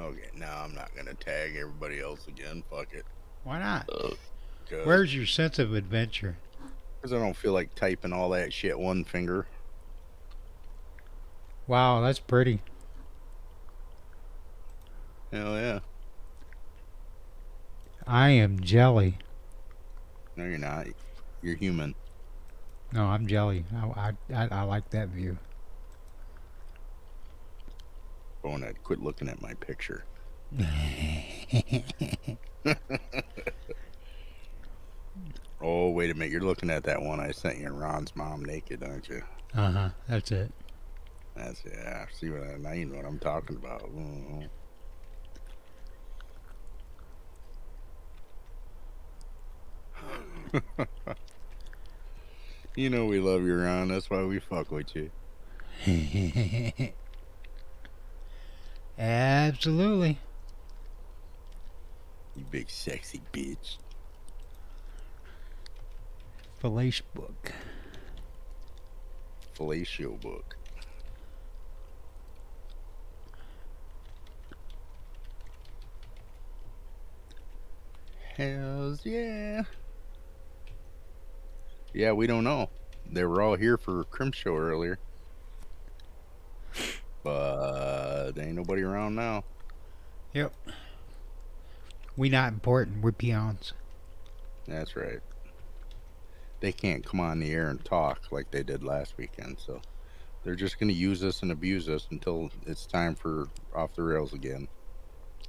Okay, now I'm not gonna tag everybody else again. Fuck it. Why not? Uh, Where's your sense of adventure? Because I don't feel like typing all that shit one finger. Wow, that's pretty. Hell yeah. I am jelly. No, you're not. You're human. No, I'm jelly. I, I, I, I like that view. To quit looking at my picture. Oh, wait a minute. You're looking at that one I sent you. Ron's mom naked, aren't you? Uh huh. That's it. That's yeah. See what I mean? What I'm talking about? Mhm. you know we love you, Ron. That's why we fuck with you. Absolutely. You big sexy bitch. Felice book. Fellatio book. Hells yeah. Yeah, we don't know. They were all here for Crim Show earlier. But ain't nobody around now. Yep. We not important. We're peons. That's right. They can't come on the air and talk like they did last weekend, so they're just gonna use us and abuse us until it's time for off the rails again.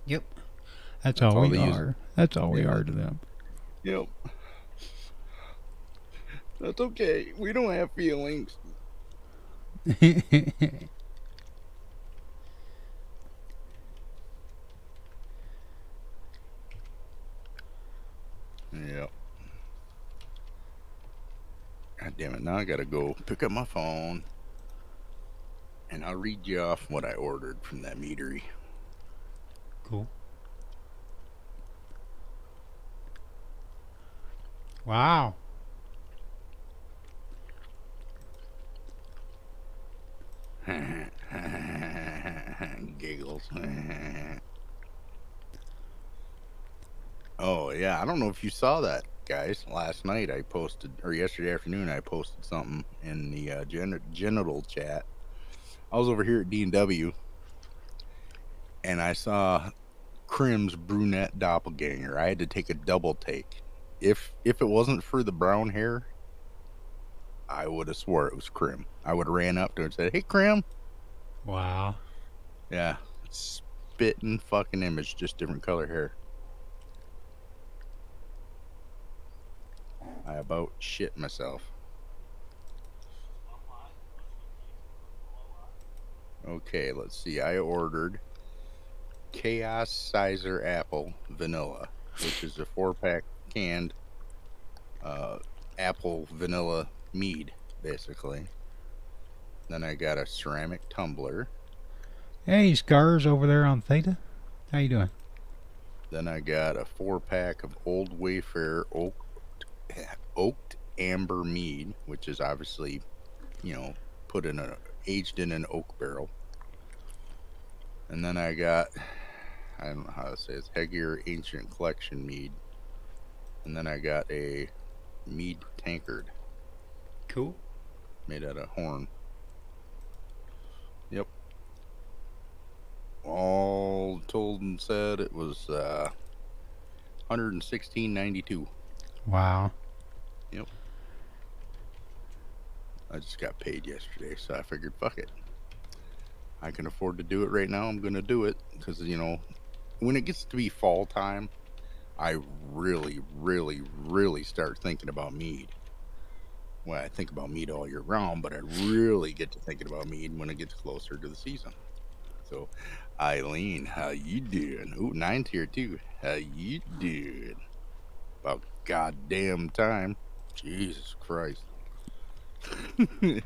Yep. That's, That's all, all we they use. are. That's all we Yeah. are to them. Yep. That's okay. We don't have feelings. Yep. God damn it. Now I gotta go pick up my phone. And I'll read you off what I ordered from that meadery. cool. Wow. Giggles. oh yeah, I don't know if you saw that, guys. Last night I posted, or yesterday afternoon I posted something in the uh, gen- genital chat. I was over here at D and W, and I saw Crim's brunette doppelganger. I had to take a double take. If if it wasn't for the brown hair, I would have swore it was Crim. I would have ran up to her and said, "Hey, Crim." Wow. Yeah, spitting fucking image, just different color hair. I about shit myself. Okay, let's see. I ordered Chaos Sizer Apple Vanilla, which is a four pack canned uh, apple vanilla mead, basically. Then I got a ceramic tumbler. Hey, Scars over there on Theta. How you doing? Then I got a four pack of Old Wayfair oak, oaked amber mead, which is obviously, you know, put in a aged in an oak barrel. And then I got, I don't know how to say it, Hegier Ancient Collection mead. And then I got a mead tankard Cool. made out of horn. Yep. All told and said, it was uh, 116.92. Wow. I just got paid yesterday, so I figured, fuck it. I can afford to do it right now. I'm gonna do it because you know, when it gets to be fall time, I really, really, really start thinking about mead. Well, I think about mead all year round, but I really get to thinking about mead when it gets closer to the season. So, Eileen, how you doing? Ooh, nine's here too. How you doing? About goddamn time. Jesus Christ. uh,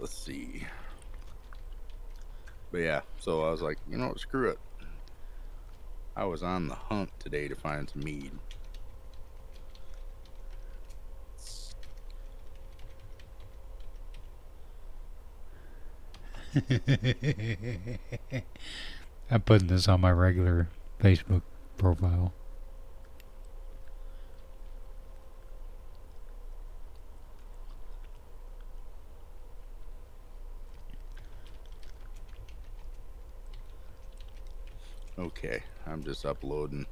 let's see. But yeah, so I was like, you know what, screw it. I was on the hunt today to find some mead. I'm putting this on my regular Facebook profile. Okay, I'm just uploading,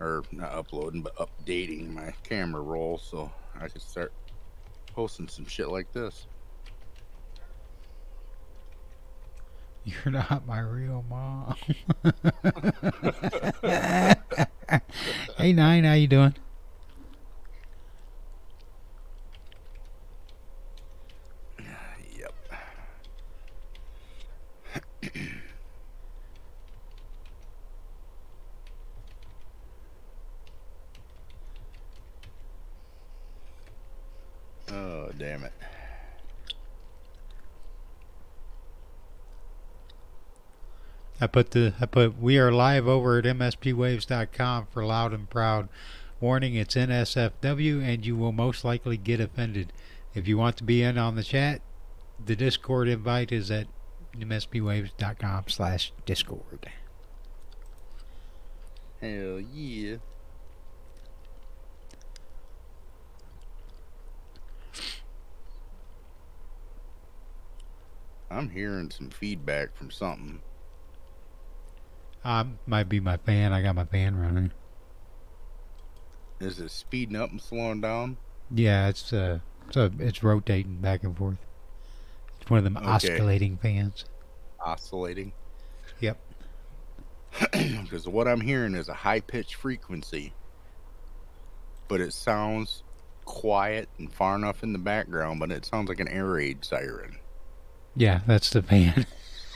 or not uploading, but updating my camera roll so I can start posting some shit like this. You're not my real mom. hey Nine, how you doing? Yep. oh, damn it. I put the I put we are live over at mspwaves.com for loud and proud. Warning it's NSFW and you will most likely get offended. If you want to be in on the chat, the Discord invite is at mspwaves.com slash discord. Hell yeah. I'm hearing some feedback from something. Um, might be my fan. I got my fan running. Is it speeding up and slowing down? Yeah, it's uh, so it's rotating back and forth. It's one of them Okay. oscillating fans. Oscillating? Yep. Because what I'm hearing is a high pitched frequency, but it sounds quiet and far enough in the background, but it sounds like an air raid siren. Yeah, that's the fan.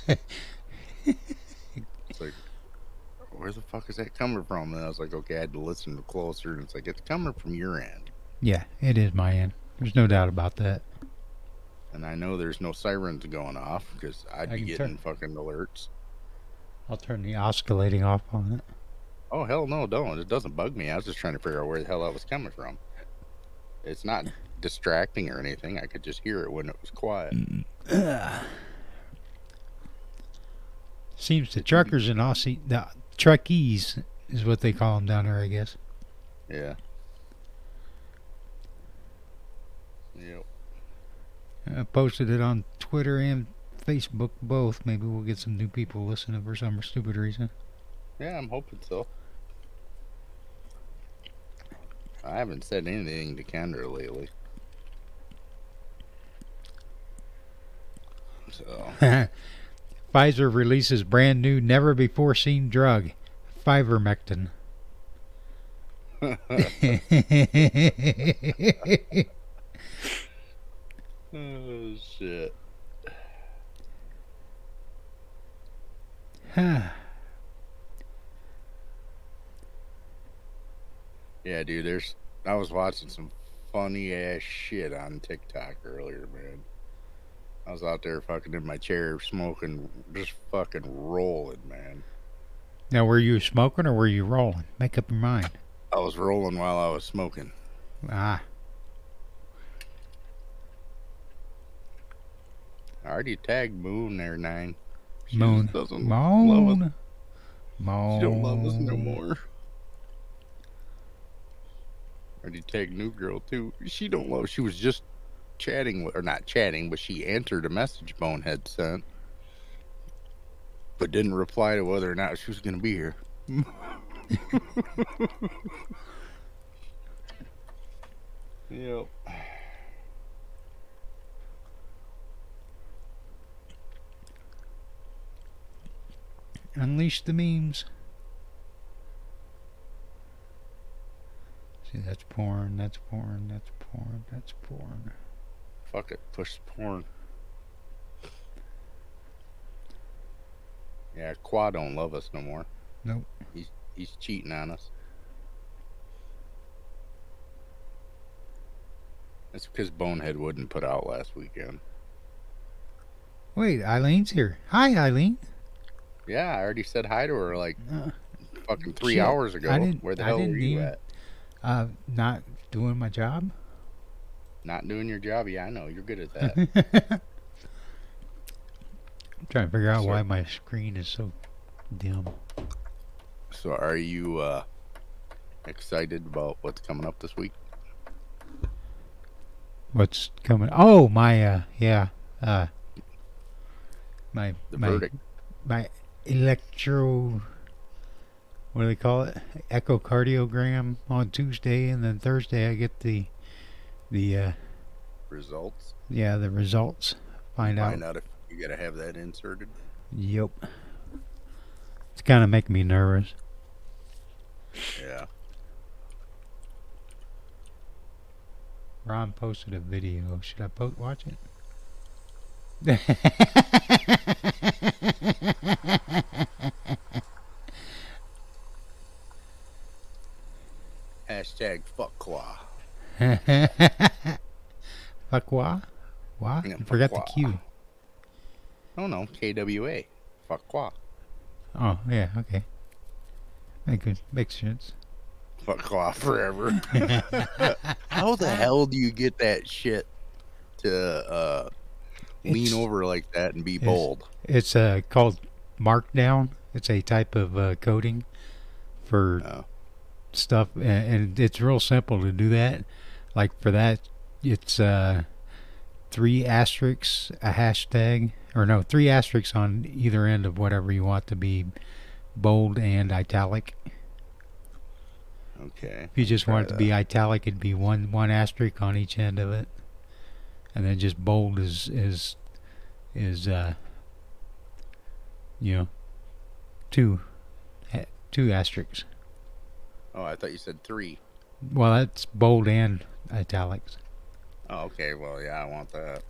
Where the fuck is that coming from? And I was like, okay, I had to listen closer, and it's like, it's coming from your end. yeah, it is my end. There's no doubt about that. And I know there's no sirens going off because I'd I be getting turn- fucking alerts. I'll turn the oscillating off on it. Oh hell no, don't! It doesn't bug me. I was just trying to figure out where the hell that was coming from. It's not distracting or anything. I could just hear it when it was quiet. Seems the truckers and Aussie, the truckies is what they call them down there, I guess. Yeah. Yep. I posted it on Twitter and Facebook both. Maybe we'll get some new people listening for some stupid reason. Yeah, I'm hoping so. I haven't said anything to Kendra lately. So Pfizer releases brand new, never before seen drug, Fivermectin. Oh shit. Yeah, dude, there's I was watching some funny ass shit on TikTok earlier, man. I was out there fucking in my chair smoking, just fucking rolling, man. now, were you smoking or were you rolling? Make up your mind. I was rolling while I was smoking. Ah, I already tagged Moon there, nine. She Moon. doesn't love us. Moan. She don't love us no more. Already tagged New Girl too. She don't love. She was just chatting or not chatting, but she answered a message Bonehead sent, but didn't reply to whether or not she was gonna be here. yep. Unleash the memes. See, that's porn, that's porn, that's porn, that's porn. Fuck it. Push porn. Yeah, Quad don't love us no more. Nope. He's he's cheating on us. That's because Bonehead wouldn't put out last weekend. Wait, Eileen's here. Hi, Eileen. Yeah, I already said hi to her like Uh, fucking three Shit, hours ago. I didn't- Where the I hell were you even- at? uh, not doing my job. Not doing your job? Yeah, I know. You're good at that. I'm trying to figure out Sure. why my screen is so dim. So, are you uh, excited about what's coming up this week? What's coming? Oh, my, uh, yeah, uh, my, The my, verdict. my electro, what do they call it? Echocardiogram on Tuesday, and then Thursday I get the, the, uh, Results. yeah, the results. Find out. Find out if you gotta have that inserted. Yep. It's kind of making me nervous. Yeah. Ron posted a video. Should I po- watch it? Hashtag fuck claw. Fuck what? What? Yeah, You forgot the fuck Q. Oh no, KWA. Fuck claw. Oh yeah, okay. Make it makes sense. Fuck claw forever. How the hell do you get that shit to uh, lean over like that and be it's- bold? It's uh called Markdown. It's a type of uh, coding for Oh. stuff, a- and it's real simple to do that. Like for that, it's uh three asterisks, a hashtag, or no, three asterisks on either end of whatever you want to be bold and italic. Okay. If you just want it to be italic, it'd be one one asterisk on each end of it, and then just bold is is is uh you know two two asterisks. Oh, I thought you said three. Well, that's bold and italics. Oh, okay. Well, yeah, I want that.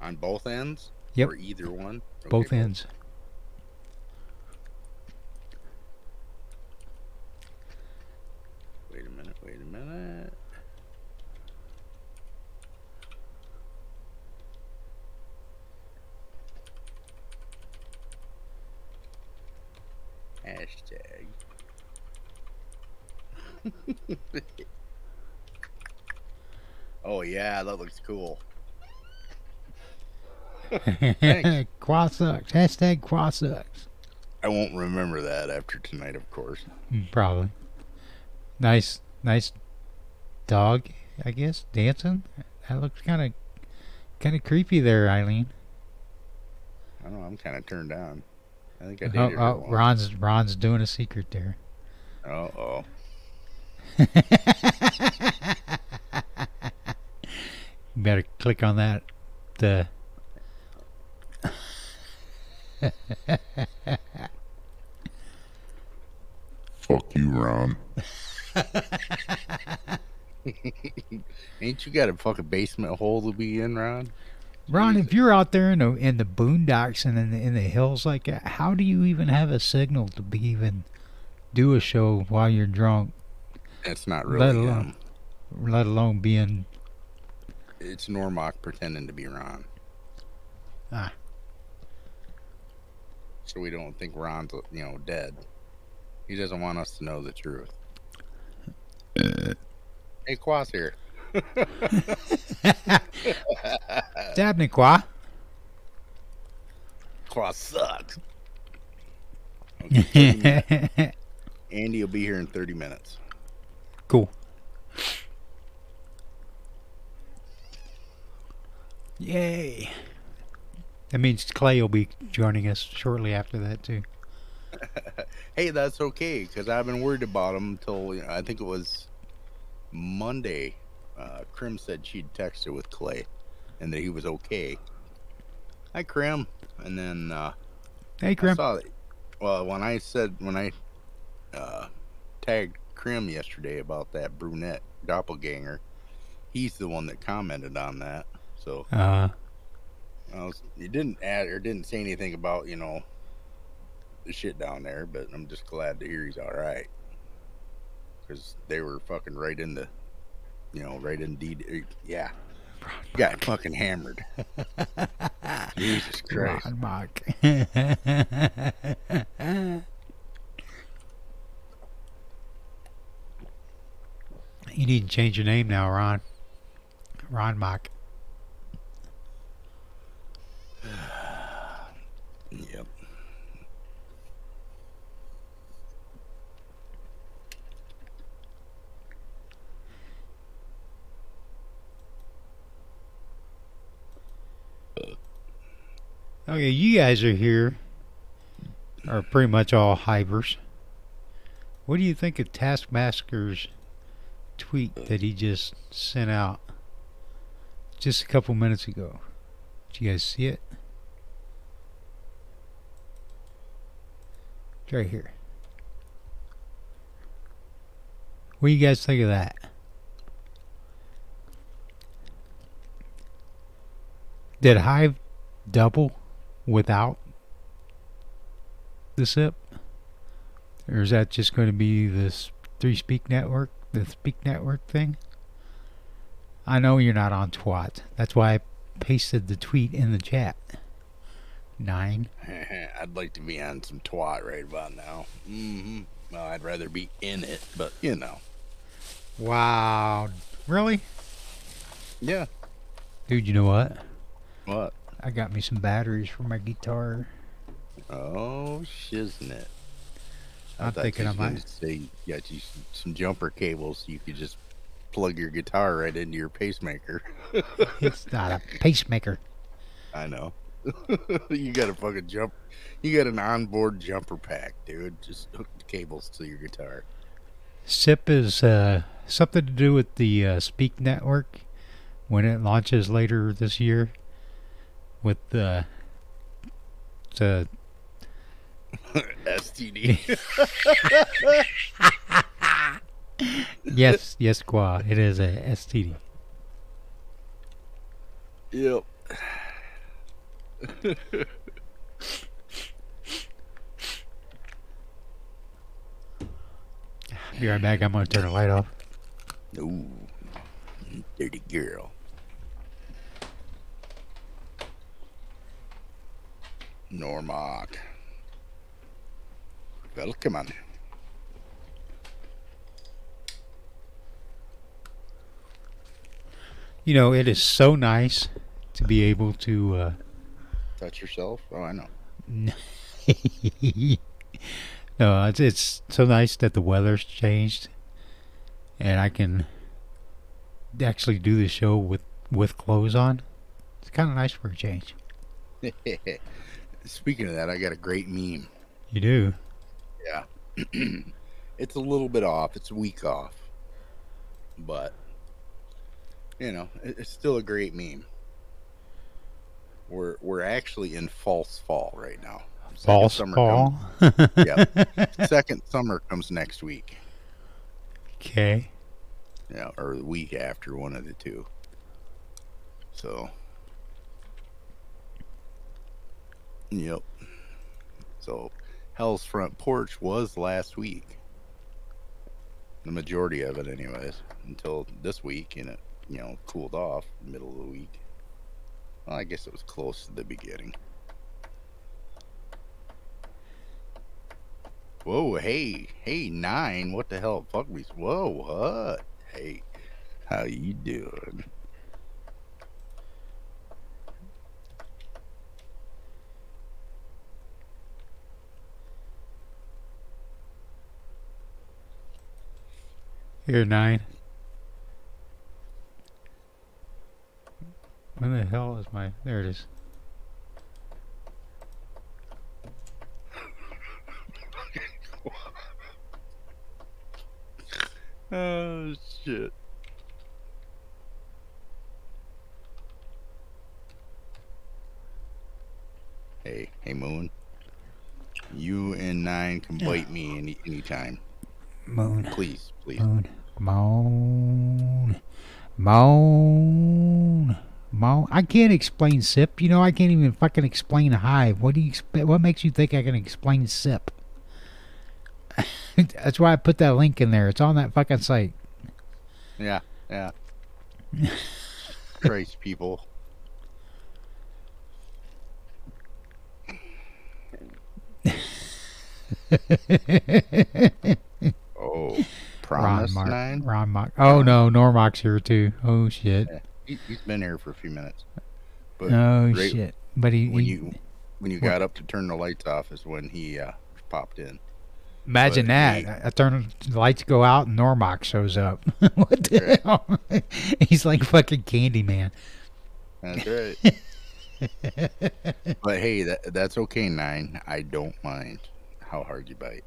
On both ends? Yep. Or either one? Okay, Both ends. Wait a minute, wait a minute. Hashtag. oh yeah, that looks cool. Thanks. Qua sucks. Hashtag qua sucks. I won't remember that after tonight, of course. Mm, Probably. Nice, nice dog. I guess dancing. That looks kind of, kind of creepy there, Eileen. I don't know. I'm kind of turned on. I think I did. Oh, oh, Ron's Ron's doing a secret there. Oh, oh. You better click on that. The Fuck you, Ron. Ain't you got a fucking basement hole to be in, Ron? Ron, if you're out there in the in the boondocks and in the, in the hills like that, how do you even have a signal to be even do a show while you're drunk? That's not really Let alone- Um, Let alone being it's Normok pretending to be Ron. Ah. So we don't think Ron's, you know, dead. He doesn't want us to know the truth. hey, Quas here. Dabniqua. Quas sucks. Okay, Andy will be here in 30 minutes. cool. Yay. That means Clay will be joining us shortly after that too. Hey, that's okay because I've been worried about him until you know, I think it was Monday. Uh, Krim said she'd texted with Clay and that he was okay. Hi, Krim. And then uh, Hey, I Grim. saw that. Well, when I said when I uh, tagged Krim yesterday about that brunette doppelganger, he's the one that commented on that. So Uh, I was, he didn't add or didn't say anything about you know the shit down there, but I'm just glad to hear he's all right because they were fucking right in the, you know, right in Ida. er, Yeah, got fucking hammered. Jesus Christ! Ron Mock. you need to change your name now, Ron. Ron Mock yep. Okay, you guys are here, are pretty much all hivers. What do you think of Taskmaster's tweet that he just sent out just a couple minutes ago? Did you guys see it? Right here. What do you guys think of that? Did Hive double without the SIP? Or is that just going to be this three speak network, the speak network thing? I know you're not on twat. That's why I pasted the tweet in the chat. Nine. I'd like to be on some twat right about now. Mm-hmm. Well, I'd rather be in it, but you know. Wow. Really? Yeah. Dude, you know what? What? I got me some batteries for my guitar. Oh, shiznit. I I'm thinking I might. Say, you got you some, some jumper cables so you could just plug your guitar right into your pacemaker. It's not a pacemaker. I know. you got a fucking jump. You got an onboard jumper pack, dude. Just hook the cables to your guitar. SIP is uh, something to do with the uh, Speak network when it launches later this year. With uh, the STD. yes, yes, Qua, it is a STD. yep. Be right back. I'm gonna turn the light off. Ooh, dirty girl. Normark. Welcome. You know, it is so nice to be able to. Uh, Touch yourself? Oh, I know. no, it's it's so nice that the weather's changed, and I can actually do the show with with clothes on. It's kind of nice for a change. Speaking of that, I got a great meme. You do. Yeah. it's a little bit off. It's a week off, but you know, it's still a great meme. We're we're actually in false fall right now. False summer Paul. comes- second summer comes next week. Okay. Yeah, or the week after, one of the two. So, yep. So, Hell's Front Porch was last week. The majority of it, anyways, until this week, and it, you know, cooled off middle of the week. Well, I guess it was close to the beginning. Whoa, hey, hey, nine, what the hell? Fuck me. Whoa, what? Hey, how you doing? Here, nine. Where the hell is my? There it is. Oh shit. Hey, hey Moon. You and nine can bite me any anytime. Moon. Please, please. Moon. Moan. Moan. Moan. I can't explain SIP. You know, I can't even fucking explain Hive. What do you expect? What makes you think I can explain SIP? That's why I put that link in there. It's on that fucking site. Yeah, yeah. Christ, people. Oh, Ron promise Mark. nine. Ron Mark. Oh no, Normok's here too. Oh shit. He, he's been here for a few minutes. But Oh right shit. But he, when he- you when you What? got up to turn the lights off is when he uh, popped in. imagine but that. he- I, turn the lights go out and Normok shows up. what the hell? He's like fucking Candyman. That's right. but hey, that that's okay, nine. I don't mind how hard you bite.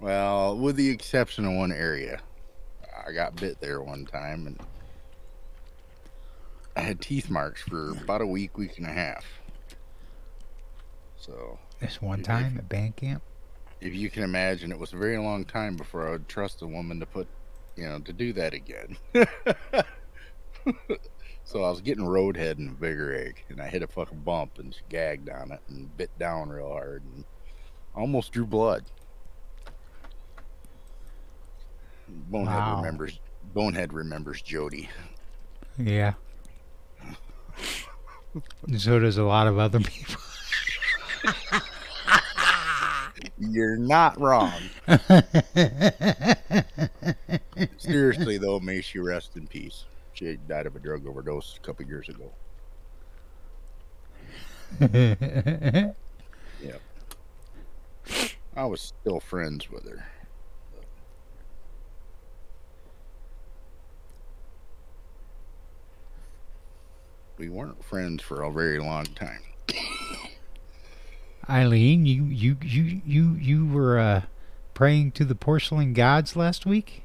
Well, with the exception of one area, I got bit there one time, and I had teeth marks for about a week, week and a half. So This one If- time at band camp. if you can imagine, it was a very long time before I would trust a woman to put, you know, to do that again. so I was getting roadhead and vigor egg, and I hit a fucking bump, and she gagged on it and bit down real hard, and almost drew blood. Bonehead Wow. remembers. Bonehead remembers Jody. Yeah. So does a lot of other people. You're not wrong. Seriously, though, may she rest in peace. She died of a drug overdose a couple years ago. yeah. I was still friends with her. We weren't friends for a very long time. Eileen, you you you you you were uh, praying to the porcelain gods last week.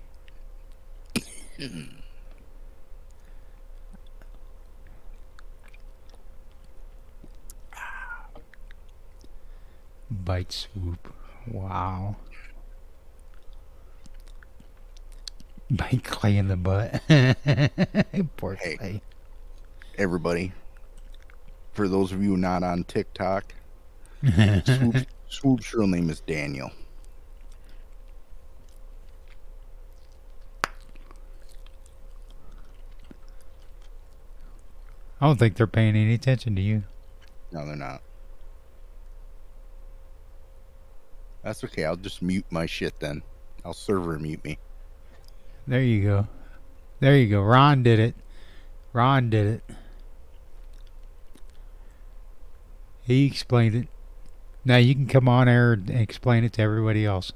Bite swoop. Wow. Bite clay in the butt. Poor Hey. clay. Everybody, for those of you not on TikTok, Swoop, Swoop's real name is Daniel. I don't think they're paying any attention to you. No, they're not. That's okay. I'll just mute my shit then. I'll server mute me. There you go. There you go. Ron did it. Ron did it. He explained it. Now you can come on air and explain it to everybody else.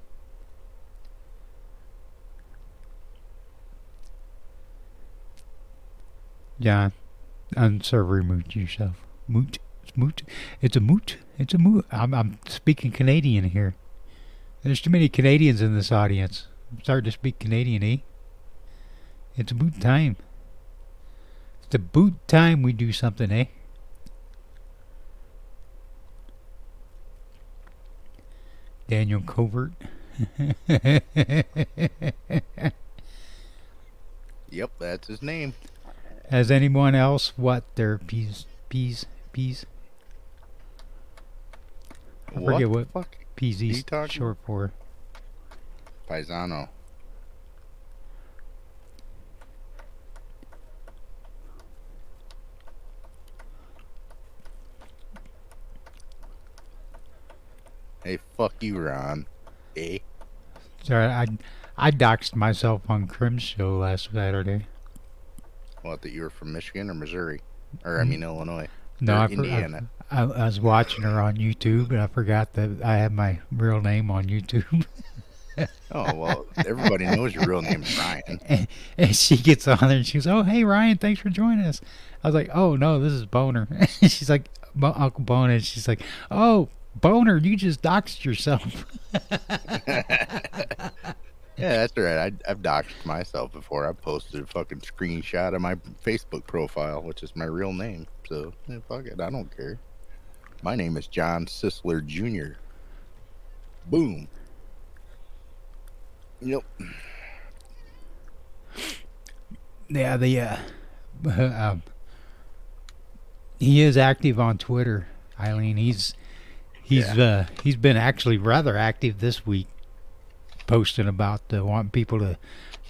John, unserver moot yourself. Moot. It's moot. It's a moot. It's a moot. I'm, I'm speaking Canadian here. There's too many Canadians in this audience. I'm starting to speak Canadian, eh? It's boot time. It's the boot time we do something, eh? Daniel Covert. Yep, that's his name. Has anyone else what their peas peas peas I what forget what- fuck? peas you east talking- short for? Paisano. Hey, fuck you, Ron. Hey. Sorry, I I doxed myself on Crim's show last Saturday. What, that you were from Michigan or Missouri? Or, I mm. mean, Illinois. No, I, for- I- Indiana. I, I was watching her on YouTube and I forgot that I had my real name on YouTube. Oh, well, everybody knows your real name's Ryan. and, and she gets on there and she goes, "Oh, hey Ryan, thanks for joining us." I was like, "Oh no, this is Boner." she's like, "Uncle Boner," she's like, "Oh, Boner, you just doxed yourself." Yeah, that's right. I, I've doxed myself before. I posted a fucking screenshot of my Facebook profile, which is my real name. So, yeah, fuck it. I don't care. My name is John Sisler Jr. Boom. Yep. yeah, the uh, um, he is active on Twitter. Eileen, he's he's uh he's been actually rather active this week, posting about uh, wanting people to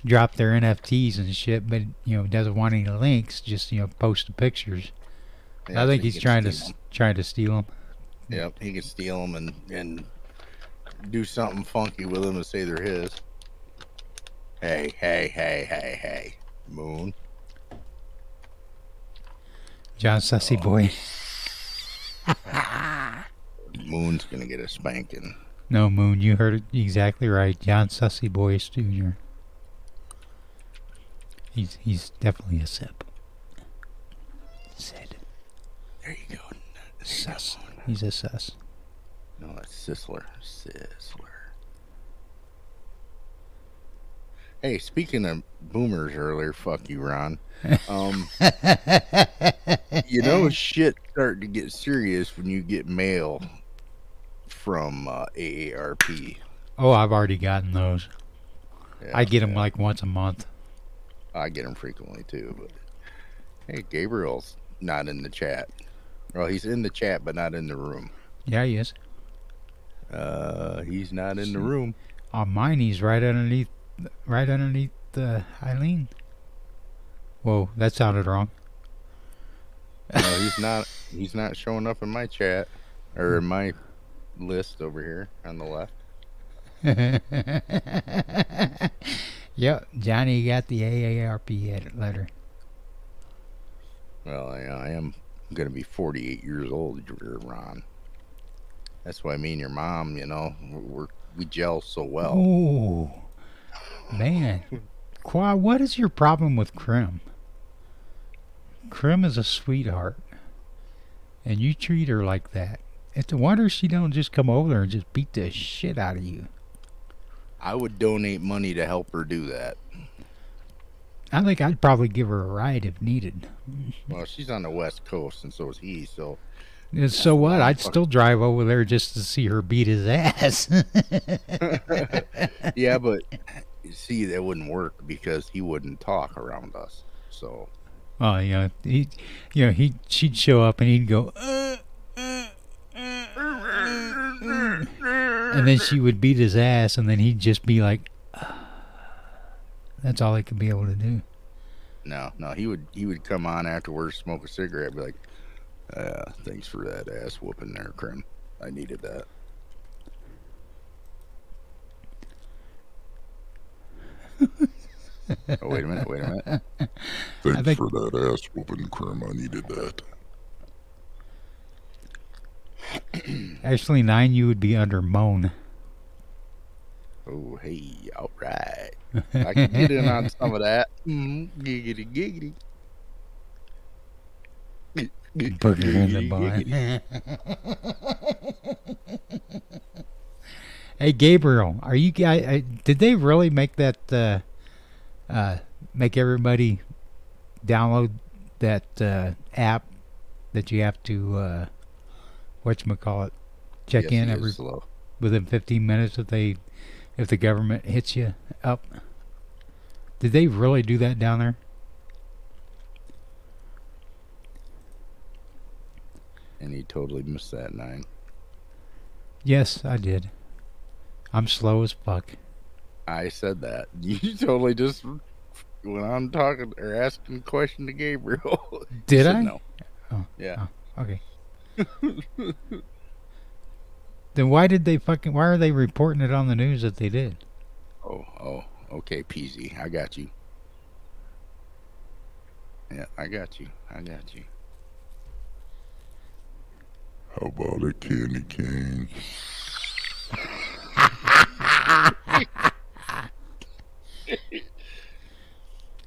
drop their NFTs and shit, but you know doesn't want any links, just you know post the pictures. Yeah, I think he he's trying to steal s- trying to steal them. 'em. Yep, he can steal them and, and do something funky with them and say they're his. Hey, hey, hey, hey, hey. Moon. John Sussy boy. Moon's going to get a spanking. No, Moon, you heard it exactly right. John Sussy Boyce Jr. He's he's definitely a sip. Said. There you go. Sus. He's a sus. No, that's Sisler. Sisler. Hey, speaking of boomers earlier, fuck you, Ron. Um, you know, shit starting to get serious when you get mail from uh, AARP. Oh, I've already gotten those. Yeah, I get them yeah. like once a month. I get them frequently too. But hey, Gabriel's not in the chat. Well, he's in the chat, but not in the room. Yeah, he is. Uh, he's not in the room. On mine, he's right underneath, right underneath uh, Eileen. Whoa, that sounded wrong. No, he's not. He's not showing up in my chat or in my list over here on the left. yep, Johnny got the AARP letter. Well, I, I am going to be 48 years old, Ron. That's why me and your mom, you know, we're, we're we gel so well. Oh, man. Qua, what is your problem with Krim? Krim is a sweetheart, and you treat her like that. It's a wonder she don't just come over there and just beat the shit out of you. I would donate money to help her do that. I think I'd probably give her a ride if needed. Well, she's on the West Coast, and so is he. So And so what? I'd still drive over there just to see her beat his ass. yeah, but see, that wouldn't work because he wouldn't talk around us. So oh, yeah, he, you know, he, she'd show up and he'd go, uh, uh, uh, uh, and then she would beat his ass, and then he'd just be like, that's all he could be able to do. no, no, he would he would come on afterwards, smoke a cigarette, be like, uh, "Thanks for that ass whooping there, Krim. I needed that." oh wait a minute! Wait a minute! Thanks think- for that ass whooping, Krim. I needed that. Actually, nine, you would be under moan. Oh hey, all right. I can get in on some of that. Mm, giggity giggity. Booger in the barn. hey, Gabriel, are you guys? Did they really make that? Uh, uh, make everybody download that uh, app that you have to uh, what you call it? Check Yes, in every slow. within 15 minutes if they if the government hits you up. Did they really do that down there? and he totally missed that nine. Yes, I did. I'm slow as fuck. I said that. You totally just went on talking or asking a question to Gabriel. Did I? No. Oh. Yeah. Okay. then why did they fucking? Why are they reporting it on the news that they did? Oh, oh, okay, Peasy. I got you. Yeah, I got you. I got you. How about a candy cane?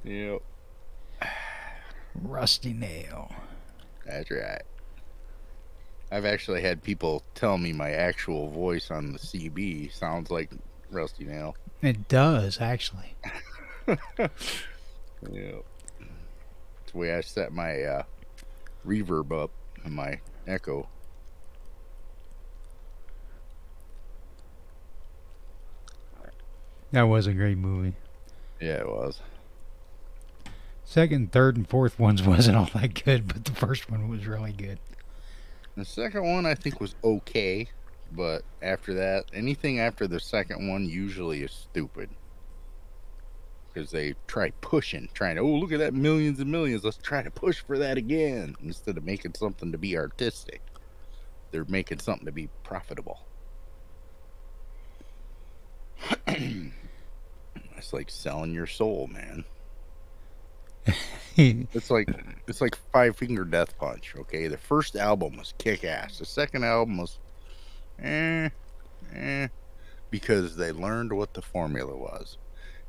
Yep. Rusty nail. That's right. I've actually had people tell me my actual voice on the CB sounds like Rusty Nail. It does actually. yeah, It's the way I set my uh, reverb up and my echo. That was a great movie. Yeah, it was. Second, third, and fourth ones wasn't all that good, but the first one was really good. The second one I think was okay, but after that, anything after the second one usually is stupid. Because they try pushing, trying to, oh, look at that, millions and millions. Let's try to push for that again. Instead of making something to be artistic, they're making something to be profitable. it's like selling your soul, man. It's like it's like Five Finger Death Punch. Okay, the first album was kick ass. The second album was, eh, eh, because they learned what the formula was.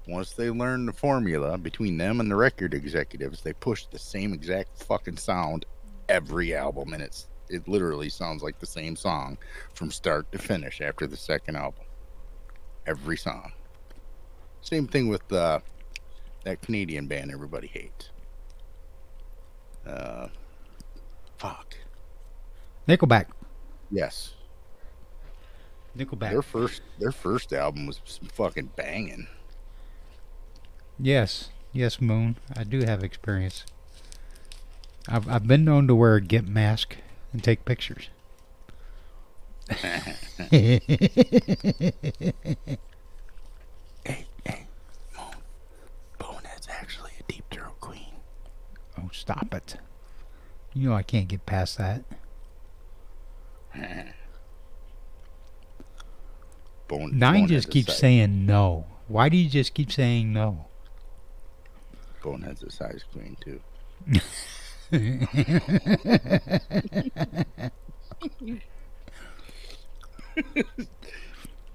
Once they learned the formula between them and the record executives, they pushed the same exact fucking sound every album, and it's it literally sounds like the same song from start to finish after the second album. Every song. Same thing with uh, that Canadian band everybody hates. Uh, fuck. Nickelback. Yes, Nickelback. their first their first album was fucking banging. Yes, yes, Moon. I do have experience. I've I've been known to wear a gimp mask and take pictures. Hey, hey, Moan. Bonehead's actually a deep throat queen. Oh, stop it! You know I can't get past that. Bone, Nine just keeps saying no. Why do you just keep saying no? Bone has a size queen too.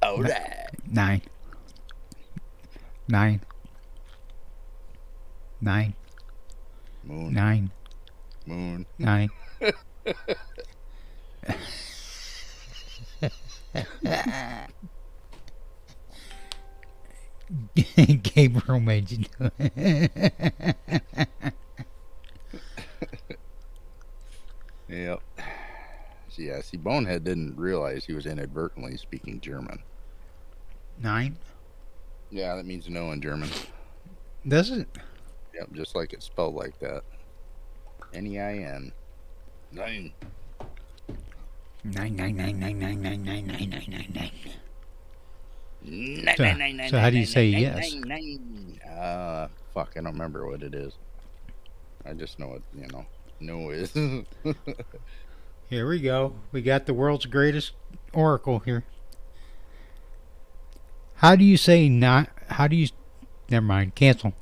All right. Nine. Nine. Nine. Moon, Nine. moon. Nine. Gabriel made you do it. Yep. So, yeah, see, Bonehead didn't realize he was inadvertently speaking German. Nine? Yeah, that means no in German. Does it? Yep, just like it's spelled like that. N E I N. Nine. Nine, nine, nine, nine, nine, nine, nine, nine, nine, nine, nine. Nine, So- nine, nine, nine, so how do you say yes? nine, nine. Uh, fuck, I don't remember what it is. I just know it, you know. No is. Here we go. We got the world's greatest oracle here. How do you say not? How do you? Never mind. Cancel.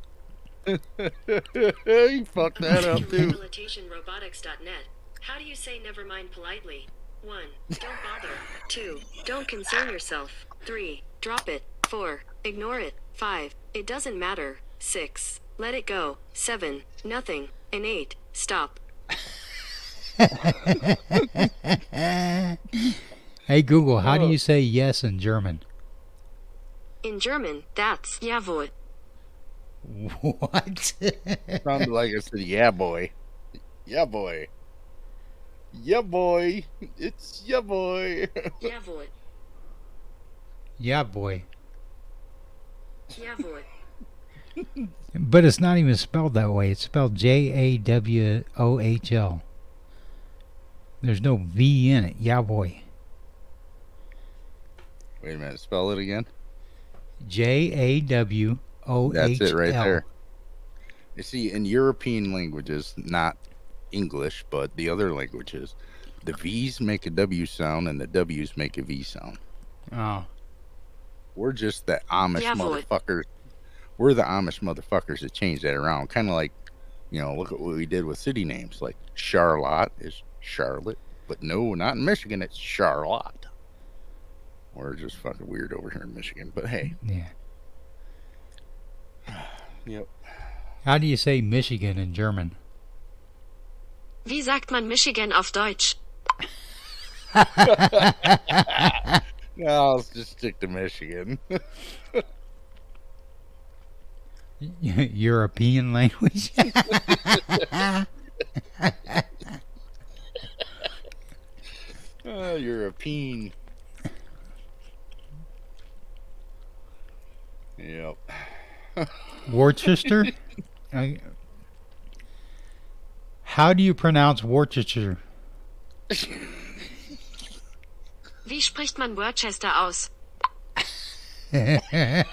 you fucked that up too. Rehabilitationrobotics.net. How do you say never mind politely? 1. Don't bother. 2. Don't concern yourself. 3. Drop it. 4. Ignore it. 5. It doesn't matter. 6. Let it go. 7. Nothing. And 8. Stop. Hey Google, how do you oh. say yes in German? In German, that's jawohl. What? Sounded like I said, yeah, boy. Yeah, boy. Yeah, boy. It's yeah, boy. yeah, boy, yeah, boy. Jawohl. But it's not even spelled that way. It's spelled J A W O H L. There's no V in it. Yeah, boy. Wait a minute. Spell it again. J A W O H L. That's it right there. You see, in European languages, not English, but the other languages, the V's make a W sound and the W's make a V sound. Oh, We're just the Amish Jawohl. motherfuckers. We're the Amish motherfuckers that changed that around. Kind of like, you know, look at what we did with city names. Like Charlotte is Charlotte, but no, not in Michigan. It's Charlotte. We're just fucking weird over here in Michigan. But hey, yeah. yep. How do you say Michigan in German? Wie sagt man Michigan auf Deutsch? No, let's just stick to Michigan. European language? uh, European. Yep. Worcester? I- How do you pronounce Worcester? Wie spricht man Worcester aus? hey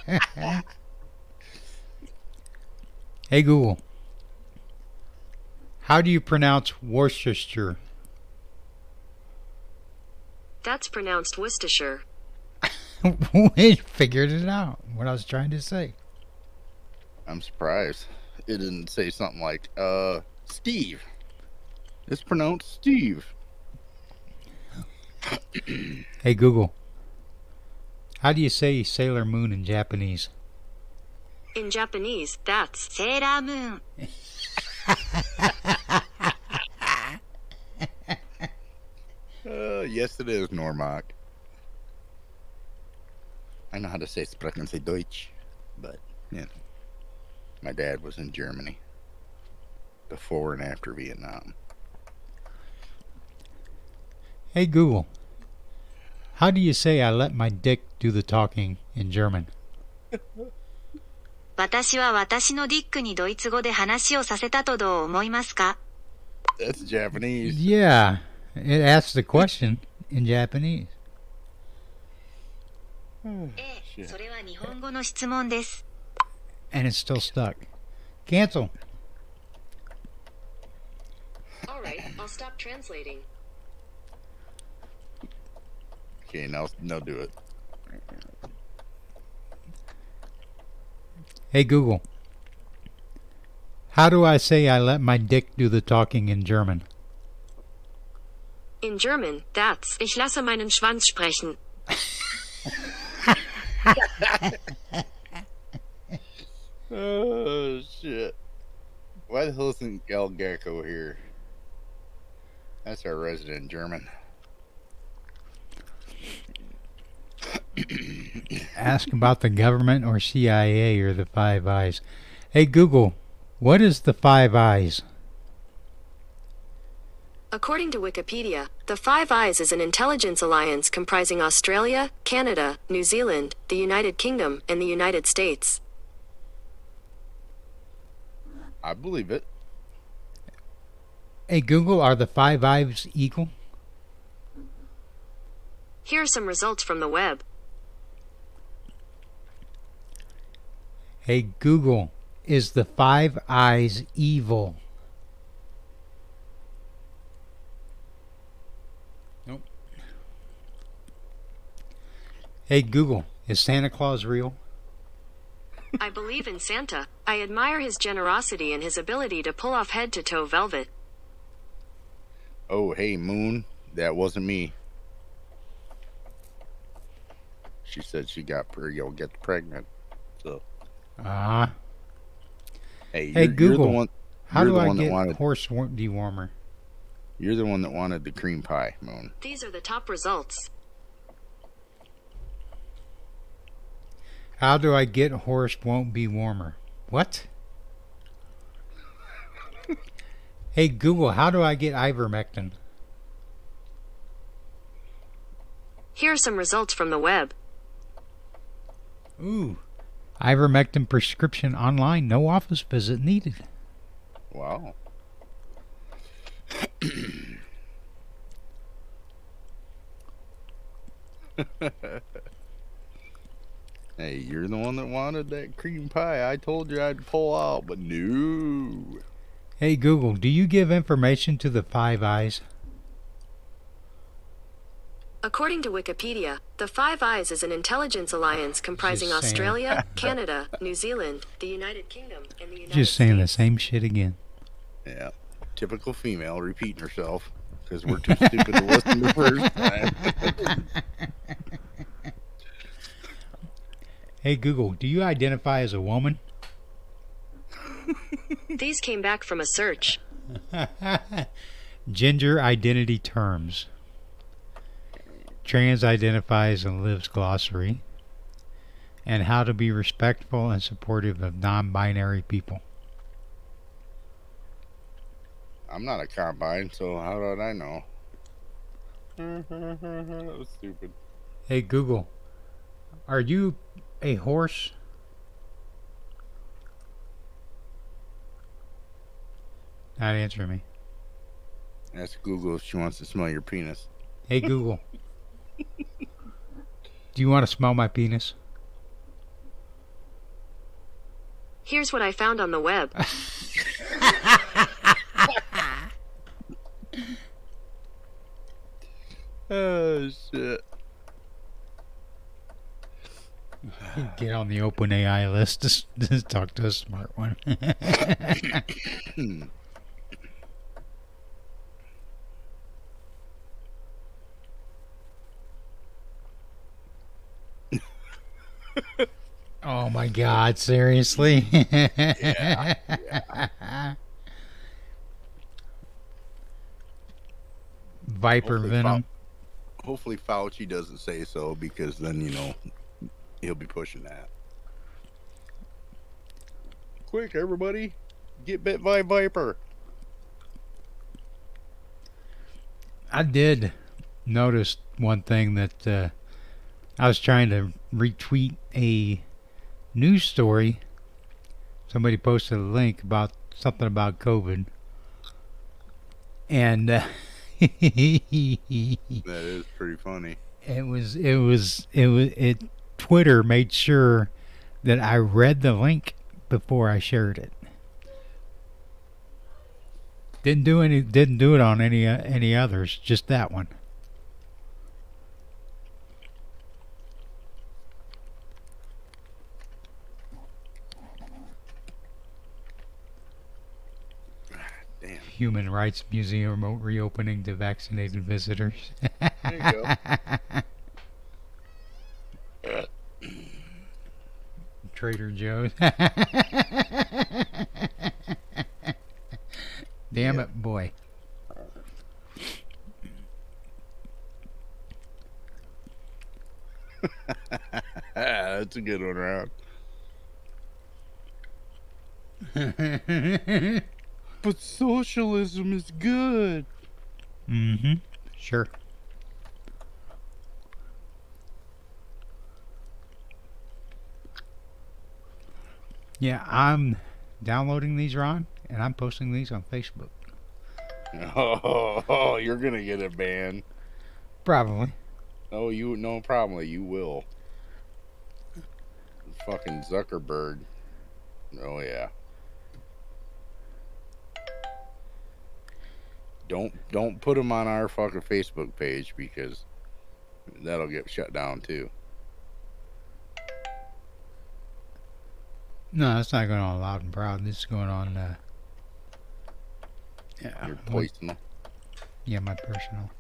Google. How do you pronounce Worcester? That's pronounced Worcestershire. we figured it out. What I was trying to say. I'm surprised. It didn't say something like, uh, Steve. It's pronounced Steve. Hey Google. How do you say Sailor Moon in Japanese? In Japanese, that's Sailor Moon. Yes, it is, Normark. I know how to say sprechen Sie Deutsch, but yeah. My dad was in Germany before and after Vietnam. Hey Google, how do you say I let my dick do the talking in German? 私は私のディックにドイツ語で話をさせたとどう思いますか That's Japanese. Yeah, it asks the question in Japanese. ええ、それは日本語の質問です。 And it's still stuck. Cancel. Alright, I'll stop translating. Okay, now now do it. Hey Google, how do I say I let my dick do the talking in German? In German, that's Ich lasse meinen Schwanz sprechen. Oh shit! Why the hell isn't Gal Gecko here? That's our resident German. Ask about the government or CIA or the Five Eyes. Hey Google, what is the Five Eyes? According to Wikipedia, the Five Eyes is an intelligence alliance comprising Australia, Canada, New Zealand, the United Kingdom, and the United States. I believe it. Hey Google, are the Five Eyes equal? Here are some results from the web. Hey Google, is the Five Eyes evil? Nope. Hey Google, is Santa Claus real? I believe in Santa. I admire his generosity and his ability to pull off head to toe velvet. Oh, hey, Moon. That wasn't me. She said she got pre- you'll get pregnant. So, Ah, hey, Hey, you're, you're Google, the one. how you're do the I one that get wanted. horse dewormer? You're the one that wanted the cream pie, Moon. These are the top results. How do I get horse won't be warmer? What? hey Google, how do I get ivermectin? Here are some results from the web. Ooh. Ivermectin prescription online, no office visit needed. Wow. hey, you're the one that wanted that cream pie. I told you I'd pull out, but no. Hey Google, do you give information to the Five Eyes? According to Wikipedia, the Five Eyes is an intelligence alliance comprising Australia, Canada, New Zealand, the United Kingdom, and the United Just saying the same shit again. Yeah. Typical female repeating herself because we're too stupid to listen the first time. Hey Google, do you identify as a woman? These came back from a search. Gender identity terms. Trans identifies and lives glossary. And how to be respectful and supportive of non binary people. I'm not a combine, so how did I know? that was stupid. Hey Google, are you a horse? Not answering me. Ask Google if she wants to smell your penis. Hey Google, do you want to smell my penis? Here's what I found on the web. Oh shit. Get on the open AI list. Just, just talk to a smart one. oh my God! Seriously? Viper Hopefully venom. fo- hopefully Fauci doesn't say so because then you know he'll be pushing that. Quick, everybody, get bit by viper. I did notice one thing that uh, I was trying to retweet a news story. Somebody posted a link about something about COVID, and uh, That is pretty funny. It was it was it was it. Twitter made sure that I read the link before I shared it. Didn't do any. Didn't do it on any uh, any others. Just that one. Damn. Human Rights Museum remote reopening to vaccinated visitors. There you go. Trader Joe's. Damn Yeah. it, boy. That's a good one, Round. But socialism is good. mm-hmm. Sure. Yeah, I'm downloading these, Ron, and I'm posting these on Facebook. Oh, you're gonna get a ban. Probably. Oh, you no problem. You will. Fucking Zuckerberg. Oh yeah. Don't don't put them on our fucking Facebook page because that'll get shut down too. No, that's not going on loud and proud. This is going on. Uh, yeah, Your personal. yeah, my personal.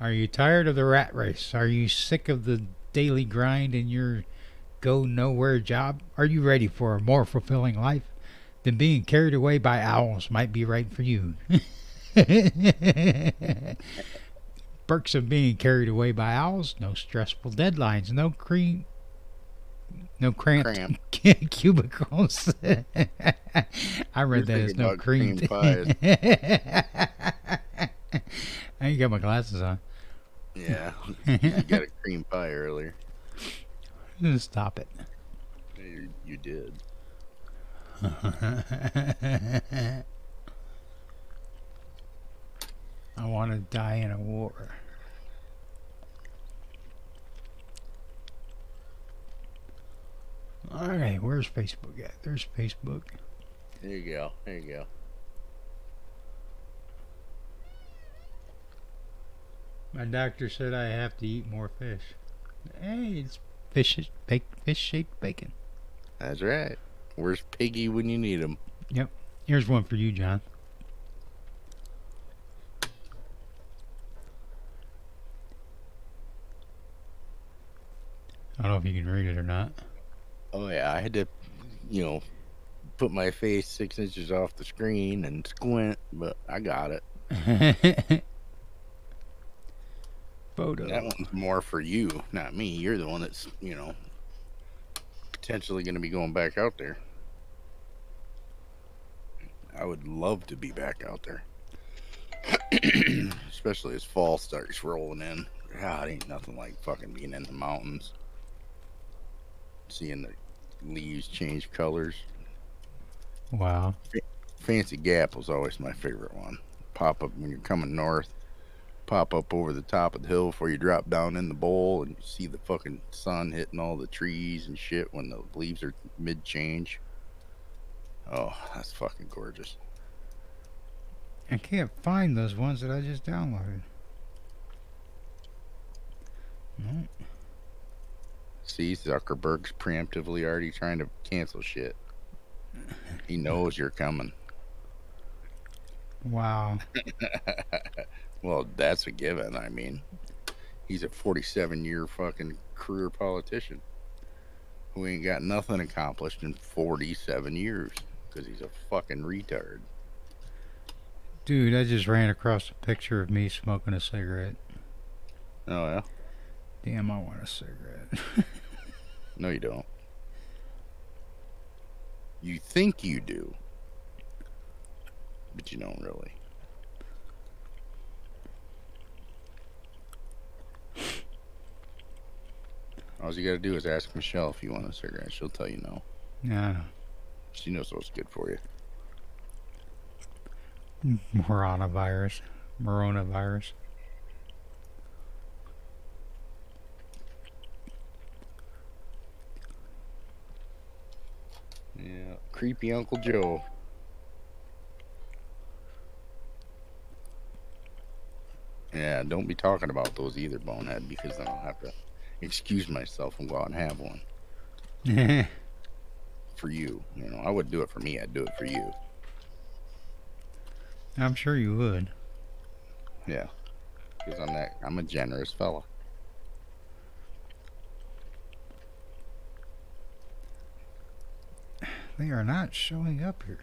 Are you tired of the rat race? Are you sick of the daily grind in your go nowhere job? Are you ready for a more fulfilling life? Then being carried away by owls might be right for you. Perks of being carried away by owls: no stressful deadlines, no cream, no cramped Cramp. cubicles. I read that You're as no cream. cream pies. I ain't got my glasses on. Yeah, you got a cream pie earlier. Stop it. You, you did. I want to die in a war. All right, where's Facebook at? There's Facebook. There you go. There you go. My doctor said I have to eat more fish. Hey, it's fish, baked fish shaped bacon. That's right. Where's Piggy when you need him? Yep. Here's one for you, John. I don't know if you can read it or not. Oh yeah, I had to, you know, put my face six inches off the screen and squint, but I got it. Photo. That one's more for you, not me. You're the one that's, you know, potentially going to be going back out there. I would love to be back out there. Especially as fall starts rolling in. God, ain't nothing like fucking being in the mountains. Seeing the leaves change colors. Wow. Fancy Gap was always my favorite one. Pop up when you're coming north. Pop up over the top of the hill before you drop down in the bowl and you see the fucking sun hitting all the trees and shit when the leaves are mid change. Oh, that's fucking gorgeous. I can't find those ones that I just downloaded. No. See, Zuckerberg's preemptively already trying to cancel shit. He knows you're coming. Wow. Well, that's a given. I mean, he's a 47 year fucking career politician. who ain't got nothing accomplished in 47 years because he's a fucking retard. Dude, I just ran across a picture of me smoking a cigarette. Oh, yeah? Damn, I want a cigarette. No, you don't. You think you do, but you don't really. All you gotta do is ask Michelle if you want a cigarette. She'll tell you no. yeah. She knows what's good for you. Coronavirus. Coronavirus. Yeah. Creepy Uncle Joe. Yeah, don't be talking about those either, Bonehead, because then I'll have to excuse myself and go out and have one for you. You know, I wouldn't do it for me, I'd do it for you. I'm sure you would. Yeah. Because I'm that I'm a generous fella. They are not showing up here.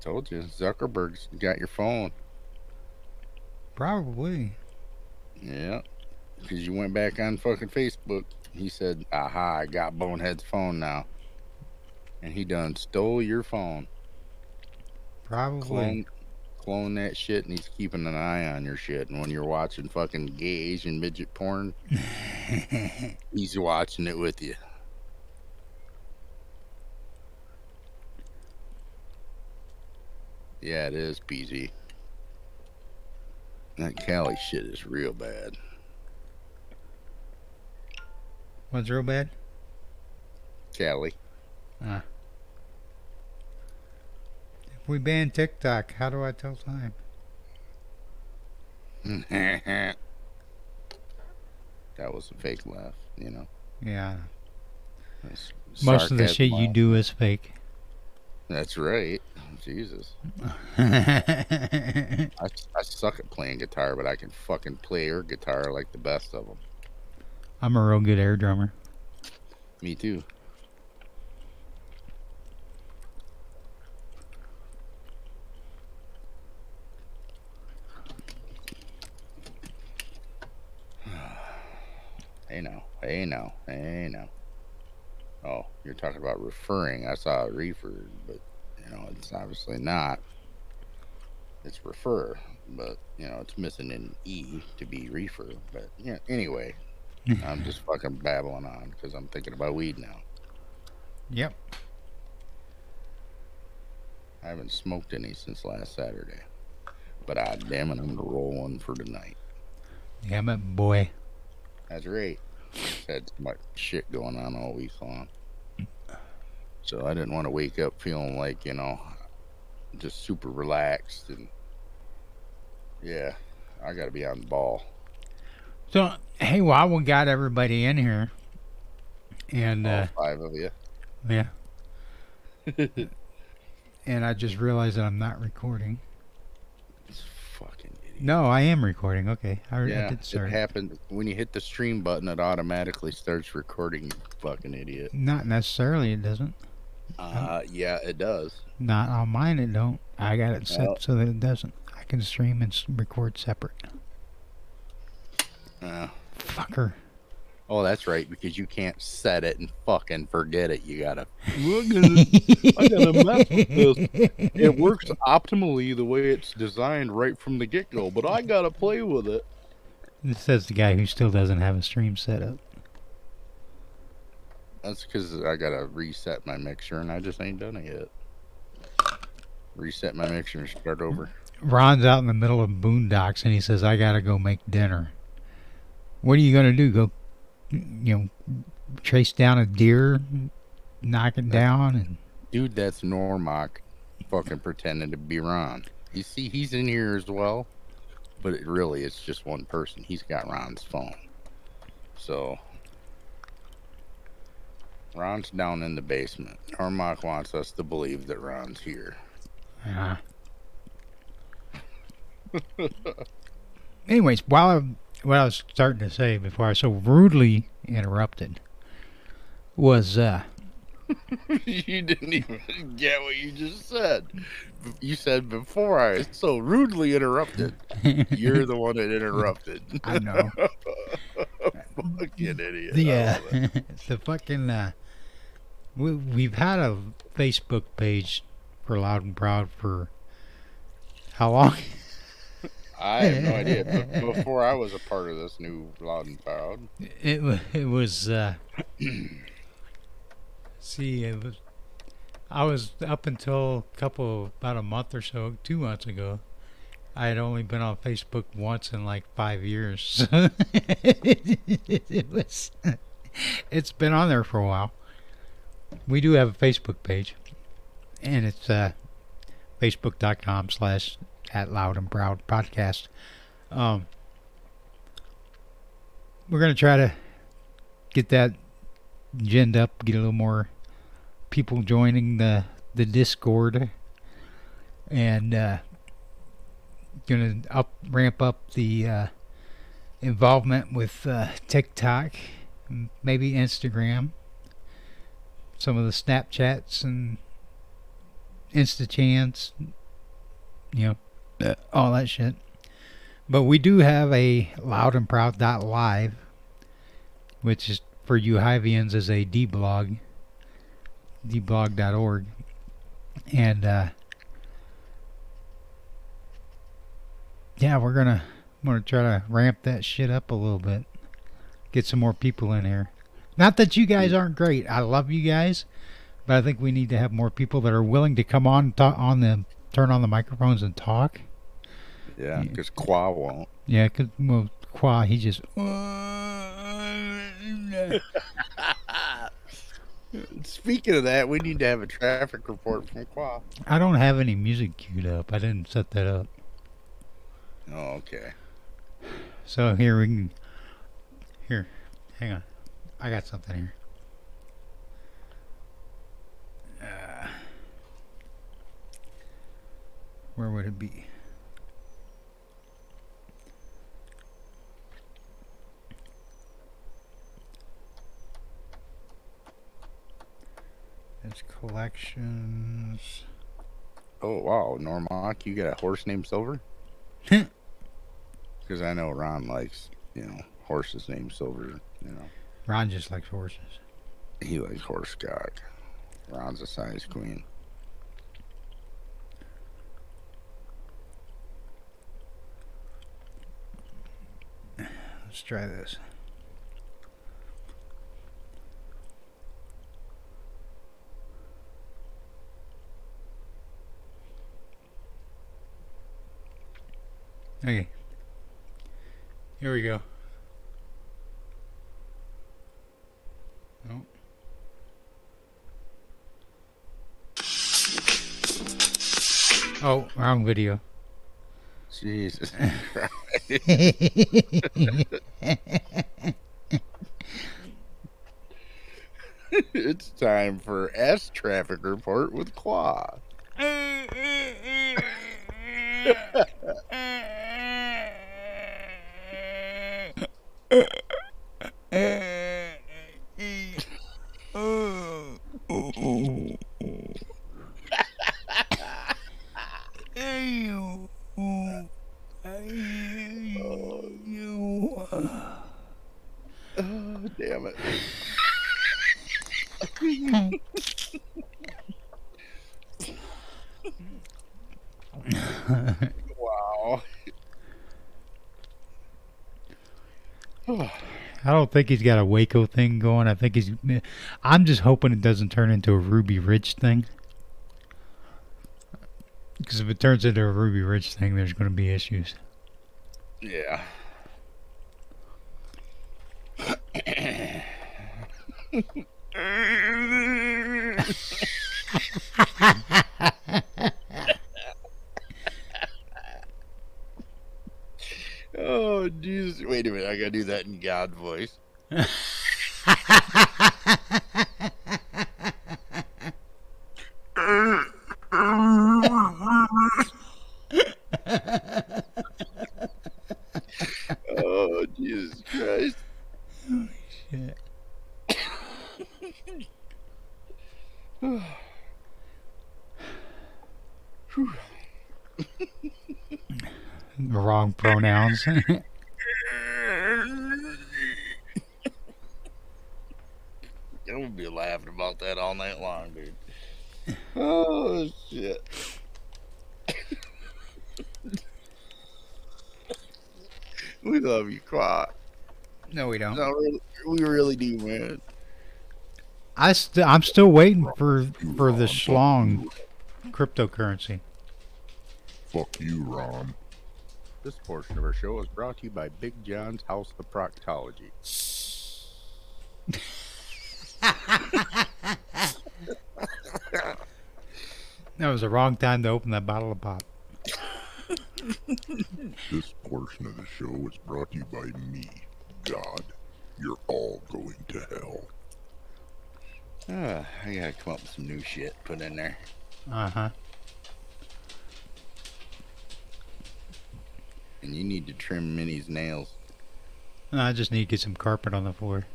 Told you, Zuckerberg's got your phone. Probably. Yeah. Because you went back on fucking Facebook. He said, aha, I got Bonehead's phone now. And he done stole your phone. Probably. Clone that shit and he's keeping an eye on your shit. And when you're watching fucking gay Asian midget porn, he's watching it with you. Yeah, it is, PZ. That Cali shit is real bad. What's real bad? Cali. If we ban TikTok, how do I tell time? that was a fake laugh, you know. Yeah. That's Most of the shit sarcasm you do is fake. That's right. Jesus. I, I suck at playing guitar, but I can fucking play air guitar like the best of them. I'm a real good air drummer. Me too. Hey now, hey now, hey now. Oh, you're talking about referring. I saw a refer, but you know it's obviously not. It's refer, but you know it's missing an e to be refer. But yeah, anyway, I'm just fucking babbling on because I'm thinking about weed now. Yep. I haven't smoked any since last Saturday. But I damn it, I'm gonna roll one for tonight. Damn it, boy. That's right. Had so much shit going on all week long. So I didn't want to wake up feeling like, you know, just super relaxed and yeah, I gotta be on the ball. So, hey, while we got everybody in here, and All uh, five of you. yeah, and I just realized that I'm not recording. It's fucking idiot. No, I am recording. Okay, I, I Yeah, did it start. happens when you hit the stream button. It automatically starts recording. You fucking idiot. Not necessarily. It doesn't. Uh, yeah, it does. Not on mine. It don't. I got it set Well- so that it doesn't. I can stream and record separate. Uh, Fucker. Oh, that's right, because you can't set it and fucking forget it. You gotta. I gotta mess with this. It works optimally the way it's designed right from the get go, but I gotta play with it. This says the guy who still doesn't have a stream set up. That's because I gotta reset my mixer, and I just ain't done it yet. Reset my mixer and start over. Ron's out in the middle of boondocks and he says, I gotta go make dinner. What are you gonna do? Go, you know, chase down a deer, knock it down, and Dude, that's Normok fucking pretending to be Ron. You see, he's in here as well, but it really it's just one person. He's got Ron's phone. So, Ron's down in the basement. Normok wants us to believe that Ron's here. uh. Anyways, while I, what I was starting to say before I was so rudely interrupted was uh, you didn't even get what you just said. You said before I was so rudely interrupted. You're the one that interrupted. I know Fucking idiot. the uh, the fucking uh, we we've had a Facebook page for Loud and Proud for how long? I have no idea. But before I was a part of this new Loud and Proud. It it was uh, see it was I was up until a couple about a month or so two months ago. I had only been on Facebook once in like five years. it was it's been on there for a while. We do have a Facebook page, and it's uh, facebook.com slash at loud and proud podcast. Um, we're gonna try to get that ginned up, get a little more people joining the the Discord, and uh, gonna up ramp up the uh, involvement with uh, TikTok, maybe Instagram, some of the Snapchats and InstaChants, you know, all that shit. But we do have a loud and proud dot live, which is for you Hivians is a D blog, dblog.org. And uh, yeah, we're gonna gonna try to ramp that shit up a little bit. Get some more people in here. Not that you guys aren't great. I love you guys, but I think we need to have more people that are willing to come on talk on the turn on the microphones and talk. Yeah, because Qua won't. Yeah, 'cause well, Qua he just Speaking of that, we need to have a traffic report from Qua. I don't have any music queued up. I didn't set that up. Oh, okay. So here we can. Here, hang on. I got something here. Uh, where would it be? It's collections. Oh, wow. Normock, you got a horse named Silver? Because I know Ron likes, you know, horses named Silver. You know, Ron just likes horses. he likes horse cock. Ron's a size queen. Let's try this. Okay. Here we go. No. Oh, wrong video. Jesus. it's time for S traffic report with Claw. Oh, damn it. wow. I don't think he's got a Waco thing going. I think he's. I'm just hoping it doesn't turn into a Ruby Ridge thing. Because if it turns into a Ruby Ridge thing, there's going to be issues. Yeah. Oh, Jesus. Wait a minute. I got to do that in God voice. oh, Jesus Christ. Holy shit. Whew wrong pronouns. I'm gonna be laughing about that all night long, dude. Oh shit. we love you, Quad. no, we don't. No, we really do, man. I st- I'm still waiting for for the schlong cryptocurrency. Fuck you, Ron. This portion of our show is brought to you by Big John's House of Proctology. That was the wrong time to open that bottle of pop. This portion of the show is brought to you by me, God. You're all going to hell. Ah, I gotta come up with some new shit put in there. Uh huh. And you need to trim Minnie's nails. I just need to get some carpet on the floor.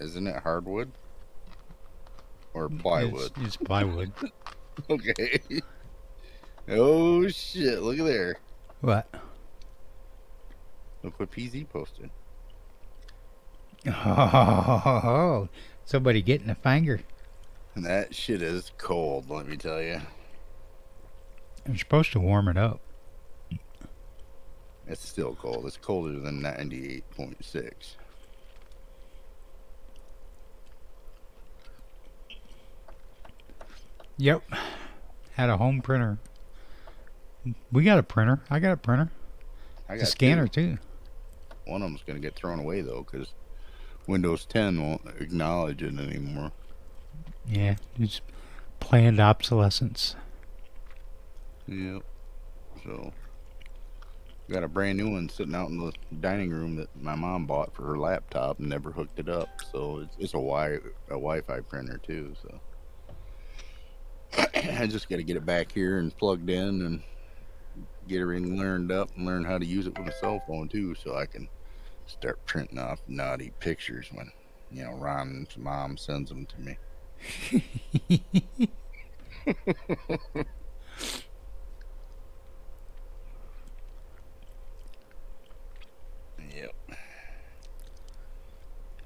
Isn't it hardwood? Or plywood? It's, it's plywood. Okay. oh shit, look at there. what? Look what PZ posted. Oh, somebody getting a finger. And that shit is cold, let me tell you. I'm supposed to warm it up. It's still cold. It's colder than 98.6. Yep. Had a home printer. We got a printer. I got a printer. I A got a scanner two. too. One of them's going to get thrown away though, because Windows 10 won't acknowledge it anymore. Yeah, it's planned obsolescence. Yep. So, got a brand new one sitting out in the dining room that my mom bought for her laptop and never hooked it up. So it's, it's a wi a Wi-Fi printer too. So I just got to get it back here and plugged in and get everything learned up and learn how to use it with a cell phone too, so I can start printing off naughty pictures when you know Ron's mom sends them to me. Yep.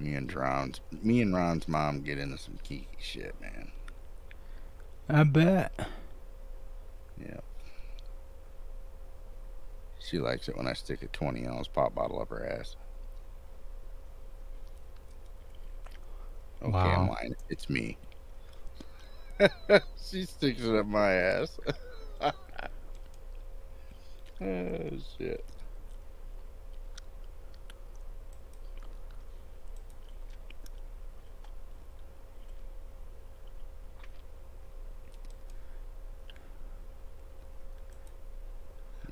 Me and Ron's me and Ron's mom get into some geeky shit, man. I bet. Yep. She likes it when I stick a 20 ounce pop bottle up her ass. Okay, I'm Wow. lying. It's me. she sticks it up my ass. oh, shit.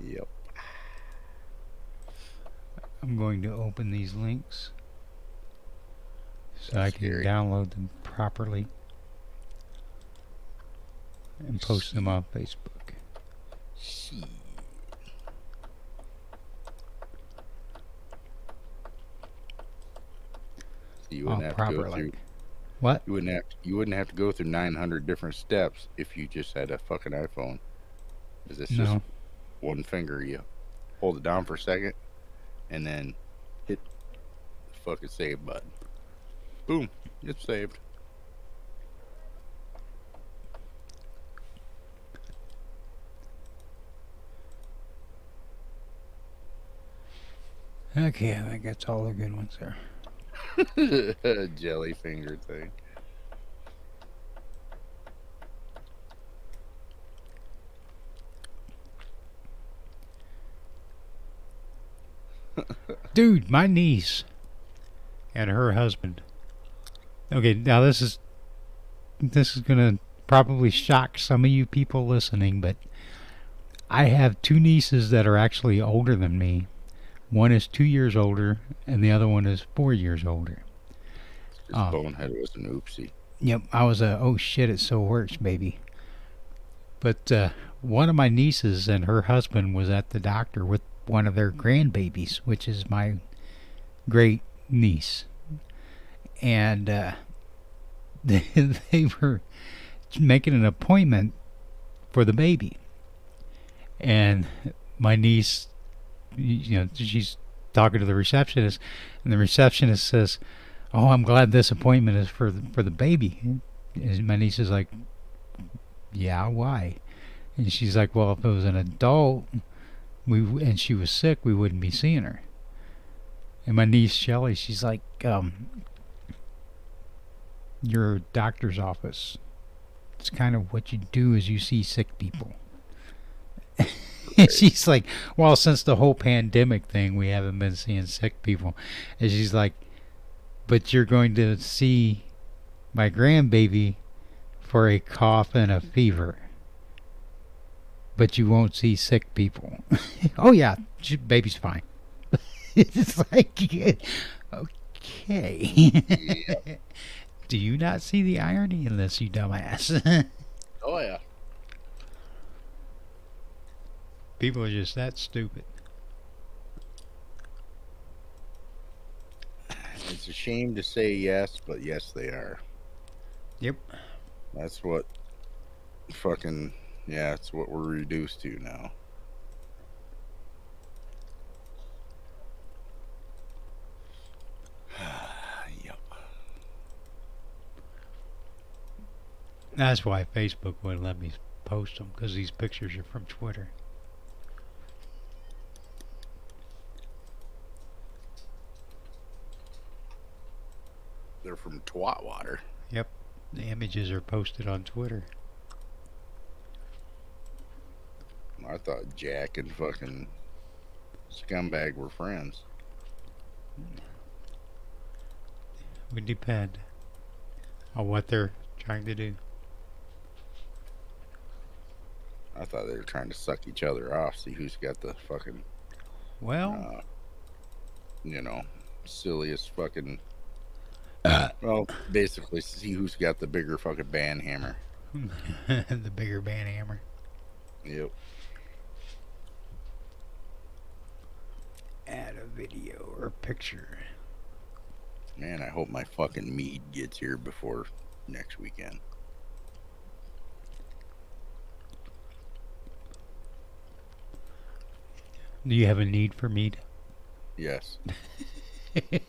Yep. I'm going to open these links so I can scary. download them properly and post them on Facebook. Shit. You wouldn't oh, have to go through. What? You wouldn't have. You wouldn't have to go through 900 different steps if you just had a fucking iPhone. Is this just No. One finger? You hold it down for a second, and then hit the fucking save button. Boom! It's saved. Okay, I think that's all the good ones there. Jelly finger thing. Dude, my niece and her husband. Okay, now this is this is gonna probably shock some of you people listening, but I have two nieces that are actually older than me. One is two years older, and the other one is four years older. Just Oh. bonehead was an oopsie. Yep, I was a oh shit, it so works, baby. But uh, one of my nieces and her husband was at the doctor with one of their grandbabies, which is my great niece, and uh, they, were making an appointment for the baby, and my niece, you know, she's talking to the receptionist, and the receptionist says, "Oh, I'm glad this appointment is for the, for the baby." And my niece is like, "Yeah, why?" And she's like, "Well, if it was an adult, we and she was sick, we wouldn't be seeing her." And my niece Shelly, she's like, um, "Your doctor's office. It's kind of what you do is you see sick people." And she's like, "Well, since the whole pandemic thing, we haven't been seeing sick people." And she's like, "But you're going to see my grandbaby for a cough and a fever." But you won't see sick people. oh yeah, baby's fine. it's like okay. Do you not see the irony in this, you dumbass? Oh yeah. People are just that stupid. It's a shame to say yes, but yes, they are. Yep. That's what fucking yeah, it's what we're reduced to now. yep. That's why Facebook wouldn't let me post them because these pictures are from Twitter. They're from Twat Water. The images are posted on Twitter. I thought Jack and fucking Scumbag were friends. Would depend on what they're trying to do. I thought they were trying to suck each other off, see who's got the fucking, Well, uh, you know, silliest fucking. well, basically, see who's got the bigger fucking band hammer. the bigger band hammer. Yep. Add a video or a picture. Man, I hope my fucking mead gets here before next weekend. Do you have a need for meat? Yes.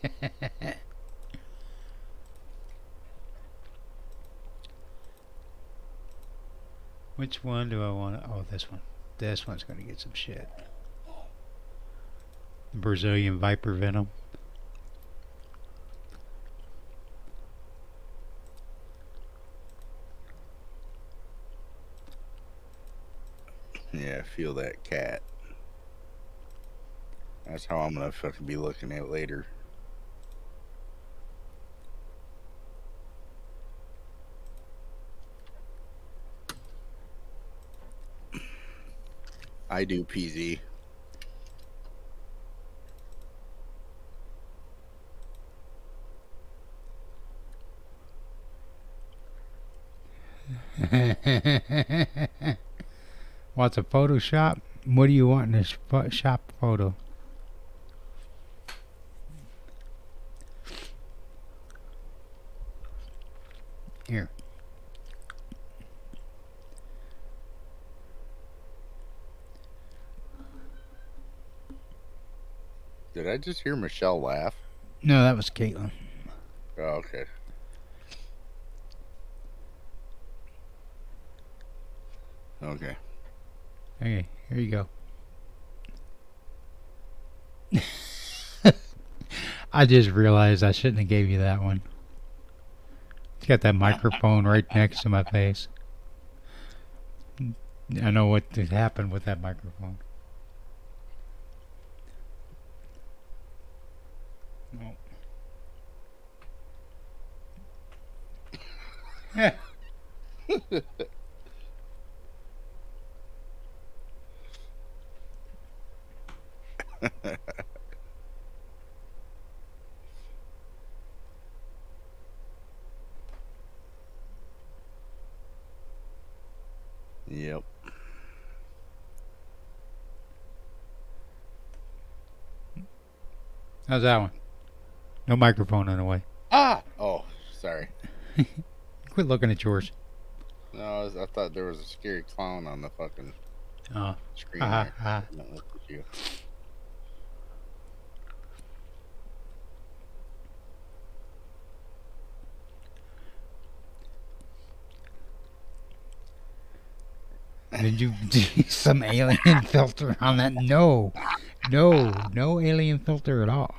Which one do I want? Oh, this one. This one's going to get some shit. Brazilian viper venom. Yeah, feel that cat. That's how I'm gonna fucking be looking at later. I do PZ. What's a Photoshop? What do you want in this shop photo? Here. Did I just hear Michelle laugh? No, that was Caitlin. Oh, okay. Okay. Okay, here you go. I just realized I shouldn't have gave you that one. It's got that microphone right next to my face. I know what happened with that microphone. No. Yep. How's that one? No microphone in the way. Ah! Oh, sorry. Quit looking at yours. No, I, was, I thought there was a scary clown on the fucking Oh. screen Ha there. ha. No, Did you do some alien filter on that? No, no, no alien filter at all.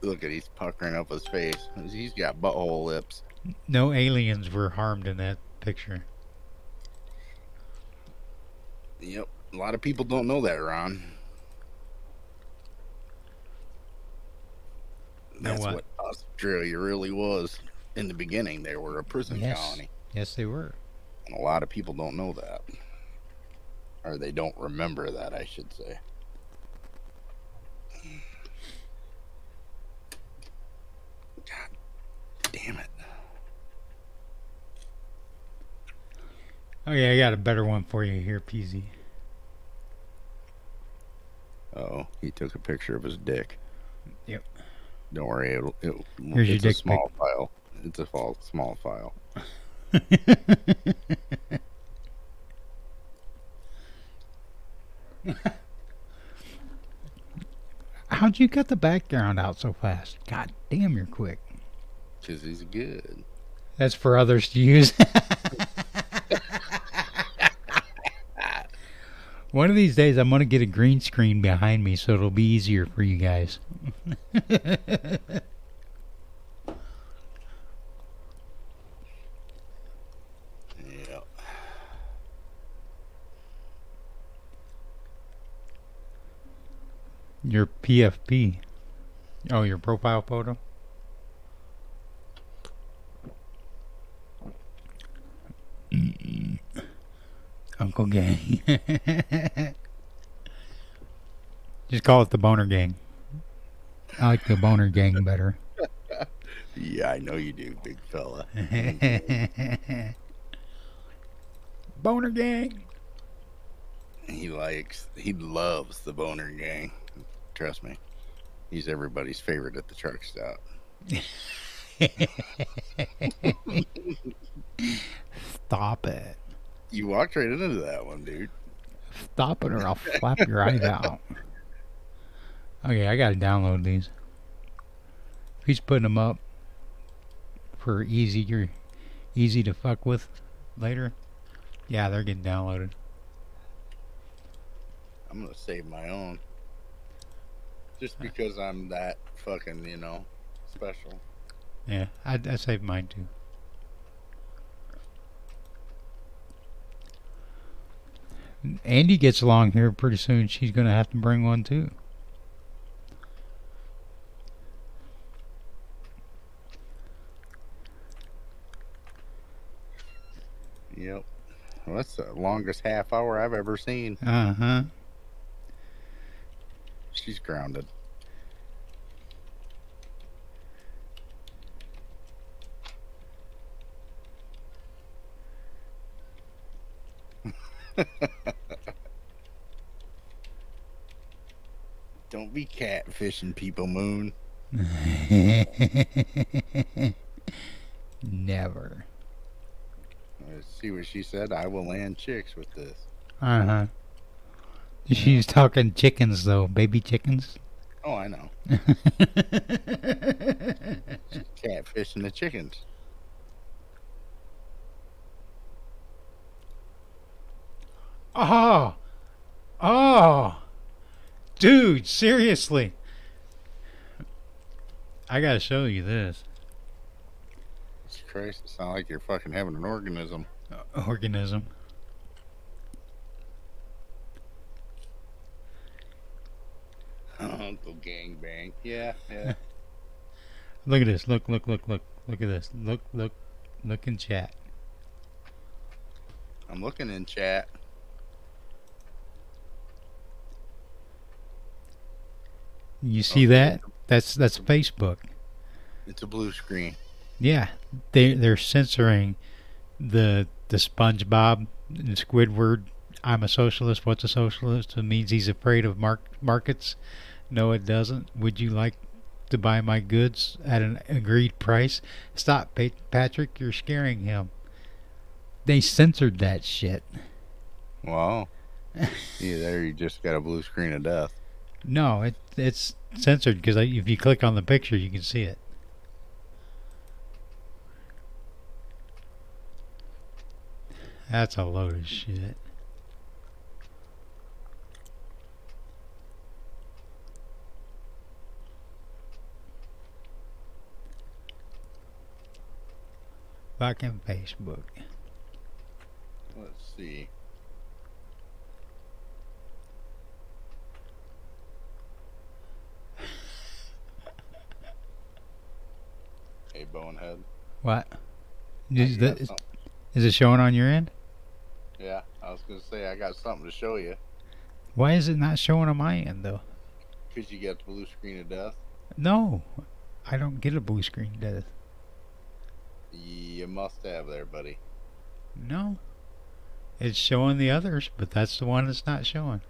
Look at he's puckering up his face. He's got butthole lips. No aliens were harmed in that picture. Yep. A lot of people don't know that, Ron. That's what? what Australia really was in the beginning. They were a prison Yes. colony. Yes, they were. And a lot of people don't know that. Or they don't remember that, I should say. God damn it. Okay, I got a better one for you here, PZ. Oh, he took a picture of his dick. Yep. Don't worry, it'll, it'll Here's your it's dick a small file. It's a small file. How'd you cut the background out so fast? God damn, you're quick. Because he's good. That's for others to use. One of these days, I'm going to get a green screen behind me so it'll be easier for you guys. Yeah. Your PFP. Oh, your profile photo? Uncle Gang. Just call it the Boner Gang. I like the Boner Gang better. Yeah, I know you do, big fella. Boner Gang. He likes, he loves the boner gang. Trust me. He's everybody's favorite at the truck stop. Stop it. You walked right into that one, dude. Stop it or I'll flap your eyes out. Okay, I gotta download these. He's putting them up for easier, easy to fuck with later. Yeah, they're getting downloaded. I'm gonna save my own. Just because I'm that fucking, you know, special. Yeah, I, I saved mine too. Andy gets along here pretty soon. She's gonna have to bring one too. Yep. Well, that's the longest half hour I've ever seen. Uh huh. She's grounded. Don't be catfishing people, Moon. Never. Let's see what she said. I will land chicks with this. Uh huh. She's talking chickens though, baby chickens. Oh, I know. Catfish and the chickens. oh, oh, dude, seriously. I gotta show you this Jesus Christ, it sounds like you're fucking having an organism. Uh, organism. Uncle Gangbang. Yeah, yeah. Look at this. Look, look, look, look, look at this. Look, look, look in chat. I'm looking in chat. You see Okay. that? That's that's Facebook. It's a blue screen. Yeah, they they're censoring the the SpongeBob and Squidward. I'm a socialist. What's a socialist? It means he's afraid of mark, markets. No, it doesn't. Would you like to buy my goods at an agreed price? Stop, Pa- Patrick. You're scaring him. They censored that shit. Wow. yeah, there you just got a blue screen of death. No, it it's censored because if you click on the picture, you can see it. That's a load of shit. Fucking Facebook. Let's see. Hey, Bonehead. What? Is, that, is, is it showing on your end? Yeah, I was gonna say I got something to show you. Why is it not showing on my end though? Cause you got the blue screen of death. No, I don't get a blue screen of death. You must have there, buddy. No. It's showing the others, but that's the one that's not showing.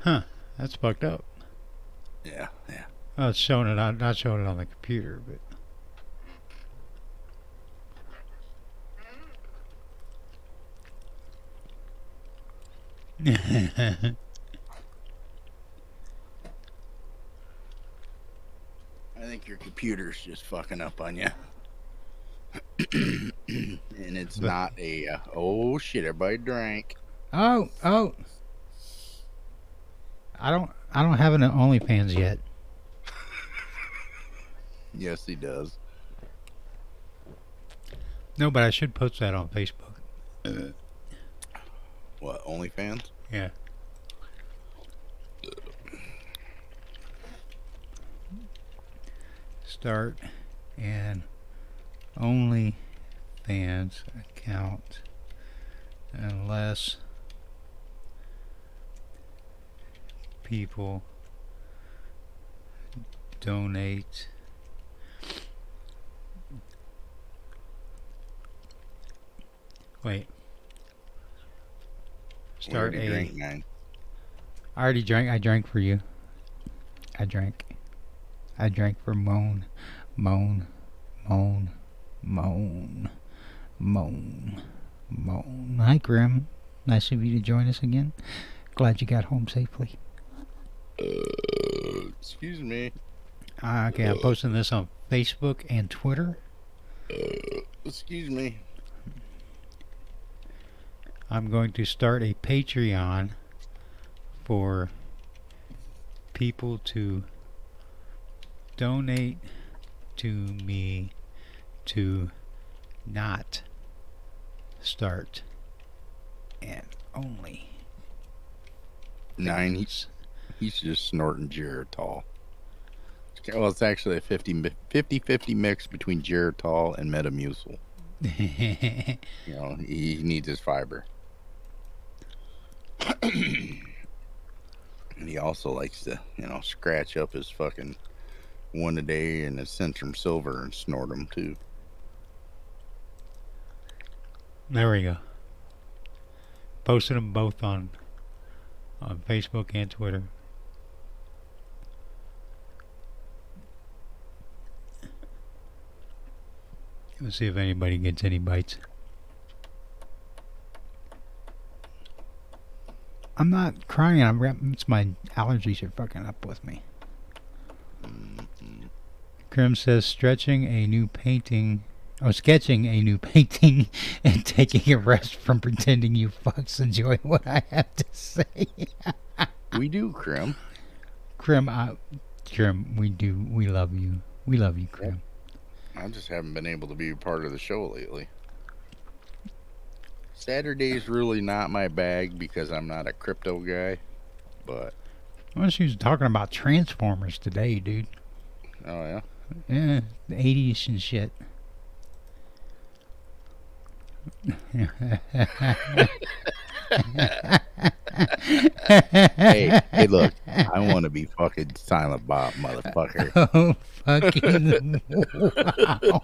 Huh. That's fucked up. Yeah, yeah. Oh, it's showing it on, not showing it on the computer, but. I think your computer's just fucking up on you. and it's But- not a. Uh, oh shit! Everybody drank. oh, oh. I don't. I don't have an OnlyFans yet. Yes, he does. No, but I should post that on Facebook. What? OnlyFans? Yeah. Start an OnlyFans account unless people donate wait We start already a drank nine. I already drank. I drank for you. I drank. I drank for moan, moan, moan, moan, moan, moan. Hi, Grim. Nice of you to join us again. Glad you got home safely. Uh, excuse me. Uh, okay, I'm posting this on Facebook and Twitter. Excuse me. I'm going to start a Patreon for people to donate to me to not start and only Nine. He's, he's just snorting Geritol. Well, it's actually a 50 mi- 50 mix between Geritol and Metamucil. You know, he needs his fiber. and he also likes to, you know, scratch up his fucking one a day and his Centrum Silver and snort them too. there we go. Posted them both on on Facebook and Twitter. Let's see if anybody gets any bites. I'm not crying. I'm. It's my allergies are fucking up with me. Krim says stretching a new painting, oh, sketching a new painting, and taking a rest from pretending you fucks enjoy what I have to say. We do, Krim. Krim, I, Krim, we do. We love you. We love you, Krim. I just haven't been able to be a part of the show lately. Saturday's really not my bag because I'm not a crypto guy. But Well, she was talking about Transformers today, dude. oh yeah, Yeah, the 80s and shit. hey, hey, look, I want to be fucking Silent Bob, motherfucker. Oh, fucking wow.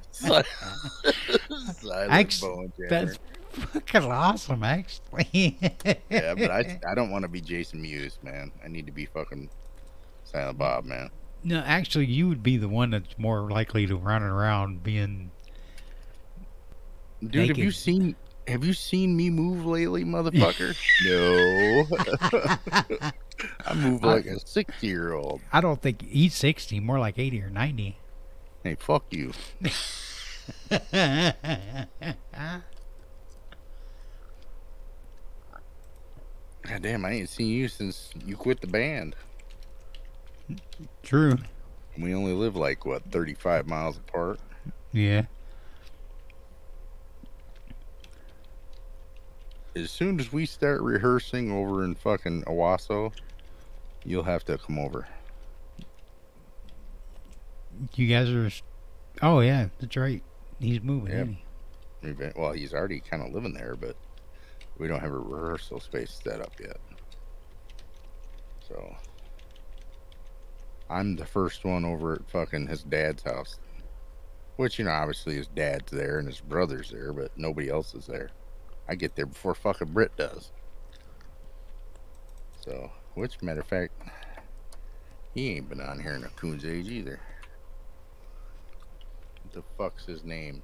Silent Actu- Bone Jammer. That's fucking awesome, actually. Yeah, but I I don't want to be Jason Mewes, man. I need to be fucking Silent Bob, man. no, actually, you would be the one that's more likely to run around being. Dude, have you seen have you seen me move lately, motherfucker? no. I move like a sixty year old. I don't think he's sixty, more like eighty or ninety. Hey, fuck you. God damn, I ain't seen you since you quit the band. True. We only live like what, thirty five miles apart. Yeah. As soon as we start rehearsing over in fucking Owasso, you'll have to come over. You guys are. Oh yeah, that's right. He's moving. Isn't he? Well, he's already kind of living there, but we don't have a rehearsal space set up yet. So I'm the first one over at fucking his dad's house. Which, you know, obviously his dad's there and his brother's there, but nobody else is there. I get there before fucking Brit does. So, which, matter of fact, he ain't been on here in a coon's age either. What the fuck's his name?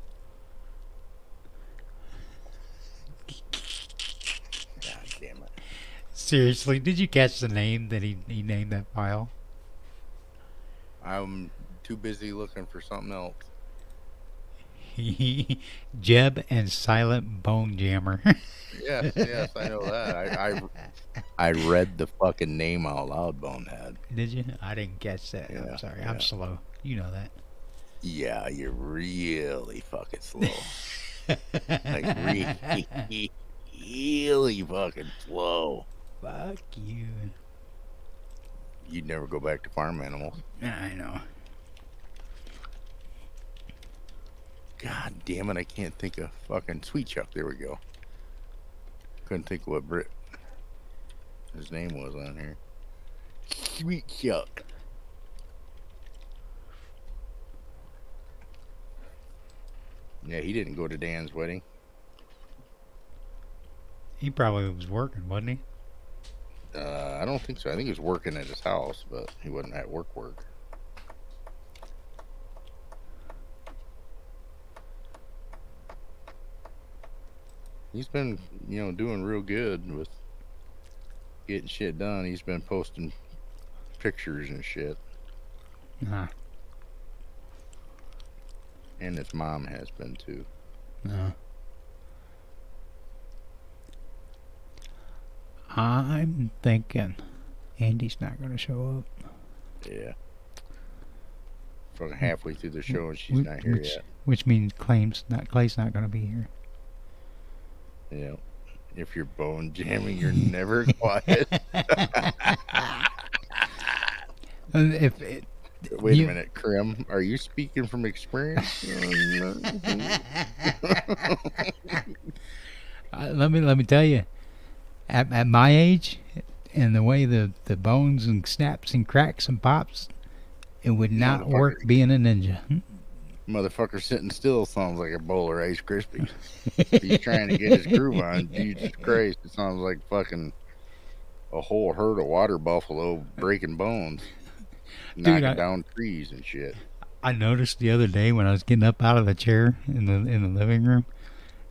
God damn it. Seriously, did you catch the name that he he named that file? I'm too busy looking for something else. Jeb and Silent Bone Jammer. Yes, yes, I know that. I, I, I read the fucking name out loud, Bonehead. Did you? I didn't catch that. Yeah, I'm sorry. yeah. I'm slow. You know that. Yeah, you're really fucking slow. like really, really fucking slow. Fuck you. You'd never go back to farm animals. Yeah, I know. God damn it, I can't think of fucking Sweet Chuck. There we go. Couldn't think of what Brit his name was on here. Sweet Chuck. Yeah, he didn't go to Dan's wedding. He probably was working, wasn't he? Uh, I don't think so. I think he was working at his house, but he wasn't at work work. He's been, you know, doing real good with getting shit done. He's been posting pictures and shit, Nah. and his mom has been too. No. I'm thinking Andy's not going to show up. Yeah. Fucking halfway through the show and she's Wh- not here which, yet. Which means claims not Clay's not going to be here. Yeah. If you're bone jamming, you're never quiet. Uh, If it, Wait You- a minute, Krim. Are you speaking from experience? uh, let me let me tell you, at, at my age, and the way the the bones and snaps and cracks and pops, it would not work being a ninja. Motherfucker sitting still sounds like a bowl of Rice Krispies. He's trying to get his groove on. Jesus Christ, it sounds like fucking a whole herd of water buffalo breaking bones, knocking I- down trees and shit. I noticed the other day when I was getting up out of the chair in the in the living room,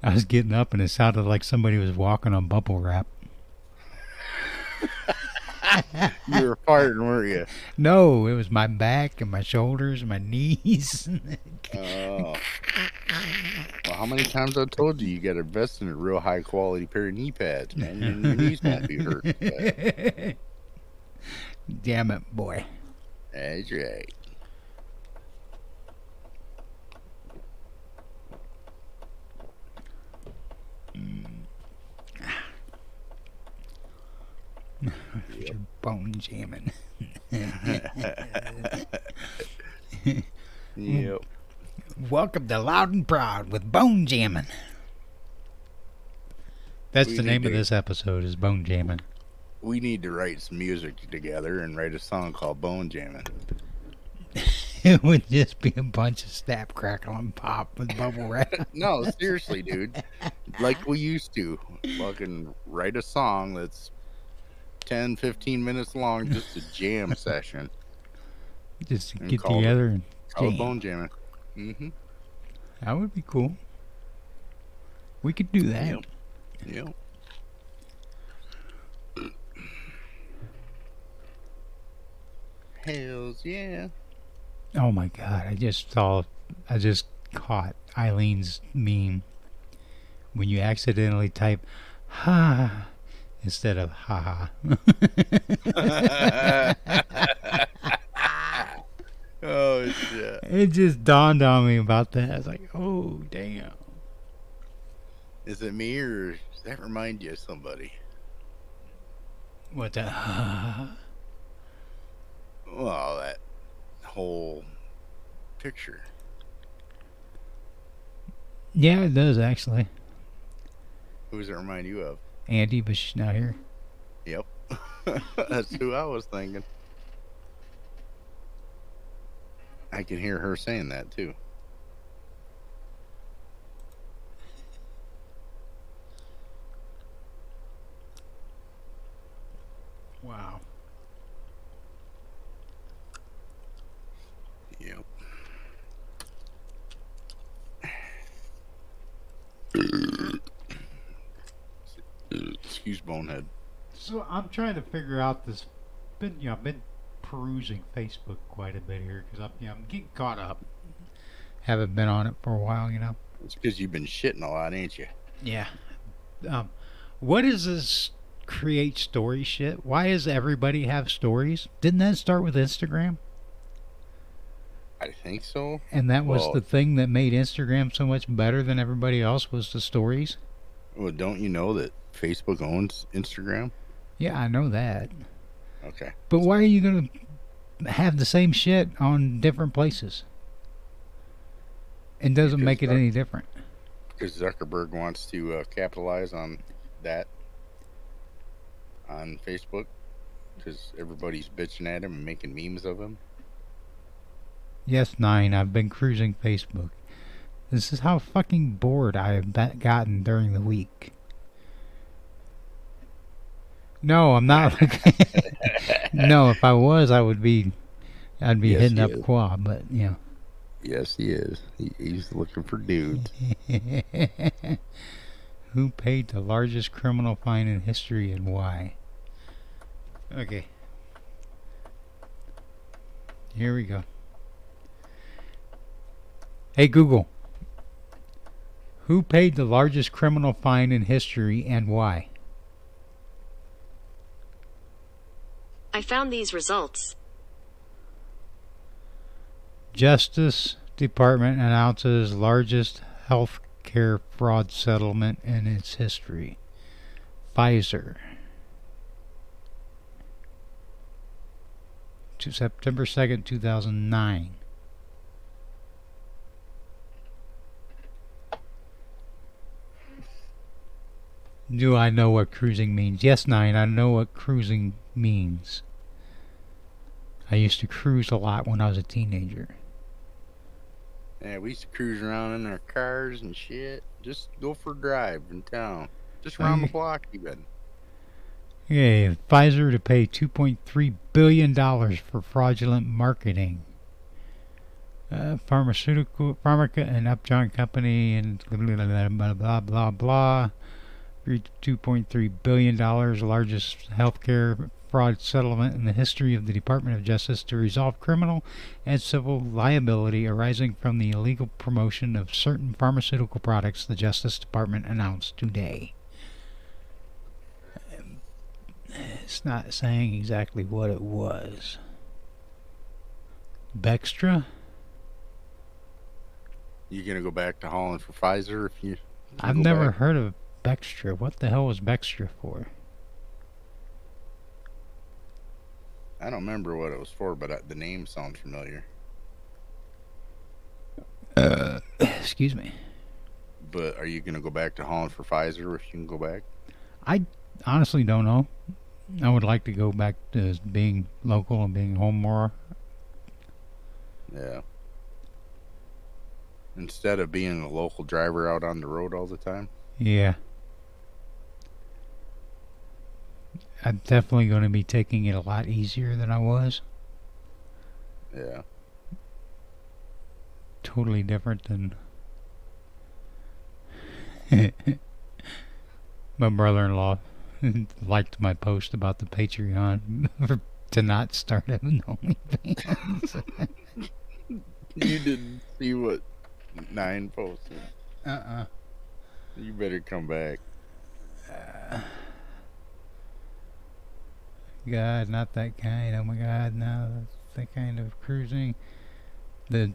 I was getting up and it sounded like somebody was walking on bubble wrap. You were farting, weren't you? No, it was my back and my shoulders and my knees. Oh. Well, how many times I told you you got to invest in a real high quality pair of knee pads, man? Your, your knees won't be hurt. Damn it, boy. That's right. Hmm. Your bone jamming. Yep. Welcome to Loud and Proud with Bone Jamming. That's We the name of this episode is Bone Jamming. We need to write some music together and write a song called Bone Jamming. it would just be a bunch of snap, crackle, and pop with bubble wrap. No, seriously, dude. like we used to. Fucking write a song that's 10, 15 minutes long, just a jam session. Just And get call it- together and Call jam. bone jamming. Mm-hmm. That would be cool. We could do that. Yep. Yep. Hells yeah. Oh my god! I just saw. I just caught Eileen's meme when you accidentally type "ha" instead of "ha ha." oh shit. it just dawned on me about that. I was like, "Oh damn!" Is it me or does that remind you of somebody? What the? Well, that whole picture. Yeah, it does actually. Who does it remind you of? Andy, but she's not here. Yep. That's who I was thinking. I can hear her saying that too. Wow. Yep. Excuse bonehead. So I'm trying to figure out this. Been you know I've been perusing Facebook quite a bit here because I'm you know, I'm getting caught up. Haven't been on it for a while, you know. It's because you've been shitting a lot, ain't you? Yeah. Um, what is this create story shit? Why does everybody have stories? Didn't that start with Instagram? I think so. And that was Well- the thing that made Instagram so much better than everybody else was the stories. Well, don't you know that Facebook owns Instagram? Yeah, I know that. Okay. But why are you gonna have the same shit on different places? It doesn't Because make it that- any different. Because Zuckerberg wants to uh, capitalize on that on Facebook. Because everybody's bitching at him and making memes of him. Yes, nine. I've been cruising Facebook. This is how fucking bored I have gotten during the week. No, I'm not. no, if I was, I would be. I'd be Yes, hitting up is. Quad, but you know. Yes, he is. He, he's looking for dudes. Who paid the largest criminal fine in history and why? Okay. Here we go. Hey Google. Who paid the largest criminal fine in history and why? I found these results. Justice Department announces largest health care fraud settlement in its history. Pfizer. To September 2nd, 2009. Do I know what cruising means? Yes, Nine, I know what cruising means. I used to cruise a lot when I was a teenager. Yeah, we used to cruise around in our cars and shit. Just go for a drive in town. Just around the block, even. Yeah, Pfizer to pay 2.3 billion dollars for fraudulent marketing. Uh, pharmaceutical, Pharmacia and Upjohn Company and blah blah blah blah blah. blah. 2.3 billion dollars, largest healthcare fraud settlement in the history of the Department of Justice to resolve criminal and civil liability arising from the illegal promotion of certain pharmaceutical products. The Justice Department announced today. It's not saying exactly what it was. Bextra? You gonna go back to Holland for Pfizer if you? I've never back? heard of Bextra. What the hell was Bextra for? I don't remember what it was for, but I, the name sounds familiar. Uh, Excuse me. But are you gonna go back to Holland for Pfizer if you can go back? I honestly, don't know. I would like to go back to being local and being home more. Yeah. Instead of being a local driver out on the road all the time. Yeah. I'm definitely going to be taking it a lot easier than I was. Yeah. Totally different than my brother-in-law liked my post about the Patreon to not start having OnlyFans. You didn't see what nine posted. uh-uh. You better come back. Uh, God, not that kind. Oh my God, no, that's that kind of cruising. The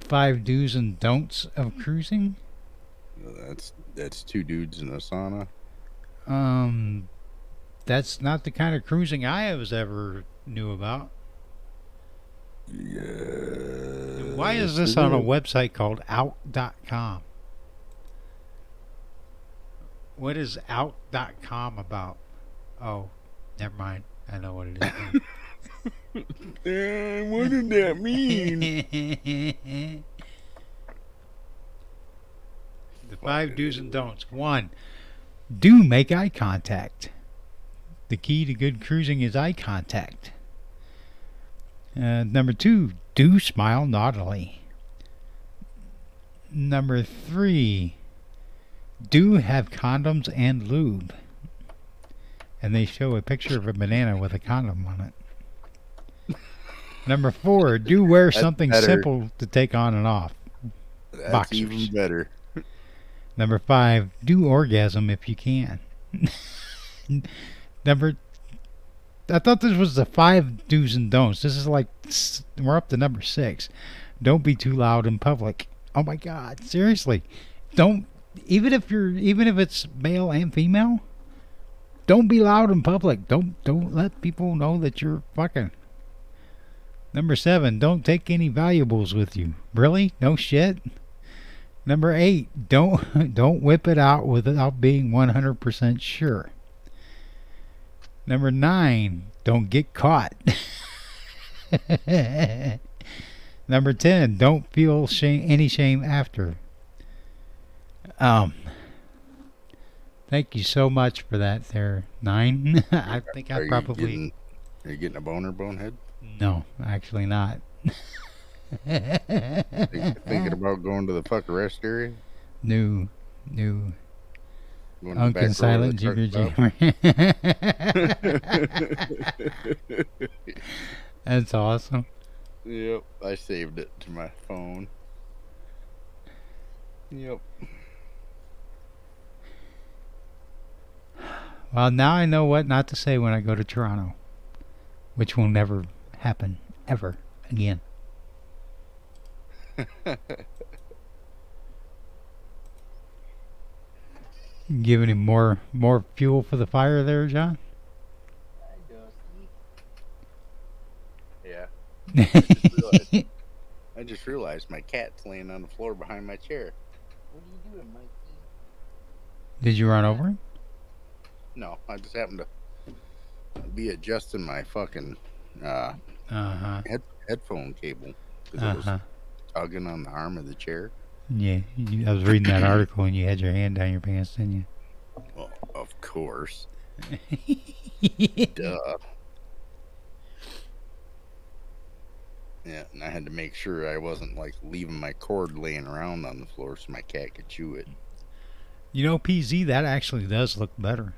five do's and don'ts of cruising. That's that's two dudes in a sauna. Um, that's not the kind of cruising I was ever knew about. Yeah. Why is this on a website called out.com? What is out.com about? Oh, never mind. I know what it is. Uh, what did that mean? the five do's and don'ts. One, do make eye contact. The key to good cruising is eye contact. Uh, number two, do smile naughtily. Number three, do have condoms and lube. And they show a picture of a banana with a condom on it. Number four, do wear That's something better. simple to take on and off. That's Boxers. even better. Number five, do orgasm if you can. Number, I thought this was the five do's and don'ts. This is like we're up to number six. Don't be too loud in public. Oh my God, seriously, don't. Even if you're, even if it's male and female, don't be loud in public. Don't don't let people know that you're fucking. Number seven, don't take any valuables with you. Really? No shit. Number eight, don't don't whip it out without being 100% sure. Number nine, don't get caught. Number 10, don't feel shame, any shame after. Um, thank you so much for that there, Nine. I think Are I you probably... getting- are you getting a boner, bonehead? No, actually not. Think- Thinking about going to the fuck rest area? New, new. Going to the back Uncle Silent Jigger Jammer. That's awesome. Yep, I saved it to my phone. Yep. Well, now I know what not to say when I go to Toronto, which will never happen ever again. Giving him more more fuel for the fire there, John. Yeah. realized- I just realized my cat's laying on the floor behind my chair. What are you doing, Mikey? Did you run over him? No, I just happened to be adjusting my fucking uh, Uh huh. head, headphone cable because Uh I was tugging on the arm of the chair. Yeah, you, I was reading that article and you had your hand down your pants, didn't you? Well, of course. Duh. Yeah, and I had to make sure I wasn't like leaving my cord laying around on the floor so my cat could chew it. you know, PZ, that actually does look better.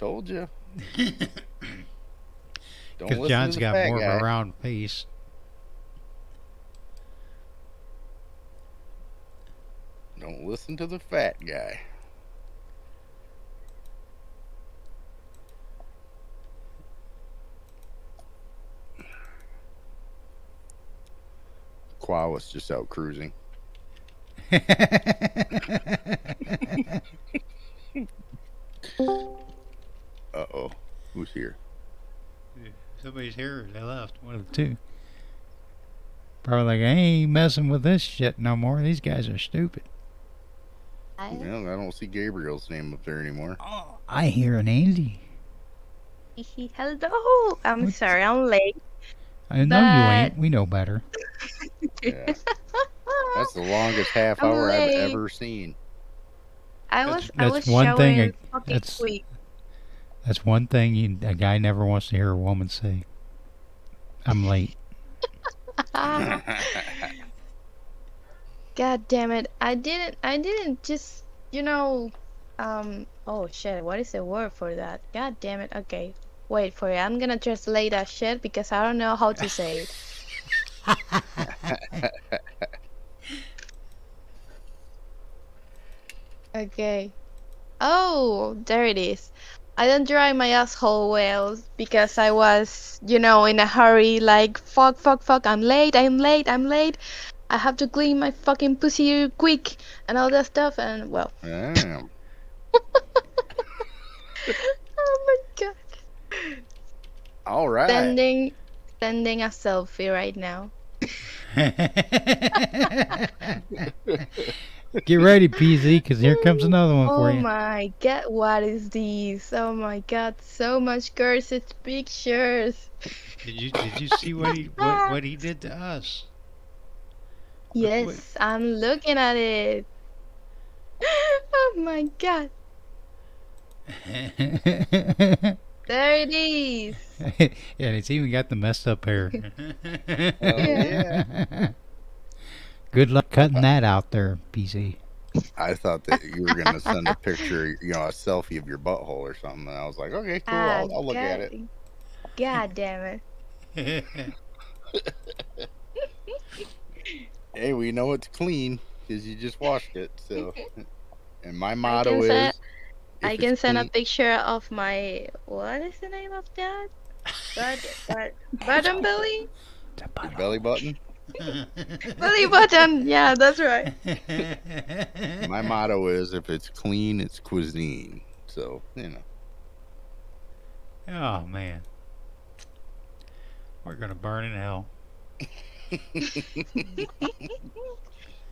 Told you. Don't Because John's got more guy. of a round face. Don't listen to the fat guy. Qua was just out cruising. Uh oh. Who's here? Somebody's here. They left. One of the two. Probably like, I ain't messing with this shit no more. These guys are stupid. Hi. Well, I don't see Gabriel's name up there anymore. Oh, I hear an Andy. Hello. I'm What? sorry, I'm late. I know you ain't. We know better. Yeah. That's the longest half I'm hour I've ever seen. I That's- was I that's was one showing thing I- fucking that's- quick. That's one thing you, a guy never wants to hear a woman say. I'm late. God damn it! I didn't I didn't just you know um oh shit what is the word for that? God damn it! Okay, wait for it. I'm gonna translate that shit because I don't know how to say it. Okay. Oh, there it is. I don't dry my asshole well because I was, you know, in a hurry, like, fuck, fuck, fuck, I'm late, I'm late, I'm late. I have to clean my fucking pussy quick and all that stuff, and well. Damn. Oh my god. All right. Sending, sending a selfie right now. Get ready, PZ, because here comes another one for you. Oh you. my god, what is this? Oh my god, so much cursed pictures. Did you did you see what he what, what he did to us? Look what- Yes, I'm looking at it. Oh my god, and there it is. And it's even got the messed up hair. yeah. Good luck cutting that out there, PZ. I thought that you were gonna send a picture, you know, a selfie of your butthole or something. And I was like, okay, cool. Ah, I'll, I'll look at it. God damn it. Hey, we know it's clean because you just washed it. So, and my I motto can is, send, if I can send a picture of my what is the name of that? But but button belly? your belly button. Belly button. Yeah, that's right. My motto is, if it's clean, it's cuisine. So, you know. oh man, we're gonna burn in hell.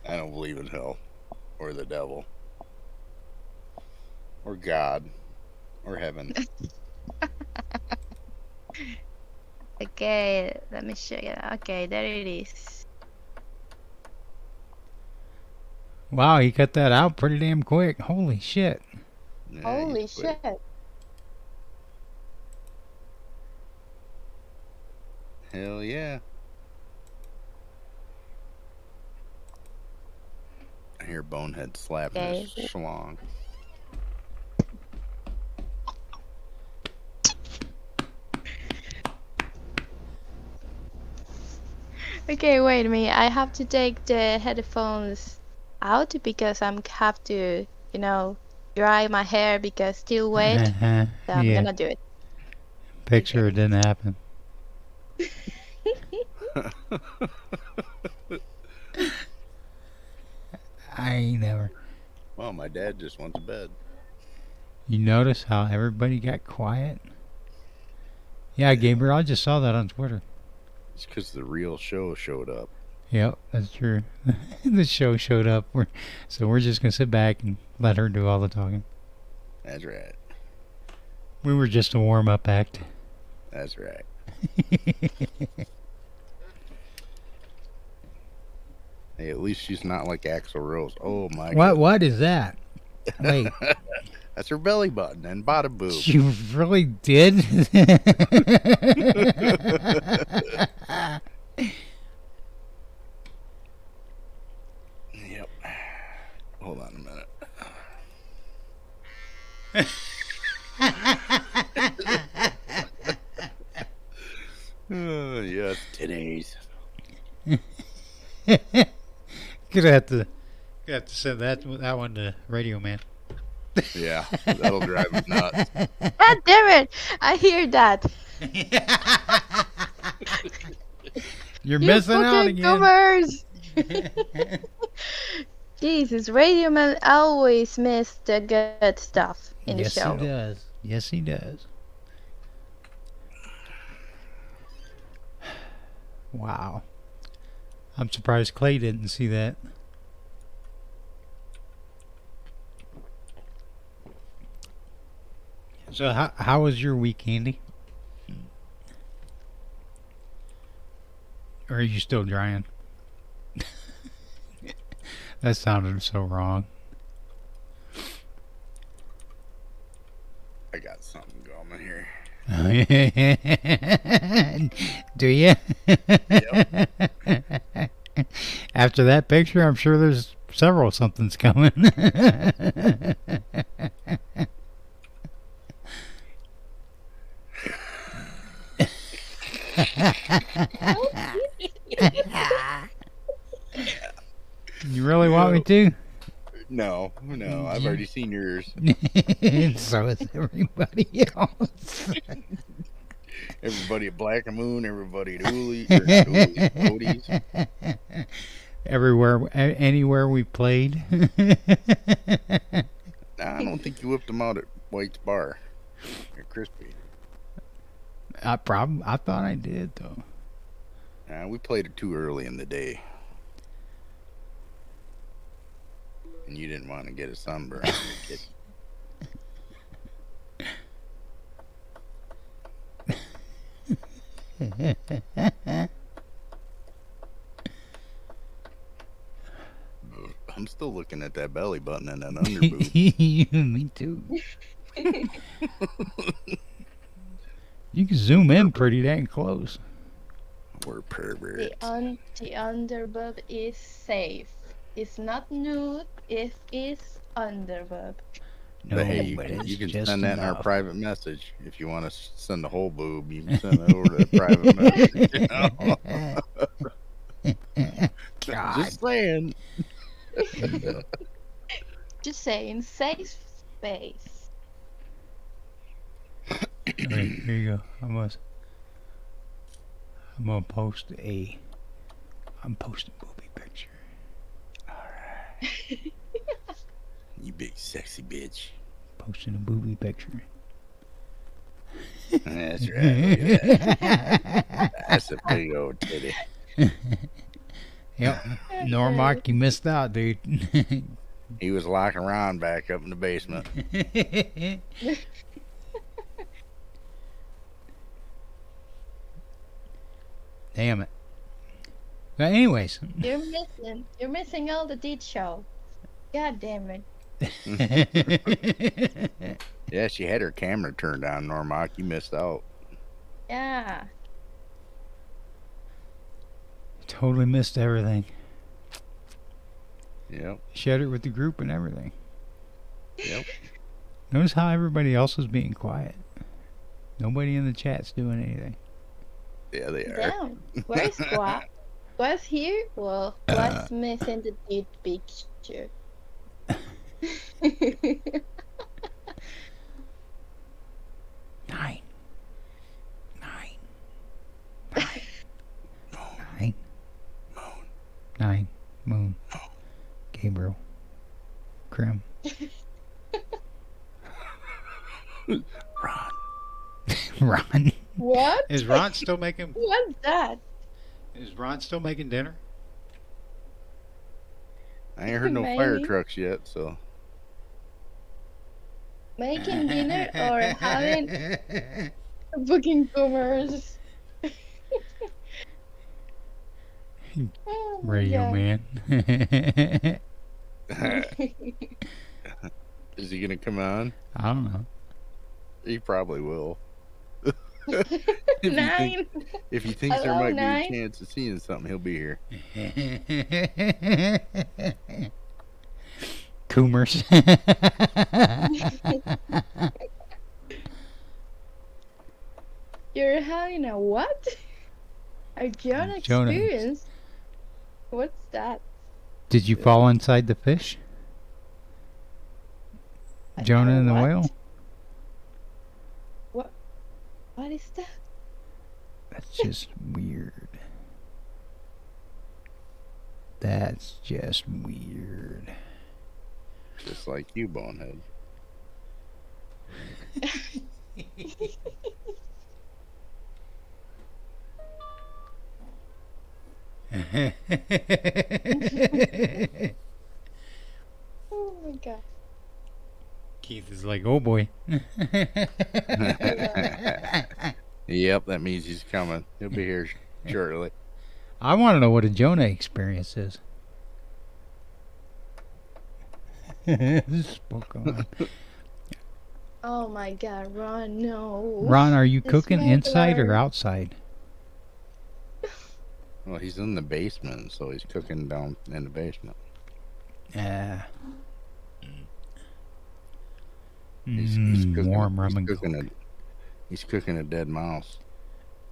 I don't believe in hell or the devil or God or heaven. Okay, let me show you. Okay, there it is. Wow, he cut that out pretty damn quick. Holy shit! Yeah, Holy quick. shit. Hell yeah. I hear Bonehead slapping his Okay. schlong. Okay, wait a minute. I have to take the headphones out because I'm have to, you know, dry my hair because still wet. So I'm yeah, gonna do it. picture it didn't happen. I ain't never. Well, my dad just went to bed. You notice how everybody got quiet? Yeah, Gabriel, I just saw that on Twitter. It's because the real show showed up. Yep, that's true. the show showed up, we're, so we're just gonna sit back and let her do all the talking. That's right. We were just a warm up act. That's right. Hey, at least she's not like Axl Rose. Oh my what? god. What is that? Wait, That's her belly button and bada boob. you really did? Yep. Hold on a minute. Uh, yes, today's. Gonna have to, gonna have to send that that one to Radio Man. Yeah, that'll drive him nuts. God damn it! I hear that. You're You missing out fucking again. goobers! Jesus, Radio Man always miss the good stuff in yes, the show. Yes, he does. Yes, he does. Wow. I'm surprised Clay didn't see that. So how, how was your week, Andy? Or are you still drying? that sounded so wrong. I got something. Do you? After that picture, I'm sure there's several somethings coming. you really want me to? No, no, I've already seen yours. so is everybody else. Everybody at Black Moon, everybody at Uli, or not Uli's, Cody's. Everywhere, anywhere we played. I don't think you whipped them out at White's Bar. At Crispy. I prob- I thought I did though. Nah, we played it too early in the day. And you didn't want to get a sunburn. on kid. I'm still looking at that belly button and that underboob. Me too. you can zoom in pretty dang close. We're The perverts. un the underboob is safe. It's not nude. It is underboob. No, but hey, you can, it's you can send that in our private message. If you want to send the whole boob, you can send it over to the private message. God. Just saying. Just saying, safe space. Alright, here you go. I'm gonna, I'm gonna post a. I'm posting booby picture. You big sexy bitch. Posting a booby picture. That's right. Look at that. That's a big old titty. Yep. Normark, you missed out, dude. He was locking around back up in the basement. Damn it. But anyways, You're missing. You're missing all the deed show. God damn it. Yeah, she had her camera turned on, Normock. You missed out. Yeah. totally missed everything. Yep. Shared it with the group and everything. Yep. Notice how everybody else is being quiet. Nobody in the chat's doing anything. Yeah, they are. Damn. Where's Squat? Squat's here? Well, Squat's missing the deed picture. Nine. Nine. Nine. Nine. Moon. Nine. Moon. Gabriel. Krim. Ron. Ron. what? Is Ron still making What's that? is Ron still making dinner? I ain't heard no fire trucks yet, so Making dinner or having booking commerce? Oh Radio God. man. is he gonna come on? I don't know. He probably will. if, he think, Nine. if he thinks there might Nine? be a chance of seeing something, he'll be here. Coomers. You're having a what? A Jonah Jonah. experience? What's that? Did you fall inside the fish? A- Jonah and the what? whale? What? What is that? That's just weird. That's just weird. Just like you, bonehead. Oh my god. Keith is like, oh boy. Yep, that means he's coming. He'll be here shortly. I want to know what a Jonah experience is. Spoke on. Oh my god, Ron, no. Ron, are you It's cooking inside or outside? Well, he's in the basement, so he's cooking down in the basement. Yeah. He's, he's Mm, cooking, warm he's rum and cooking a, he's cooking a dead mouse.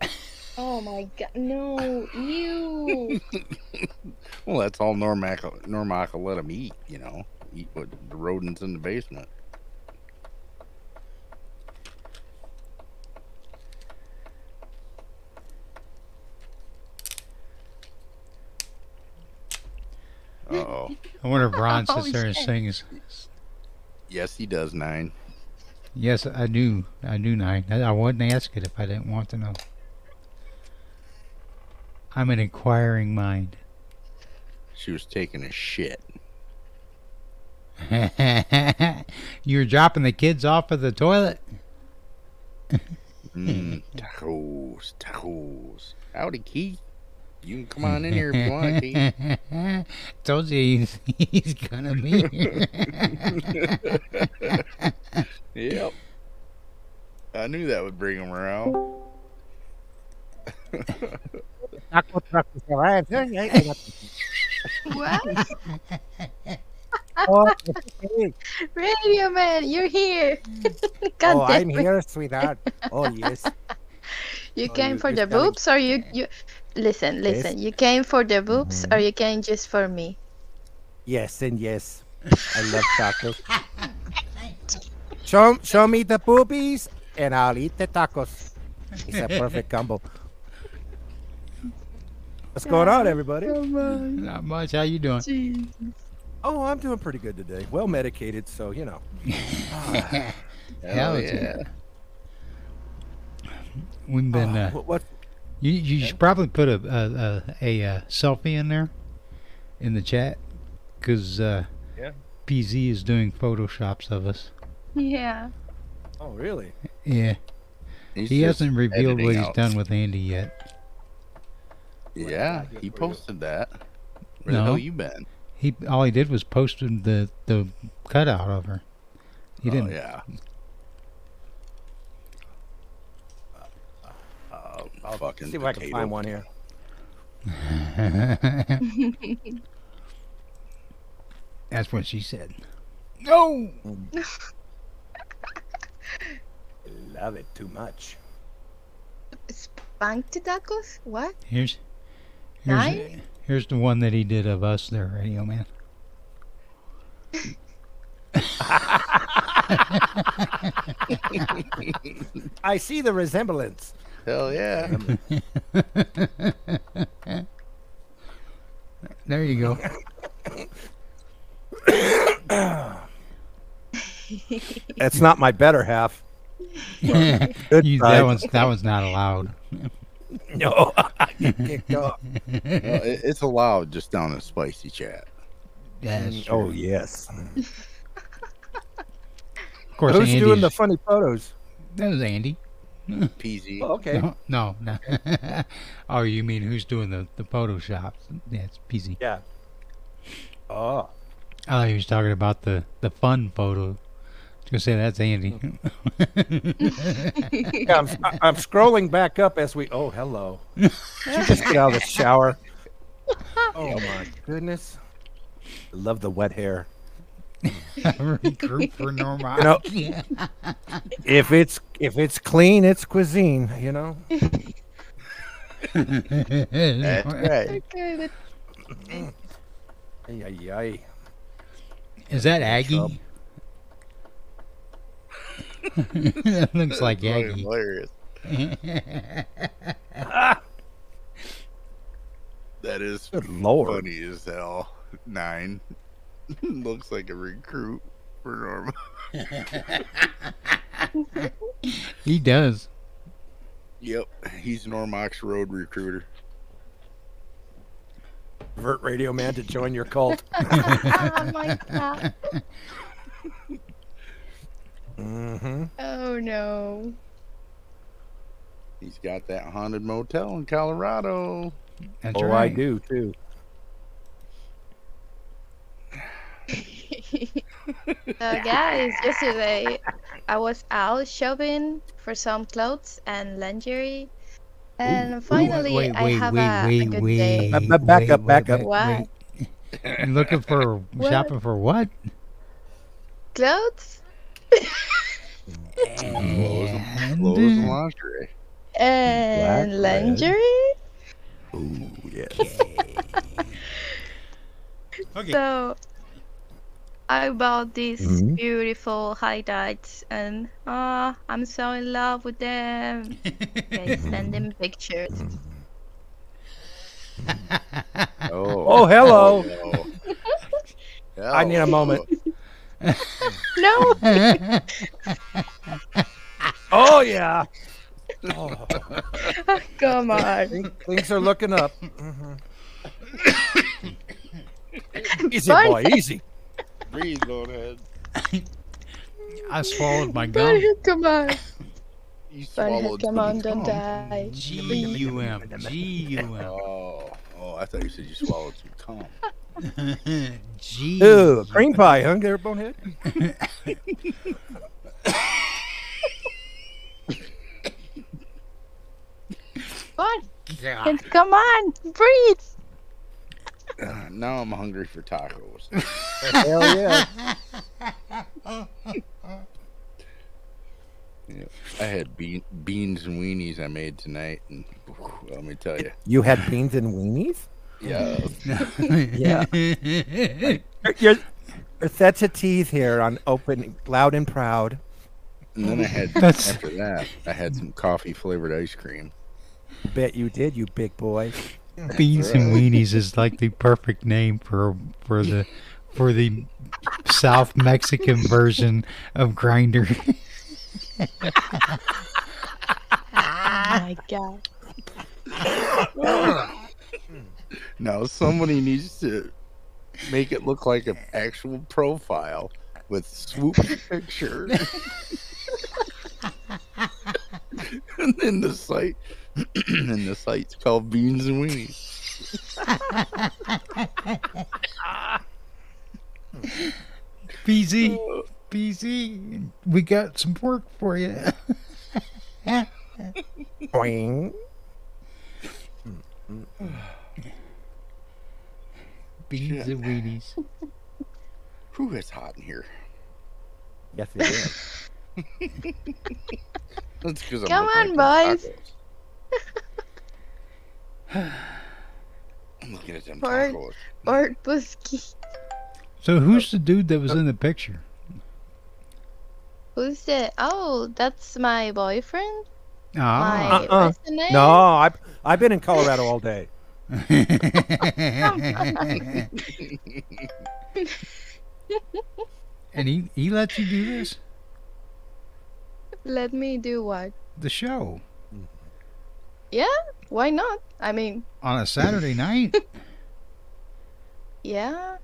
Oh my god, no, you. Well, that's all Normac Normac will let him eat. You know, eat what the rodents in the basement. Uh oh. I wonder if Ron Oh, sits there and sings. Yes, he does. Nine. Yes, I knew. I knew nine. I, I wouldn't ask it if I didn't want to know. I'm an inquiring mind. She was taking a shit. You're dropping the kids off at the toilet. Mm, tacos, tacos. Howdy, Keith. You can come on in here if you want, Keith. Told you he's, he's gonna be here. Yep. I knew that would bring him around. Taco truck is arrived. Hey, hey, I got what? Oh, okay. Radio man, you're here. god oh, I'm it. here, sweetheart. Oh, yes. You Oh, came you- for the telling- boobs or you you listen, listen. You came for the boobs Mm-hmm. or you came just for me? Yes, and yes. I love tacos. Show, show me the boobies, and I'll eat the tacos. It's a perfect combo. What's going on, everybody? Not much. How you doing? Oh, I'm doing pretty good today. Well medicated, so you know. Hell yeah. We've been. Oh, Uh, what, what? you you should probably put a a, a, a, uh selfie in there, in the chat, because uh, Yeah. PZ is doing photoshops of us. Yeah. Oh, really? Yeah, He's he hasn't revealed what editing he's out- done with Andy yet. Yeah, he posted that. Where No. the hell you been? He all he did was posted the the cutout of her. He Oh, didn't. yeah. Uh, I'll fucking see if I can find one here. That's what she said. No. Love it too much. Spanked tacos? What? Here's here's Nine? Here's the one that he did of us there, Radio Man. I see the resemblance. Hell yeah. There you go. That's not my better half. Good You- that one's that one's not allowed. No, I get kicked off. Well, it, it's allowed just down in spicy chat. That's mm, true. Oh yes. Of course, Who's doing the funny photos? That was Andy. PZ. Oh, okay. No, no, no. oh, you mean who's doing the the photoshops? Yeah, it's PZ. Yeah. Oh. I thought he was talking about the the fun photo. I was gonna say that's Andy. Yeah, I'm, I- I'm scrolling back up as we. Oh, hello. Did you just get out of the shower? Oh my goodness. I love the wet hair. Recruit for normal. You know- yeah. If it's if it's clean, it's cuisine. You know. That's right. Okay, Ay, ay, ay. Is that Aggie? Trouble. that looks like That's fucking hilarious. That is Good lord. funny as hell. Nine. Looks like a recruit for Norma. he does. Yep, he's Normox Road Recruiter. Vert Radio Man to join your cult. oh my god. Mm-hmm. Oh no. He's got that haunted motel in Colorado. That's Oh, right. I do too. So guys, yesterday I was out shopping for some clothes and lingerie, and finally wait, I have wait, a, a wait, good wait, day. But back up, back up. wait, What? wait. You looking for What? shopping for what? Clothes Clothes and, And, clothes and uh, lingerie. and Black, red. lingerie. Ooh, yes. Okay. So I bought these Mhm. beautiful highlights, and ah, I'm so in love with them. Okay, send them pictures. Oh, Oh, hello. Oh. I need a moment. No, Oh yeah. Oh, come on. things- things are looking up. Mhm. easy, Fine. boy, easy. Breathe, go head. I swallowed my gum. Butthead, come on. You Butthead, swallowed come some on, don't gum. die. G U M G U M Oh, oh, I thought you said you swallowed some cum. G. Ooh, cream pie, huh, there, bonehead? What? God. Come on, breathe. Uh, now I'm hungry for tacos. Hell yeah. Yeah. I had bean, beans and weenies I made tonight, and whew, let me tell you, You had beans and weenies? Yeah, Yeah. You're, you're such a tease here on open, loud and proud. and then I had That's- after that I had some coffee flavored ice cream. Bet you did, you big boy. Beans and weenies is like the perfect name for for the for the South Mexican version of Grindr. Oh my god. Now somebody needs to make it look like an actual profile with swoop picture. and then the site and the site's called Beans and Weenies. PZ, uh, PZ, we got some work for you. Boing. Beans and weenies. Whew, it's hot in here. Yes, it is. That's because I'm Come looking on, at them boys. I'm looking at them Fart. tacos. Or Busky. So who's the dude that was in the picture? Who's that? Oh, that's my boyfriend. Ah. My Uh-uh. what's the name? No, I've, I've been in Colorado all day. and he he let you do this? Let me do what? The show Yeah, why not? I mean, on a Saturday night? yeah.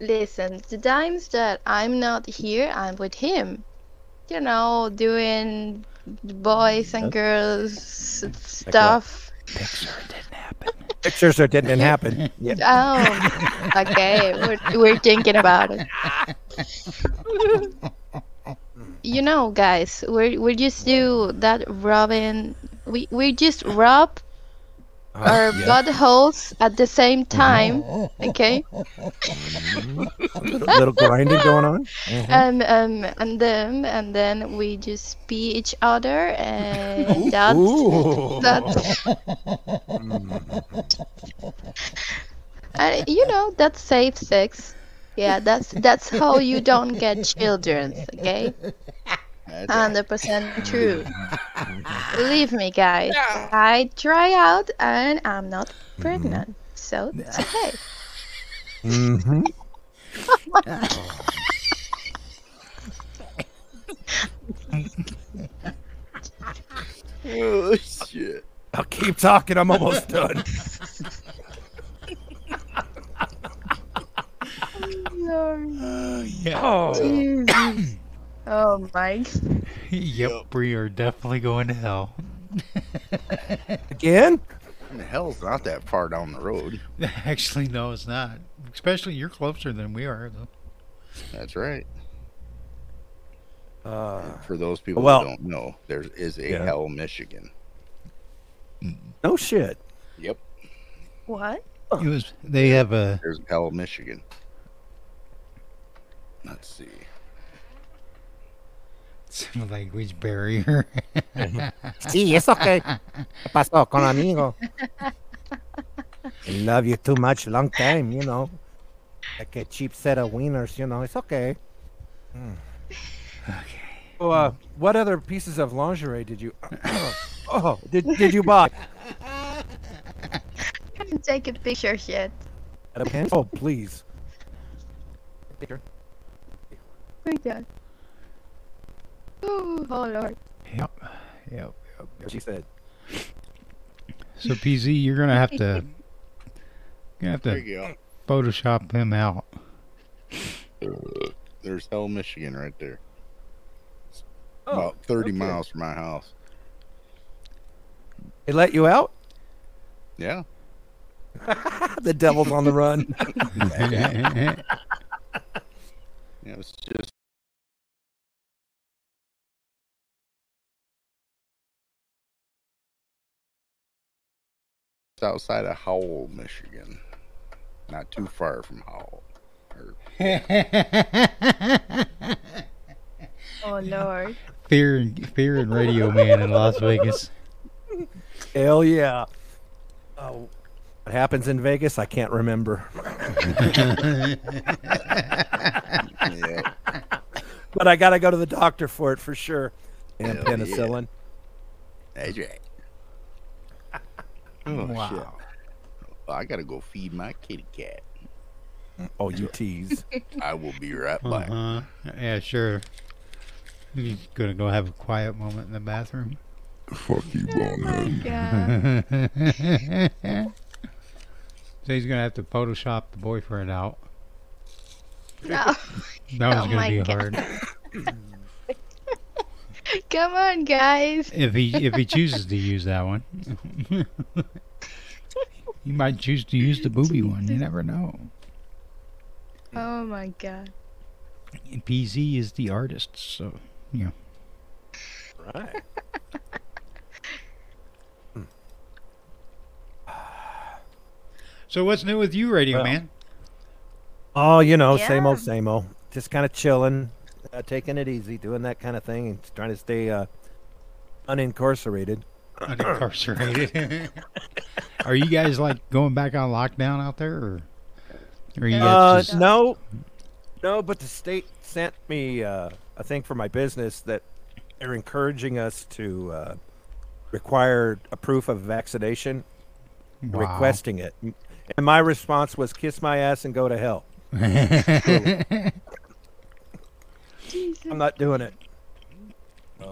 Listen, the times that I'm not here, I'm with him. You know, doing boys and girls stuff. Pictures didn't happen. Pictures that didn't happen. Yeah. Oh, okay. We're, we're thinking about it. you know, guys, we we just do that rubbing. We we just rub our Uh, yeah. buttholes at the same time. Okay, little, little grinding going on. Mhm. and um and then and then we just pee each other, and that's Ooh. that's Mm. uh, you know that's safe sex. Yeah, that's that's how you don't get children. Okay. That's Hundred percent true. Believe me, guys. I try out and I'm not pregnant, so it's okay. Mhm. Oh shit. I'll keep talking. I'm almost done. yeah. Oh. Oh my. Yep, we are definitely going to hell. Again? I mean, hell's not that far down the road. Actually, no, it's not. Especially you're closer than we are, though. That's right. Uh, For those people well- who don't know, there is a Yeah. Hell, Michigan. no shit. Yep, What? It was. They have a. there's Hell, Michigan. Let's see. Some language barrier. Sí, es okay. ¿Qué pasó con amigo? I love you too much, long time, you know. Like a cheap set of wieners, you know. It's okay. okay. So, uh, what other pieces of lingerie did you? oh, did did you buy? Can't take a picture yet. At? Oh, please. Picture. Like that. Oh, oh lord. Yep. Yep. Yep. She said. So PZ, you're gonna have to. You're gonna have to go. Photoshop him out. There's Hell, Michigan, right there. Oh, About 30 okay. miles from my house. They let you out? Yeah. the devil's on the run. Yeah, it's just it's outside of Howell, Michigan. Not too far from Howell. Or, Oh lord. fear, and fear, and Radio Man in Las Vegas. Hell yeah. Oh, what happens in Vegas? I can't remember. yeah. But I gotta go to the doctor for it for sure. And Hell yeah. penicillin. That's right. Oh, shit. wow. Well, I gotta go feed my kitty cat. Oh, you tease. I will be right back. Uh huh. Yeah, sure. He's gonna go have a quiet moment in the bathroom. Fuck you, bonehead. Yeah. so he's gonna have to Photoshop the boyfriend out. No. That was Oh gonna be God. hard. Come on, guys. If he if he chooses to use that one, he might choose to use the booby one. You never know. Oh my god. And PZ is the artist, so yeah. right. Hmm. So what's new with you, Radio Well, Man? Oh, you know, same old, same old. Just kind of chilling, uh, taking it easy, doing that kind of thing, and trying to stay uh, unincarcerated. Unincarcerated. Are you guys like going back on lockdown out there, or, or you Uh, guys just no, no, but the state sent me uh, a thing for my business that they're encouraging us to uh, require a proof of vaccination, Wow. requesting it. And my response was, "Kiss my ass and go to hell." Jesus. I'm not doing it.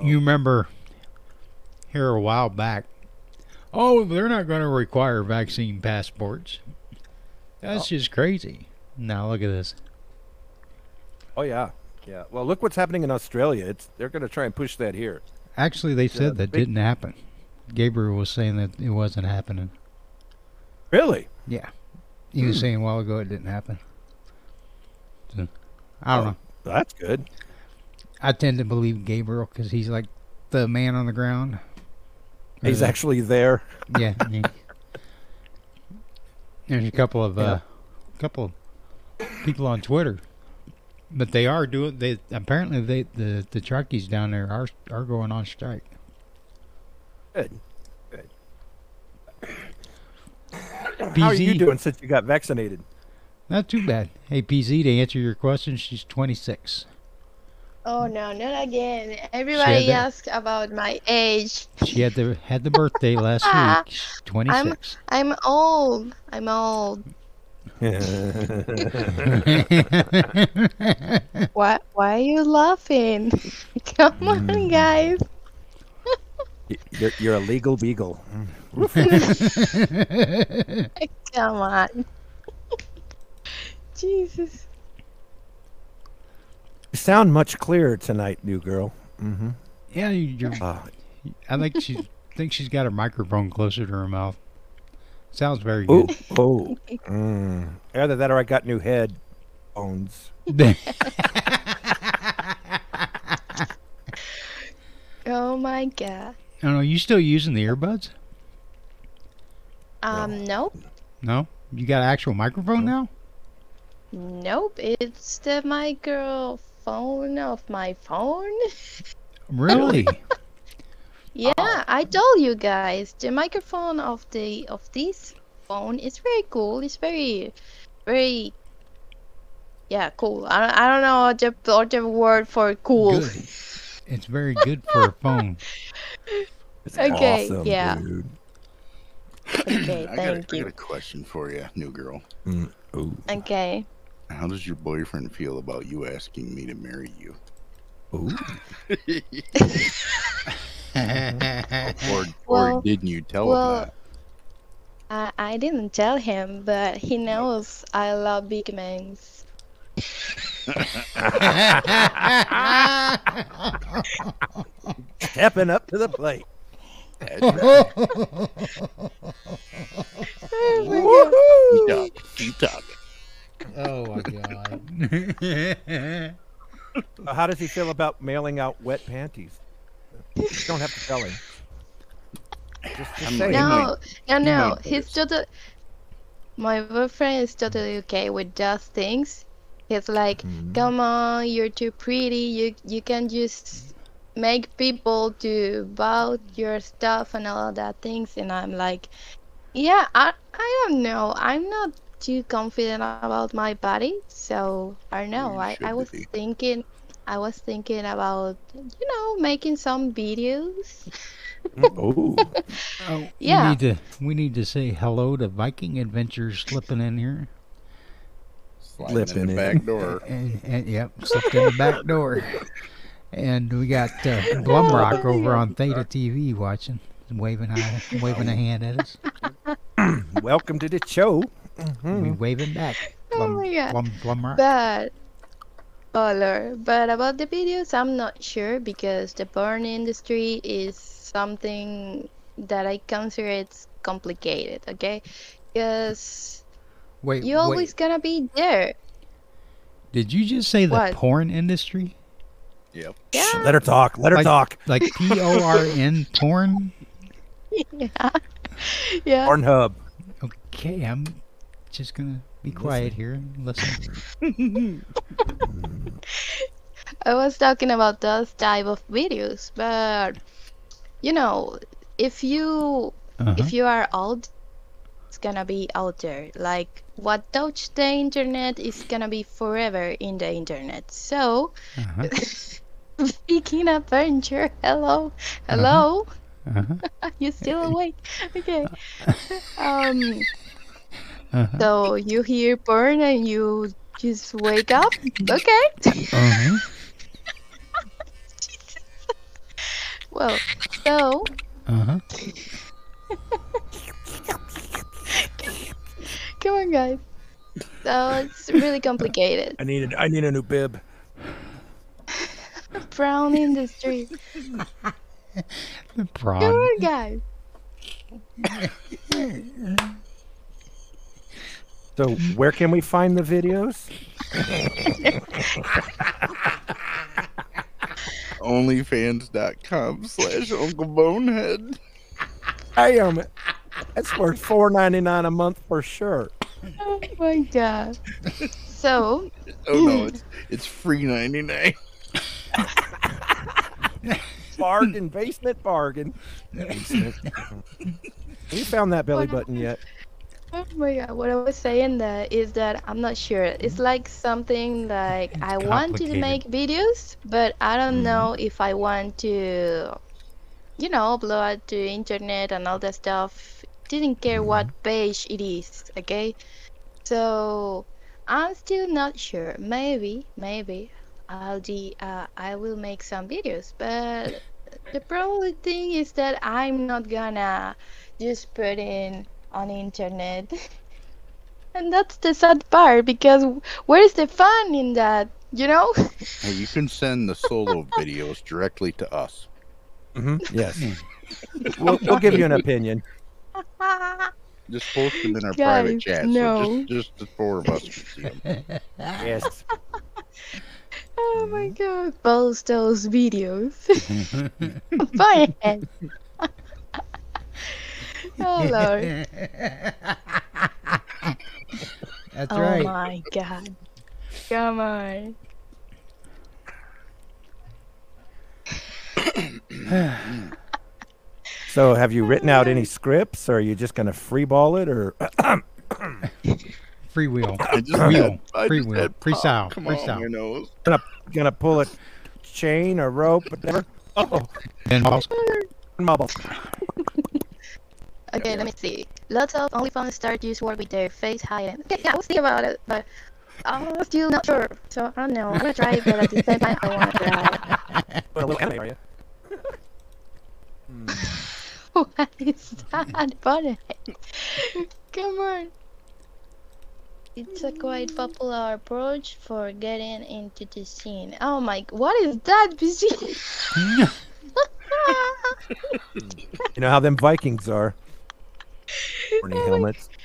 you remember here a while back? Oh, they're not going to require vaccine passports. That's Oh. just crazy. Now look at this. Oh yeah, yeah. Well, look what's happening in Australia. It's they're going to try and push that here. Actually, they said that big- didn't happen. Gabriel was saying that it wasn't happening. Really? Yeah, he was saying a while ago it didn't happen. So, I don't Oh. know. That's good. I tend to believe Gabriel because he's like the man on the ground. He's Uh, actually there. yeah. he- there's a couple of uh, couple of people on Twitter, but they are doing. They apparently they the the truckies down there are are going on strike. Good. Good. How are you doing since you got vaccinated? Not too bad. Hey PZ, to answer your question, she's 26. Oh no, not again. Everybody that- asks about my age. She had the had the birthday last week. She's 26. I'm old. I'm old. Why why are you laughing? Come on, mm. guys. you're, you're a legal beagle. Come on. Jesus. You sound much clearer tonight, new girl. Mm-hmm. yeah, you- you're. Uh, I think she think she's got her microphone closer to her mouth. Sounds very oh, good. oh. Mm. Either that or I got new headphones. Oh my god. Oh no, you still using the earbuds? Um, nope. No, you got an actual microphone now. Nope. It's the microphone of my phone. Really? Yeah, I told you guys the microphone of the of this phone is very cool. It's very, very, yeah, cool. I don't, I don't know the other word for cool. Good. It's very good for a phone. It's Okay, awesome, yeah. dude. Okay, I got, a, thank I you. got a question for you, new girl. Mm, Okay. How does your boyfriend feel about you asking me to marry you? ooh. Or, Well- or didn't you tell well, him I I didn't tell him, but he knows I love big men. Stepping up to the plate. that? Oh Keep talking. Keep talking. Oh my god. Uh, How does he feel about mailing out wet panties? You don't have to tell him. Just, just I'm say like- it. No, no, no. He's totally. My boyfriend is totally okay with those things. He's like, Mhm. "Come on, you're too pretty. You you can just make people to buy your stuff and all that things." And I'm like, "Yeah, I I don't know. I'm not too confident about my body, so I don't know. I I was be. thinking." I was thinking about, you know, making some videos. Oh, Oh, Yeah. We need to we need to say hello to Viking Adventures slipping in here. Sliding in Slipping the in. back door. And, and yep, slipped in the back door. And we got uh, Blumrock over on Theta TV watching, waving a, waving a hand at us. welcome to the show. We Mhm. waving back. Oh my God. Blum, Blumrock. But oh Lord. But about the videos, I'm not sure because the porn industry is something that I consider it's complicated. Okay, because Wait, you always wait. gonna be there. Did you just say the porn industry? Yep. Yeah. Let her talk. Let her Like- talk. Like P O R N porn? yeah. Yeah. Pornhub. Okay, I'm just gonna be quiet here and listen. I was talking about those type of videos, but you know, if you Uh-huh. if you are old, it's gonna be out there like what touched the internet is gonna be forever in the internet so Uh-huh. speaking of furniture hello hello Uh-huh. you still awake okay um Uh-huh. so you hear burn and you just wake up okay Uh-huh. well so Uh-huh. come on guys so it's really complicated I need a, I need a new bib. brown industry The come on guys So where can we find the videos? Onlyfans.com slash Uncle Bonehead. I am. That's worth four ninety nine a month for sure. Oh my god. So, Oh no, it's it's free ninety nine. Bargain, basement bargain. Basement. you found that belly button yet? Oh my god, what I was saying that is that I'm not sure. It's mm-hmm. like something like It's I want to make videos, but I don't mm-hmm. know if I want to, you know, upload to internet and all that stuff. Didn't care what mm-hmm. page it is, okay? So I'm still not sure. Maybe, maybe I'll de- uh, I will make some videos, but the probably thing is that I'm not gonna just put in on internet. and that's the sad part because where's the fun in that, you know? Hey, you can send the solo videos directly to us. hmm Yes. we'll, we'll give you an opinion. Just post them in our private chat. no. So just, just the four of us can see them. Yes. Oh my god. Post those videos. Firehead. Oh lord. That's oh right. my god. Come on. So, have you written out any scripts, or are you just gonna freeball it, or Free wheel. I just Wheel. had, I Free just wheel. Freestyle. Freestyle. nose. gonna gonna pull a chain or rope, whatever? Oh, Then balls. marble. Okay, let me see. Lots of OnlyFans start use work with their face hiding. Okay, yeah, I was thinking about it, but I'm still not sure. So I don't know. I'm gonna try it, but at the same time, I wanna try. Put a little anime, are you? Hmm. What is that funny? Come on. It's a quite popular approach for getting into the scene. Oh my, what is that? busy? You know how them Vikings are. Horny Oh my- helmets. No,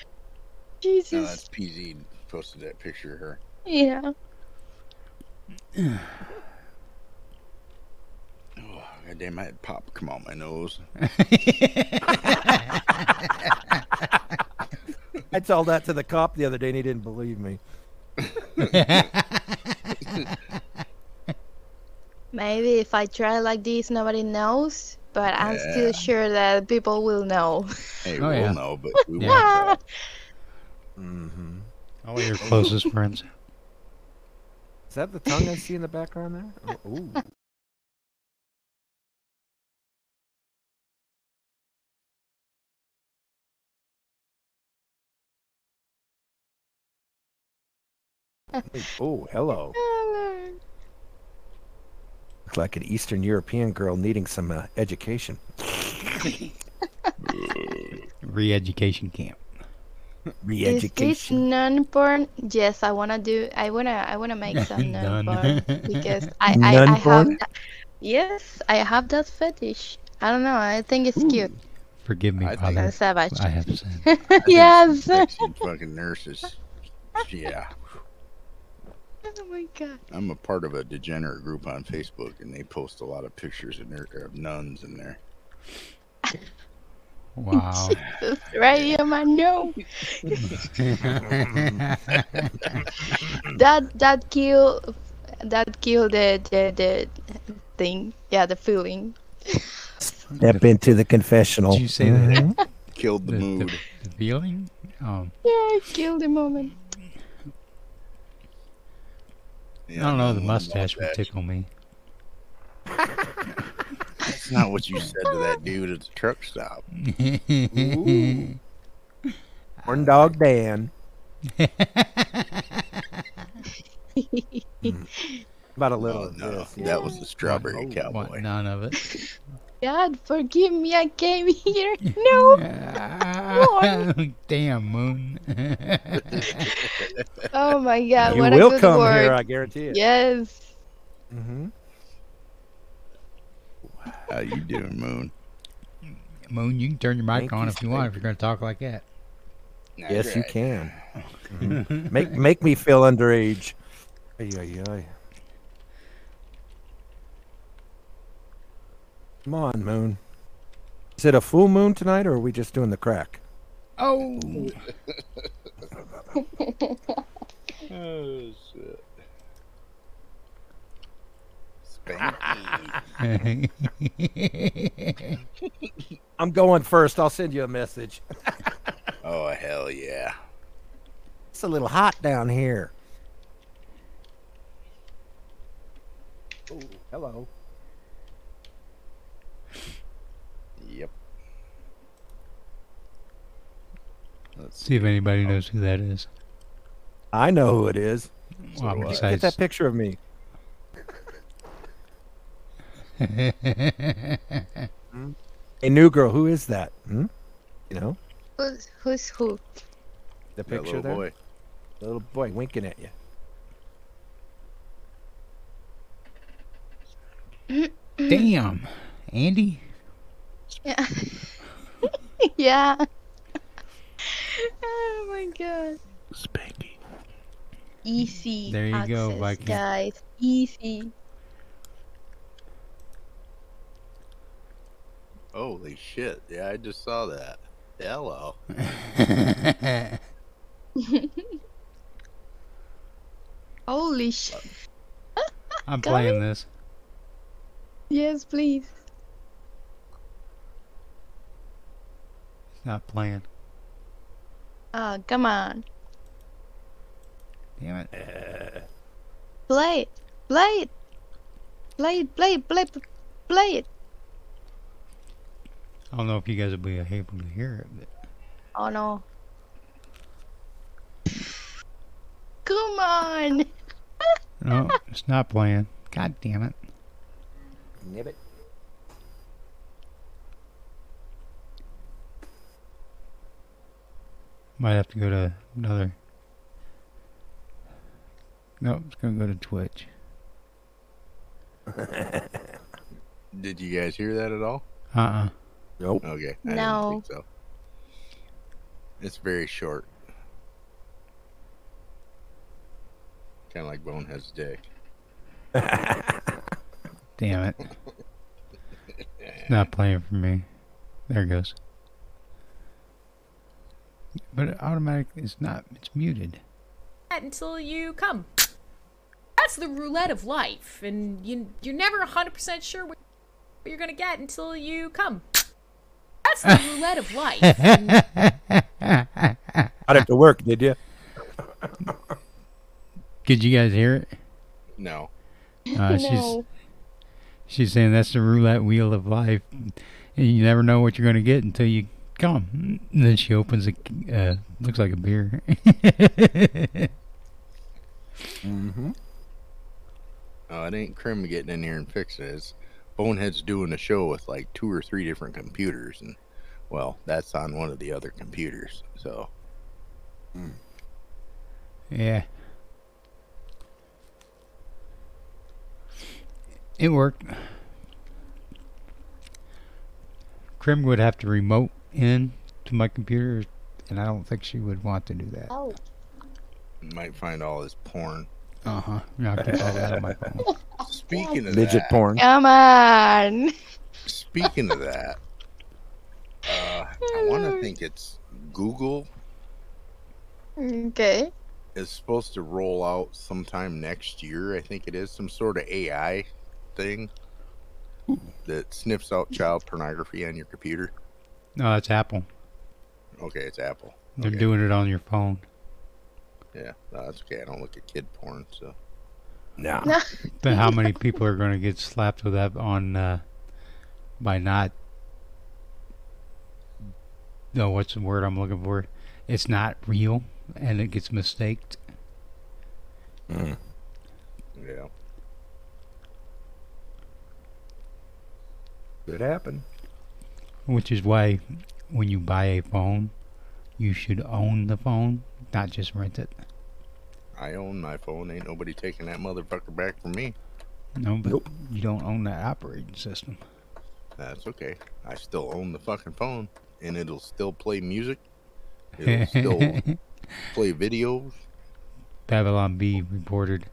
Jesus. that's PZ posted that picture of her. Yeah. Oh, God damn, I had pop come out my nose. I told that to the cop the other day, and he didn't believe me. Maybe if I try like this, nobody knows. But I'm Yeah. still sure that people will know. Hey, Oh, we'll yeah. know, but we Yeah. won't. try. Mm-hmm. All your closest friends. Is that the tongue I see in the background there? Oh, ooh. Hey, oh, hello. Look like an Eastern European girl needing some uh, education. Re-education camp. Is this Re-education. non-porn? Yes, I wanna do. I wanna. I wanna make some None. non-porn because I, I, I have. Non-porn? That, yes, I have that fetish. I don't know. I think it's cute. Forgive me, I think- Father. Savage. I have sinned. I yes. Fucking nurses. Yeah. Oh my god. I'm a part of a degenerate group on Facebook, and they post a lot of pictures of, ner- of nuns in there. Wow. Jesus, right in my nose. That that kill, that kill the the the thing. Yeah, the feeling. Step into the confessional. Did you say that? Killed the The, the, mood. the feeling? Um, Yeah, killed the moment. Yeah, I don't know. The nun mustache would tickle me. That's not what you said to that dude at the truck stop. Ooh. Horn dog Dan. About a little Oh, of no, this. yeah. that was the strawberry What, cowboy. none of it. God, forgive me. I came here. No. Damn, Moon. Oh my God. You what will a good come word. here, I guarantee it. Yes. Mm-hmm. How you doing, Moon? Moon, you can turn your mic Thank on you, if you want, if you're going to talk like that. Yes, you can. Mhm. Make make me feel underage. Ay, ay, ay. Come on, Moon. Is it a full moon tonight, or are we just doing the crack? Oh! Oh shit. Spanky. I'm going first. I'll send you a message. oh hell yeah. It's a little hot down here. Oh, hello. Yep. Let's See if anybody knows who that is. I know who it is. Well, do I. Get that picture of me. A new girl. Who is that? Hmm? You know Who's who's who? the picture that picture little there. boy. The little boy winking at you. Damn, Andy. Yeah. yeah. Oh my God. Spanky. easy. There you go, Viking. guys. Easy. Holy shit! Yeah, I just saw that. Hello. Holy shit. Uh, I'm Got playing it? this. Yes, please. It's not playing. Ah, come on. Damn it. Play it. Play it. Play it. Play it. Play it. Play it. I don't know if you guys will be able to hear it. But Oh no. Come on. no, it's not playing. God damn it. Nibbit. Might have to go to another. Nope, it's gonna go to Twitch. Did you guys hear that at all? Uh uh Nope. Okay. I No. didn't think so. It's very short. Kind of like Bonehead's dick. Damn it. It's not playing for me. There it goes. But it automatically, it's not, it's muted. until you come. That's the roulette of life, and you you're never 100% sure what you're gonna get until you come. That's the roulette of life. I'd have to work, did you? Did you guys hear it? No. Uh, she's no. she's saying that's the roulette wheel of life, and you never know what you're going to get until you come. And then she opens a uh, looks like a beer. Mm-hmm. Oh, it ain't Krim getting in here and fixing it. It's Bonehead's doing a show with like two or three different computers, and well, that's on one of the other computers. So yeah. It worked. Krim would have to remote in to my computer, and I don't think she would want to do that. Oh. might find all this porn. Uh huh. I'll keep all that on my phone. Speaking of Midget that, porn. Come on. Speaking of that, uh, I want to think it's Google Okay. is supposed to roll out sometime next year. I think it is some sort of AI thing that sniffs out child pornography on your computer. No, that's Apple. Okay, it's Apple. They're Okay. doing it on your phone. Yeah, no, that's okay. I don't look at kid porn, so Nah. But how many people are going to get slapped with that on uh, by not? No, what's the word I'm looking for? It's not real, and it gets mistaked. Mm. yeah. Could happen. Which is why, when you buy a phone, you should own the phone, not just rent it. I own my phone. Ain't nobody taking that motherfucker back from me. No, but Nope. you don't own that operating system. That's okay. I still own the fucking phone, and it'll still play music. It'll still play videos. Babylon Bee reported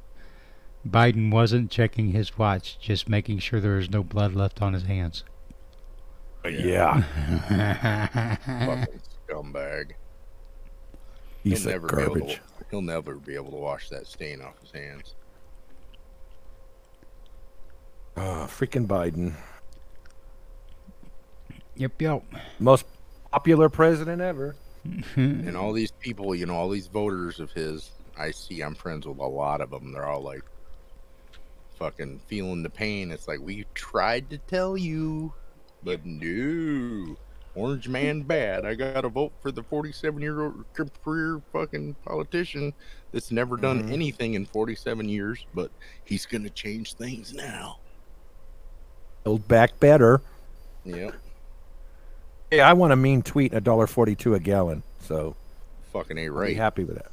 Biden wasn't checking his watch, just making sure there was no blood left on his hands. Yeah. Fucking scumbag. He's he'll like never be able garbage. to. He'll never be able to wash that stain off his hands. Ah, freaking Biden. Yep, yep. Most popular president ever. And all these people, you know, all these voters of his, I see. I'm friends with a lot of them. They're all like, fucking feeling the pain. It's like we tried to tell you, but no. Orange man bad. I got to vote for the 47 year old career fucking politician that's never done Mhm. anything in 47 years, but he's going to change things now. Build back better. Yep. Hey, I want a mean tweet a dollar forty-two a gallon. So Fucking A I'll be right. happy with that.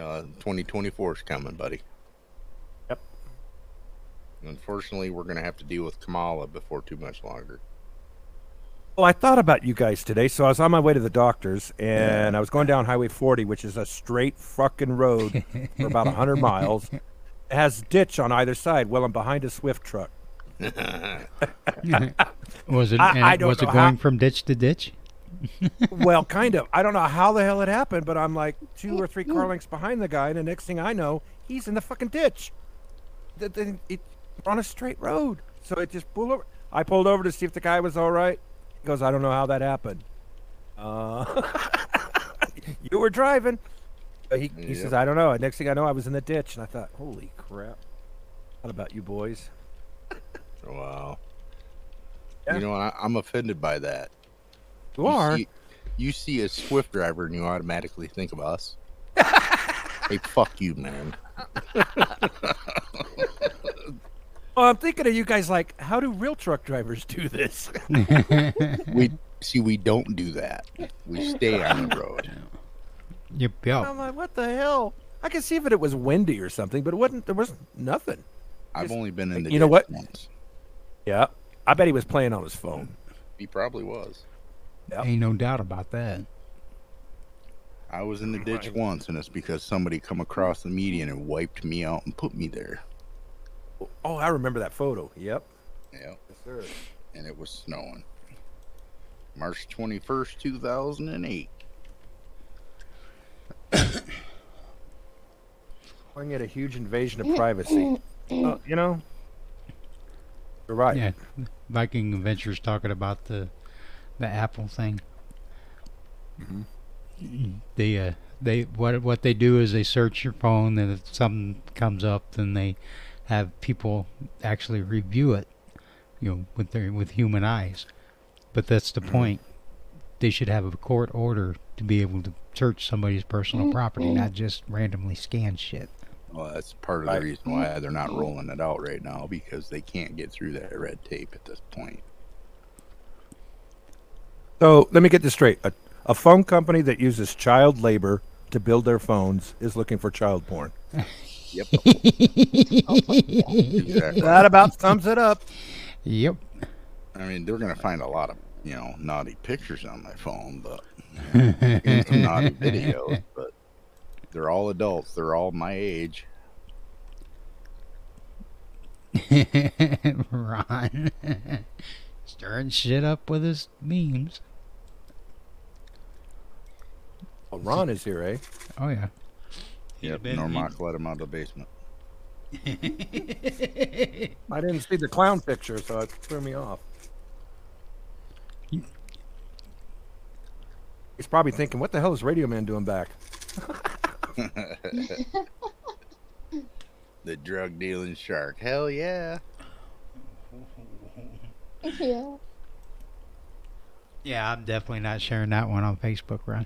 Uh, 2024 is coming, buddy. Yep. Unfortunately, we're going to have to deal with Kamala before too much longer. Well, I thought about you guys today, so I was on my way to the doctor's, and I was going down Highway 40, which is a straight fucking road for about 100 miles. It has ditch on either side. Well, I'm behind a Swift truck. Was it? I- eh, I don't was it going how- from ditch to ditch? well, kind of. I don't know how the hell it happened, but I'm like two or three car lengths behind the guy, and the next thing I know, he's in the fucking ditch. The, the, it, we're on a straight road, so it just pulled over. I pulled over to see if the guy was all right. He goes, I don't know how that happened. Uh, you were driving. But he, he says, I don't know. Next thing I know, I was in the ditch, and I thought, holy crap. What about you boys? Wow. Yeah. You know, I, I'm offended by that. You are. See, you see a Swift driver and you automatically think of us. hey, fuck you, man. Well, I'm thinking of you guys like, how do real truck drivers do this? We see, we don't do that. We stay on the road. Yep. Yep. I'm like, what the hell? I could see if it was windy or something, but it wasn't. There was nothing. I've Just- only been in the you know what? once. Yeah, I bet he was playing on his phone. He probably was. Yep. Ain't no doubt about that. I was in the ditch Right. once, and it's because somebody come across the median and wiped me out and put me there. Oh, I remember that photo. Yep. Yeah, Yes, sir. and it was snowing. March 21st, 2008. Calling it a huge invasion of privacy. Oh, you know, you're right. Yeah. Viking Adventures talking about the the Apple thing. They uh they what what they do is they search your phone and if something comes up then they have people actually review it, you know, with their with human eyes. But that's the point. They should have a court order to be able to search somebody's personal mm-hmm. property, not just randomly scan shit. Well, that's part of the reason why they're not rolling it out right now because they can't get through that red tape at this point. So let me get this straight: a, a phone company that uses child labor to build their phones is looking for child porn. Yep. exactly. That about sums it up. Yep. I mean, they're gonna find a lot of you know naughty pictures on my phone, but and some naughty videos. But they're all adults. They're all my age. Ron stirring shit up with his memes. Well, Ron is here, eh? Oh yeah. Yep. been- Normock let him out of the basement. I didn't see the clown picture, so it threw me off. He's probably thinking, "What the hell is Radio Man doing back?" The drug dealing shark. Hell yeah. yeah. Yeah, I'm definitely not sharing that one on Facebook, Ron.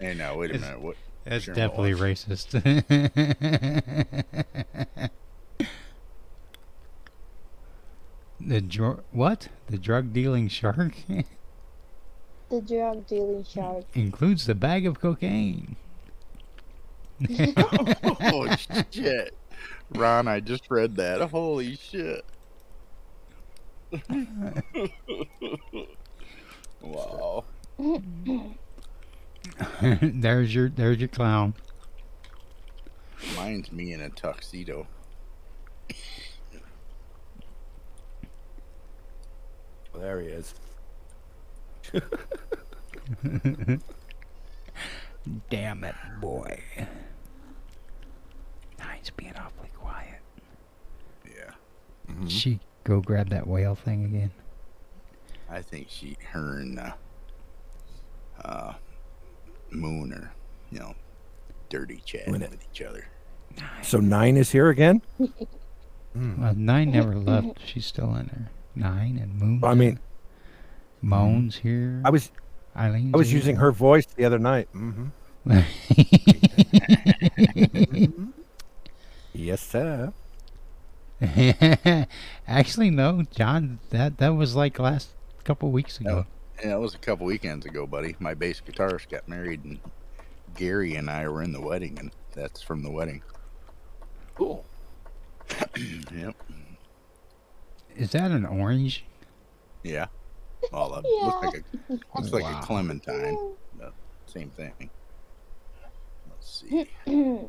Hey, now wait a It's- minute. What? That's definitely was. racist. the dr- what? The drug dealing shark The drug dealing shark. includes the bag of cocaine. oh shit, Ron! I just read that. Holy shit! wow. there's your there's your clown. Mine's me in a tuxedo. Well, there he is. Damn it, boy. Nine's being awfully quiet. Yeah, She go grab that whale thing again. I think she, her, and uh, uh, Moon are, you know, dirty chatting Doing with each other. So nine is here again. Well, Nine never left. She's still in there. Nine and Moon. I mean, Moan's here. I was Eileen. I was using her voice the other night. Mm-hmm. Yes, sir. Actually, no, John. That that was like last couple weeks ago. Yeah, it was a couple weekends ago, buddy. My bass guitarist got married, and Gary and I were in the wedding, and that's from the wedding. Cool. Yep. Is that an orange? Yeah. Well, uh, Yeah. looks like a looks like Wow. a clementine. No, same thing. Let's see.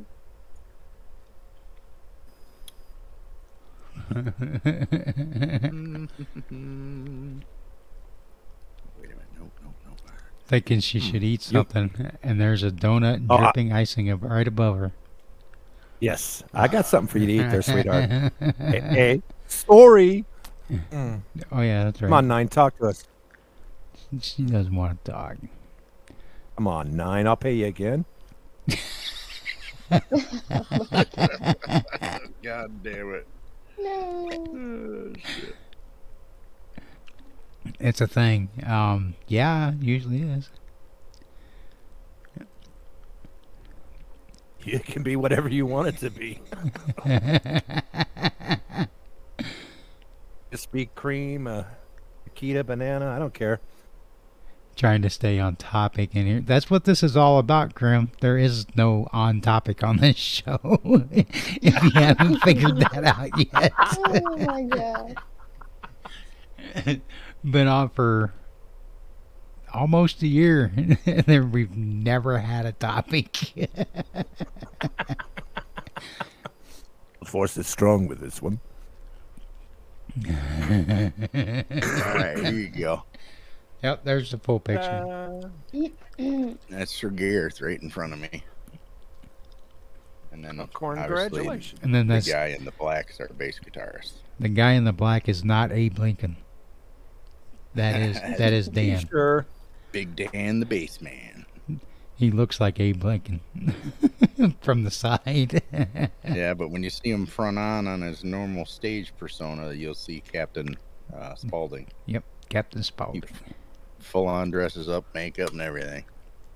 Wait a minute. No, no, no. Thinking she should eat You- something, and there's a donut Oh, I- dripping icing of right above her. Yes, I got something for you to eat there, sweetheart. hey, hey, sorry. Mm. Oh yeah, that's right. Come on, nine, talk to us. She doesn't want to talk. Come on, nine. I'll pay you again. God damn it. No. Oh, shit. It's a thing. Um, yeah, usually is. It can be whatever you want it to be. Just be cream, uh, Akita banana. I don't care. Trying to stay on topic in here. That's what this is all about, Grim. There is no on topic on this show. if you haven't figured that out yet. Oh my god. Been on for almost a year. and we've never had a topic. The force is strong with this one. All right, here you go. yep, there's the full picture. Uh, That's Sir Gareth right in front of me. And then, obviously, Congratulations. and then the guy in the black is our bass guitarist. the guy in the black is not Abe Lincoln. That is that is Dan. Sure. Big Dan, the bass man. He looks like Abe Lincoln from the side. Yeah, but when you see him front on on his normal stage persona, you'll see Captain uh, Spaulding. yep, Captain Spaulding. Full on dresses up, makeup, and everything.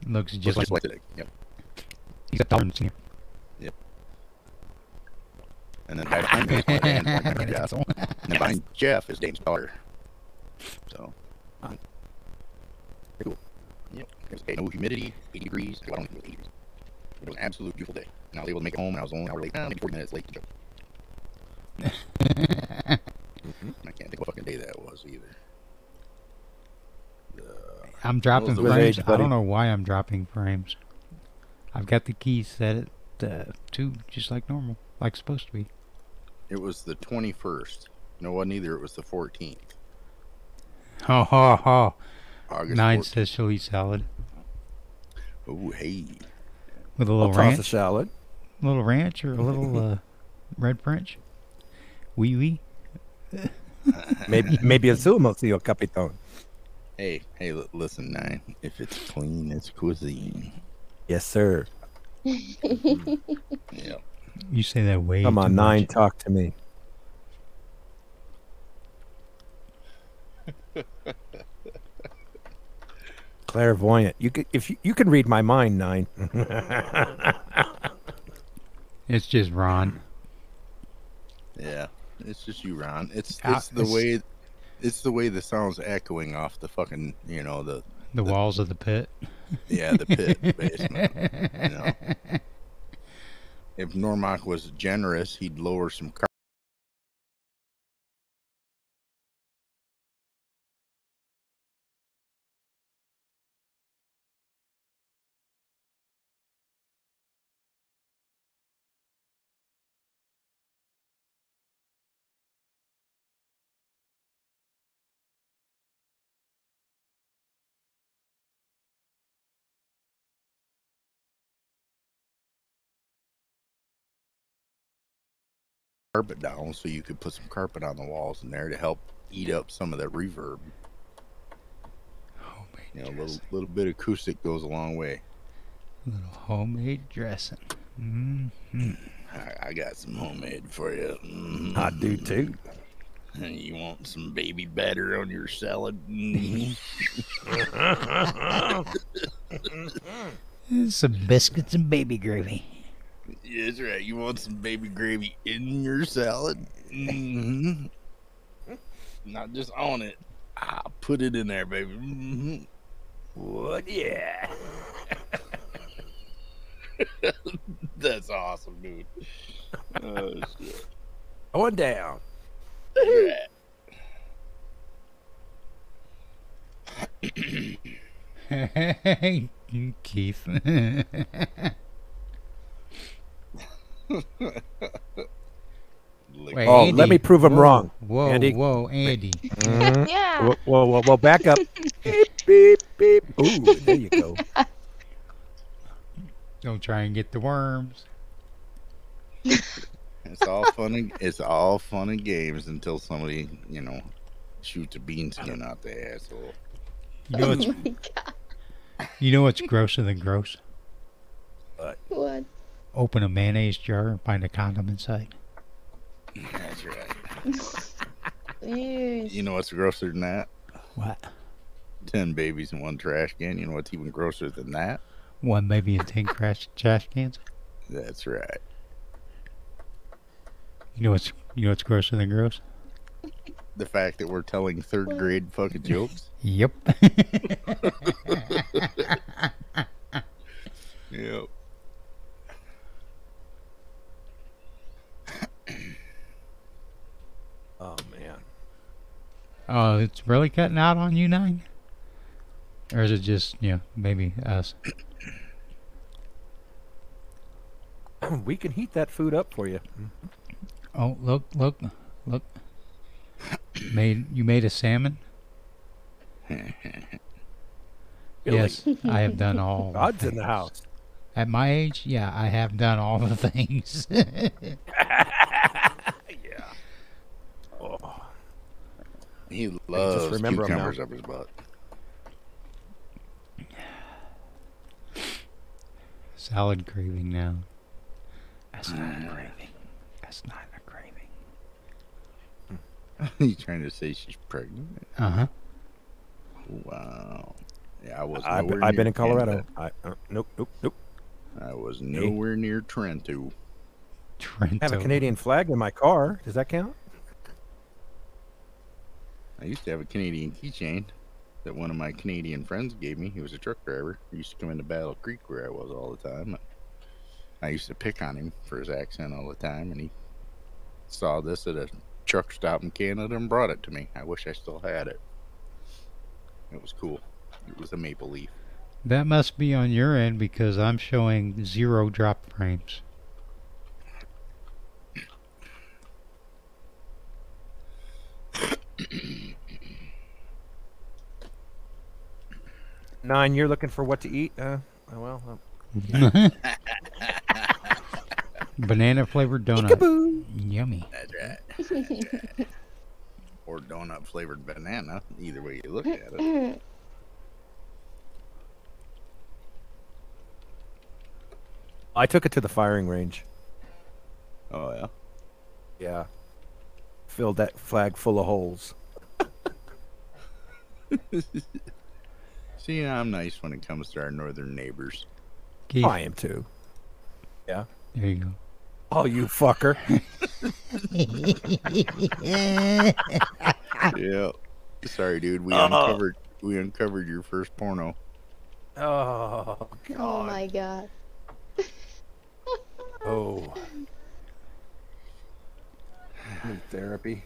Looks just Just like like, yep. He's a got tolerance in And then behind me is my band. Jeff. Asshole. And then behind Jeff is Dame's daughter. So. Pretty cool. Yep. It was okay, no humidity, 80 degrees. Well, I don't think it was 80 degrees. It was an absolute beautiful day. And I was able to make it home, and I was only an hour late, maybe 40 minutes late to Joe. I can't think what fucking day that was either. I'm dropping What was the frames. age, I don't know why I'm dropping frames. I've got the key set at uh, two, just like normal, like supposed to be. It was the 21st. No, it wasn't either. It was the 14th. Ho ha ha. August Nine 14th. says she'll eat salad Oh, hey. with a I'll little toss a ranch, salad. little ranch, or a little uh, red French. Wee wee. Maybe maybe a sumo, capitão. Hey, hey, li- listen, Nine. If it's clean, it's cuisine. Yes, sir. Yep. You say that way. Come too on, nine. much. Talk to me. Clairvoyant. You could if you, you can read my mind, nine. It's just Ron. Yeah. It's just you, Ron. It's it's the it's- way it's the way the sound's echoing off the fucking you know the The walls of the pit. yeah the pit basement. You know. If Normock was generous, he'd lower some carpet down so you could put some carpet on the walls in there to help eat up some of that reverb. Homemade You know, a little little bit of acoustic goes a long way. A Little homemade dressing. hmm I, I got some homemade for you. Mhm. I do too. And You want some baby batter on your salad? Mhm. Some biscuits and baby gravy. Yeah, that's right. You want some baby gravy in your salad? Mm-hmm. Not just on it. I put it in there, baby. Mm-hmm. What? Yeah. that's awesome, dude. Oh, shit. Down. Yeah. hey, Keith. Lick- Wait, Oh, let me prove 'em whoa, wrong. Whoa, Andy. whoa, Andy. Mhm. Yeah. Whoa, whoa, whoa, whoa, back up. beep, beep, beep. Ooh, there you go. Don't try and get the worms. It's all fun. And, it's all fun and games until somebody, you know, shoots a beanskin out the asshole. You know Oh what's my god. you know what's grosser than gross? What? What? Open a mayonnaise jar and find a condom inside. That's right. You know what's grosser than that? What? Ten babies in one trash can. You know what's even grosser than that? One baby in ten crash trash cans. That's right. You know what's you know what's grosser than gross? The fact that we're telling third grade fucking jokes. Yep. Yep. Oh, man. oh, it's really cutting out on you nine? Or is it just, you know, maybe us? We can heat that food up for you. Mm-hmm. Oh, look, look, look. Made you made a salmon? Yes, I have done all. God's in the house. At my age, yeah, I have done all the things. Oh, He loves remember 'em now. cucumbers up his butt. Salad craving now. That's not a craving. That's not a craving. you trying to say she's pregnant? Uh huh. Wow. Yeah, I was. I've, nowhere I've been in Colorado. I, uh, nope, nope, nope. I was nowhere near Trento. Trento. I have a Canadian flag in my car. Does that count? I used to have a Canadian keychain that one of my Canadian friends gave me. He was a truck driver. He used to come into Battle Creek where I was all the time. I used to pick on him for his accent all the time, and he saw this at a truck stop in Canada and brought it to me. I wish I still had it. It was cool. It was a maple leaf. That must be on your end because I'm showing zero drop frames. Nine, you're looking for what to eat? Uh, oh, well, uh, Banana flavored donut. peekaboo. Yummy. That's right. That's right. or donut flavored banana. Either way you look at it. I took it to the firing range. Oh yeah. Yeah. Filled that flag full of holes. See, I'm nice when it comes to our northern neighbors. Keith, I am too. Yeah. There you go. Oh, you fucker. yeah. Sorry, dude. We Oh. uncovered we uncovered your first porno. Oh, Oh my god. oh. Need therapy.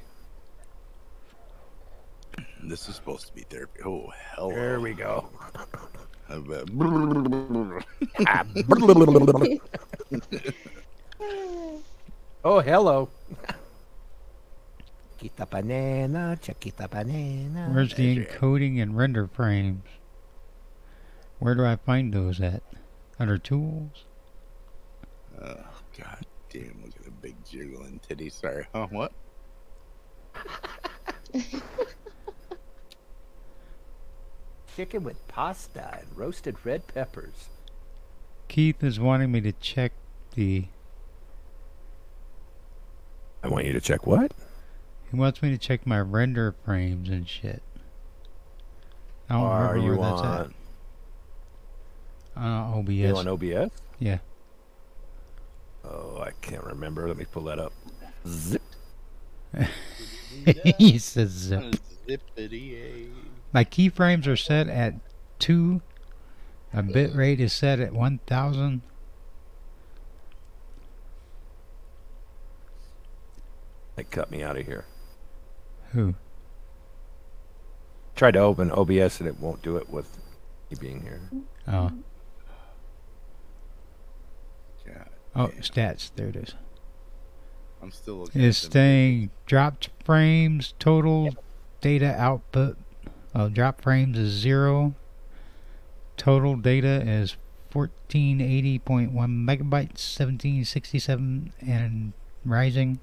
This is supposed to be therapy. Oh hell. There we go. Oh, hello. Chiquita banana, chiquita banana. Where's the encoding and render frames? Where do I find those at? Under tools? Oh god damn! Look at the big jiggling titty. Sorry. Huh? What? Chicken with pasta and roasted red peppers. Keith is wanting me to check the. I want you to check what? He wants me to check my render frames and shit. I don't Are remember you where that's on? at. Uh, OBS. You on OBS? Yeah. Oh, I can't remember. Let me pull that up. Zip. he says zip. Zippity My keyframes are set at 2. My bit rate is set at 1000. They cut me out of here. Who? Tried to open OBS and it won't do it with me being here. Oh, God, oh, damn. stats. There it is. I'm still looking. Is at staying dropped frames total data output. Oh, drop frames is zero. Total data is 1480.1 megabytes, 1767 and rising.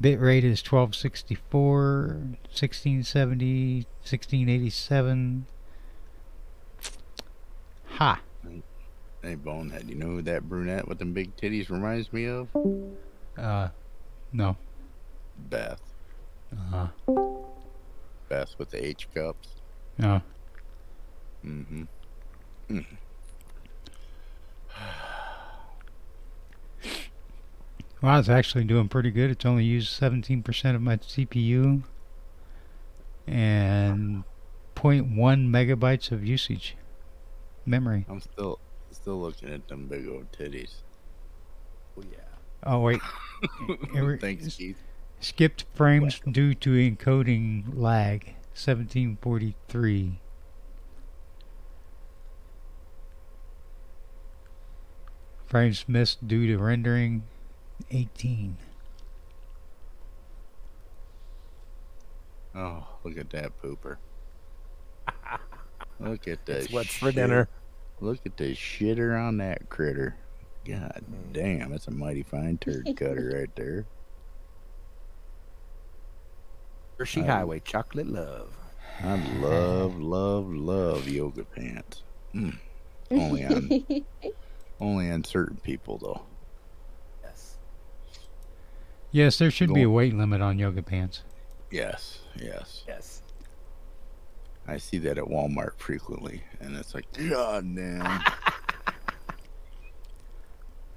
Bit rate is 1264, 1670, 1687. Ha! Hey, Bonehead, you know who that brunette with them big titties reminds me of? Uh, no. Beth. Uh, With the H cups. Yeah. Mm-hmm. Well, it's actually doing pretty good. It's only used 17% of my CPU and 0.1 megabytes of usage memory. I'm still still looking at them big old titties. Oh yeah. Oh, wait. Every- Thanks, Keith. Skipped frames due to encoding lag. 1743. Frames missed due to rendering. 18. Oh, look at that pooper. Look at that. It's what's for dinner. Look at the shitter on that critter. God mm. damn, that's a mighty fine turd cutter right there. Hershey Um, Highway chocolate love. I love, love, love yoga pants. Mm. Only on, only on certain people though. Yes. Yes, there should be a weight limit on yoga pants. Yes, yes. Yes. I see that at Walmart frequently, and it's like, God damn.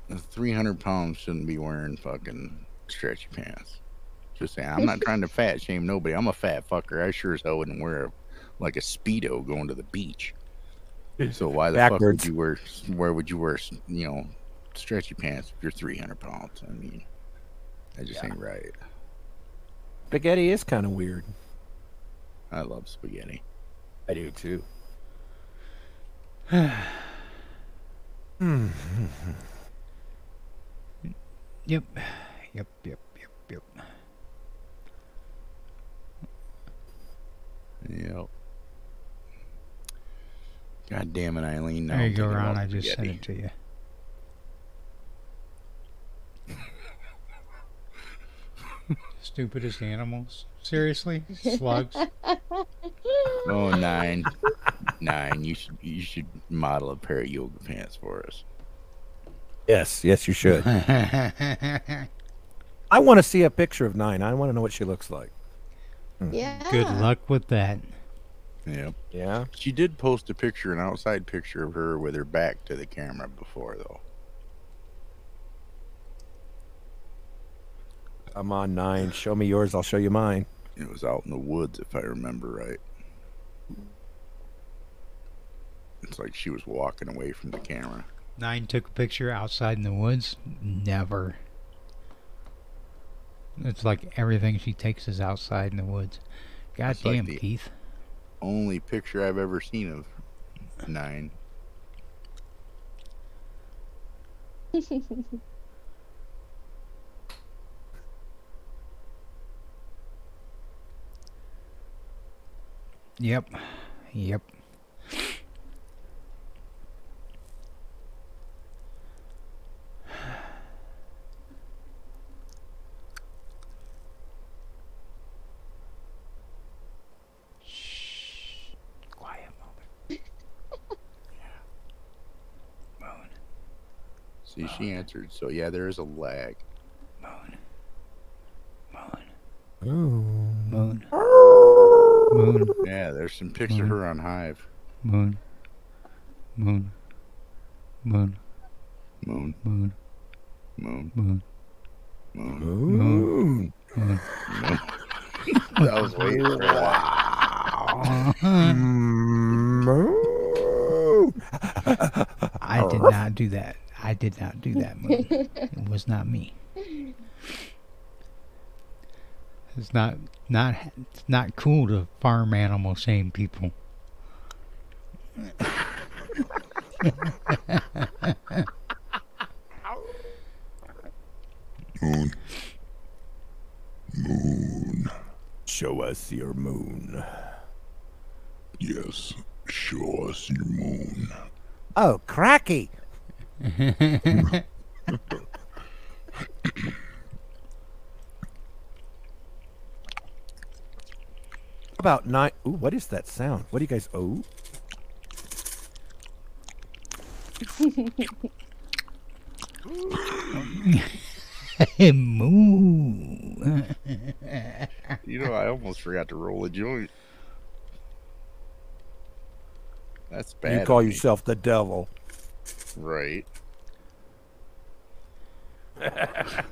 300 pounds shouldn't be wearing fucking stretchy pants. Just saying, I'm not trying to fat shame nobody. I'm a fat fucker. I sure as hell wouldn't wear like a speedo going to the beach. So why the fuck would you wear? Where would you wear? You know, stretchy pants if you're 300 pounds? I mean, that just ain't right. Spaghetti is kind of weird. I love spaghetti. I do too. Yep. Yep, yep, yep, yep. Yep. God damn it, Eileen. now There I'm you go, thinking Ron. I just sent it to you. Stupidest animals. Seriously? Slugs? Oh, nine, nine. You should you should model a pair of yoga pants for us. Yes, yes, you should. I want to see a picture of Nine. I want to know what she looks like. Hmm. yeah. Good luck with that. Yep. Yeah. She did post a picture, an outside picture of her with her back to the camera before, though. I'm on Nine. Show me yours. I'll show you mine. It was out in the woods, if I remember right. It's like she was walking away from the camera. Nine took a picture outside in the woods. Never. It's like everything she takes is outside in the woods. God That's like damn, the- Keith. Only picture I've ever seen of nine. Yep. Yep. Shh. Quiet moment. Moon. See, she answered. So yeah, there is a lag. Moon. Moon. Ooh. Moon. Moon. Yeah, there's some pictures of Mhm. her on Hive. Moon. Moon. Moon. Moon, Moon. moon, Moon. moon. Moon. Moon. That was way for that. Moon. I did not do that. I did not do that. Moon. It was not me. It's not not it's not cool to farm animal shame people. Moon. Moon. Show us your moon. Yes, show us your moon. Oh, cracky! About nine. Ooh, what is that sound? What do you guys? Oh, Moo. You know, I almost forgot to roll a joint. That's bad. you call yourself the devil? Right? I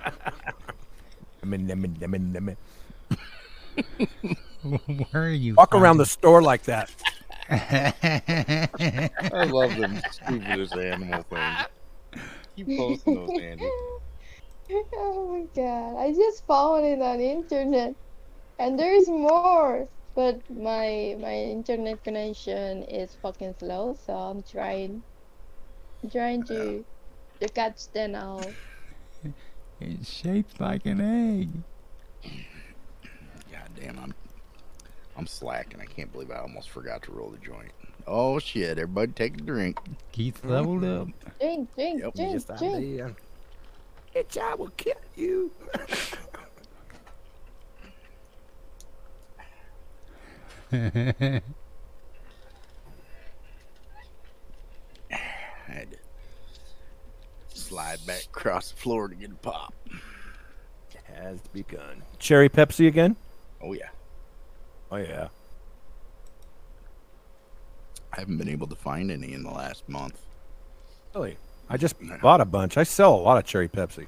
mean, I mean, I mean, I mean. Where are you? Walk around the store like that. I love them stupidest animal things. Keep posting those, Andy. Oh my god, I just found it on internet. And there's more. But my my internet connection is fucking slow, so I'm trying I'm trying to to catch them all. It's shaped like an egg. God damn, I'm I'm slacking. I can't believe I almost forgot to roll the joint. Oh shit! Everybody take a drink. Keith leveled mm-hmm. up. Drink, drink, Yep, drink, Yes, I drink. did. Bitch, I will kill you. I had to slide back across the floor to get a pop. Has begun. Cherry Pepsi again? Oh yeah, Oh yeah. I haven't been able to find any in the last month. Really? I just bought a bunch. I sell a lot of cherry Pepsi.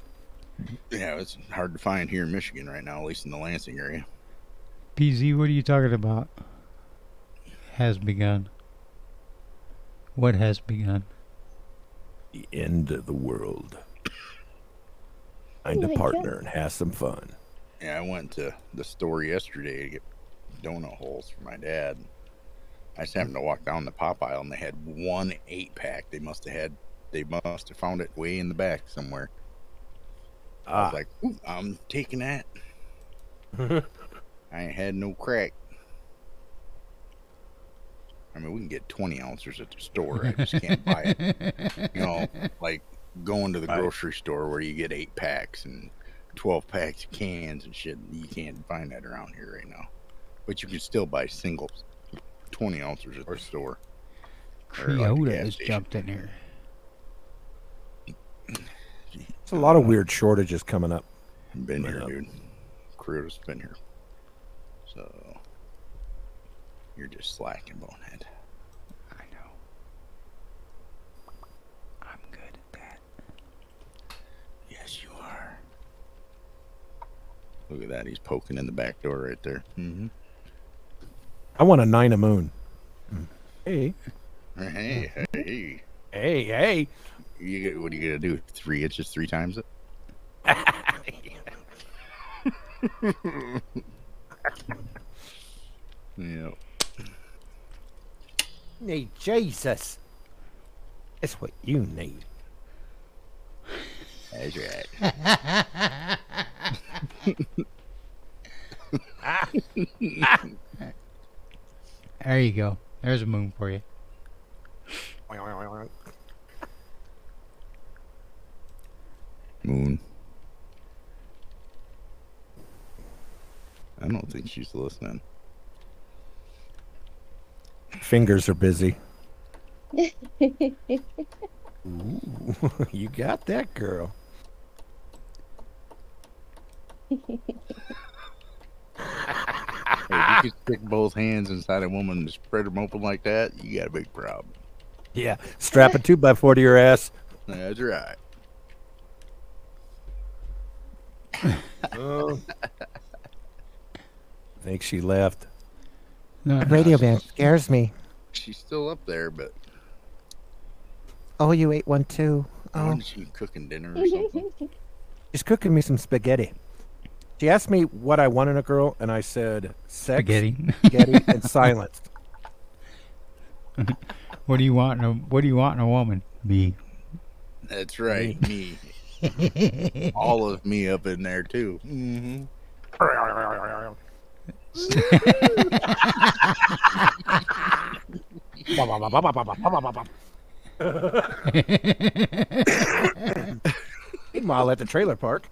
Yeah, it's hard to find here in Michigan right now, at least in the Lansing area. PZ, what are you talking about? Has begun. What has begun? The end of the world. Find Oh a partner God. and have some fun. Yeah, I went to the store yesterday to get donut holes for my dad. I just happened to walk down the pop aisle and they had one eight pack. They must have had, they must have found it way in the back somewhere. I Ah, was like, Ooh, I'm taking that. I ain't had no crack. I mean, we can get 20 ounces at the store. I just can't buy it. You know, like going to the Right. grocery store where you get eight packs and 12 packs of cans and shit. You can't find that around here right now. But you can still buy singles, 20 ounces at the store. Or like a Creota has jumped in here. It's a lot of weird shortages coming up. Been Right here, up. dude. Creota's been here. So you're just slacking, bonehead. I know. I'm good at that. Yes, you are. Look at that. He's poking in the back door right there. Mm-hmm. I want a nine of moon. Hey, Hey, hey. hey, hey. You get, what are you gonna do? Three inches, three times it? yeah. Need Jesus. It's what you need. That's right. There you go. There's a moon for you. Moon. I don't think she's listening. Fingers are busy. Ooh, you got that girl. Hey, if you could stick both hands inside a woman and spread them open like that, you got a big problem. Yeah, strap a two by four to your ass. That's right. Oh. I think she left. No, Radio band scares me. She's still up there, but Oh, you ate one too. Oh, wonder if she's cooking dinner or something. she's cooking me some spaghetti. She asked me what I want in a girl, and I said sex, spaghetti. spaghetti, and silence. What do you want? In a, what do you want in a woman? Me. That's right, me. All of me up in there too. Mm-hmm. Meanwhile, at the trailer park,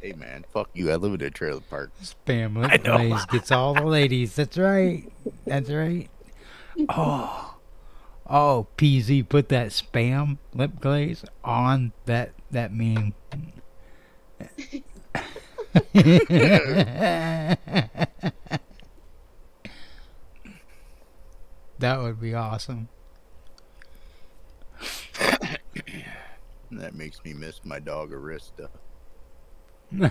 Hey man, fuck you. I live in a trailer park. Spam lip glaze gets all the ladies. That's right. That's right. Oh, oh, PZ put that spam lip glaze on that that meme. that would be awesome. That makes me miss my dog Arista. the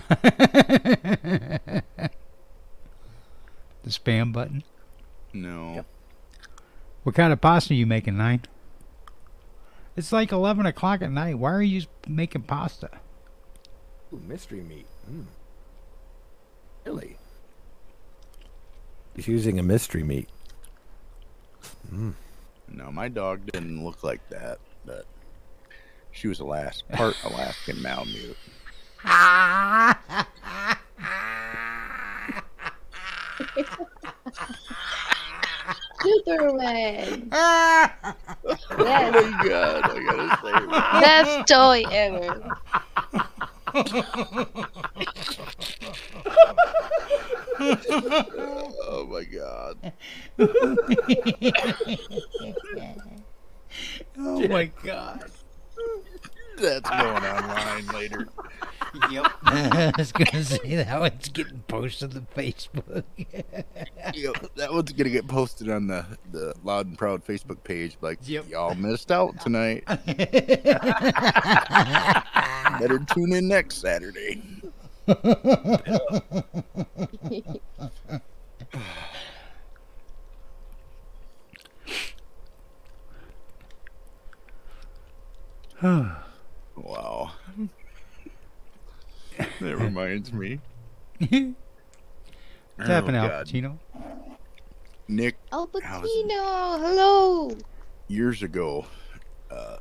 spam button. No. What kind of pasta are you making, Nine? It's like 11 o'clock at night. Why are you s- making pasta? Ooh, mystery meat. Mm. Really? He's using a mystery meat. Mm. No, my dog didn't look like that, but she was a last part Alaskan Malamute. Superman. Oh yes, my god, I gotta say it. best toy ever. Oh my god. Oh my god. That's going online later. Yep. I was gonna say that one's getting posted to Facebook. Yep, that one's gonna get posted on the, the Loud and Proud Facebook page. Like, Yep. y'all missed out tonight. Better tune in next Saturday. Wow. That reminds me. What's happening, Oh, Al God. Pacino? Nick, Al How's it? Pacino, hello. years ago, uh,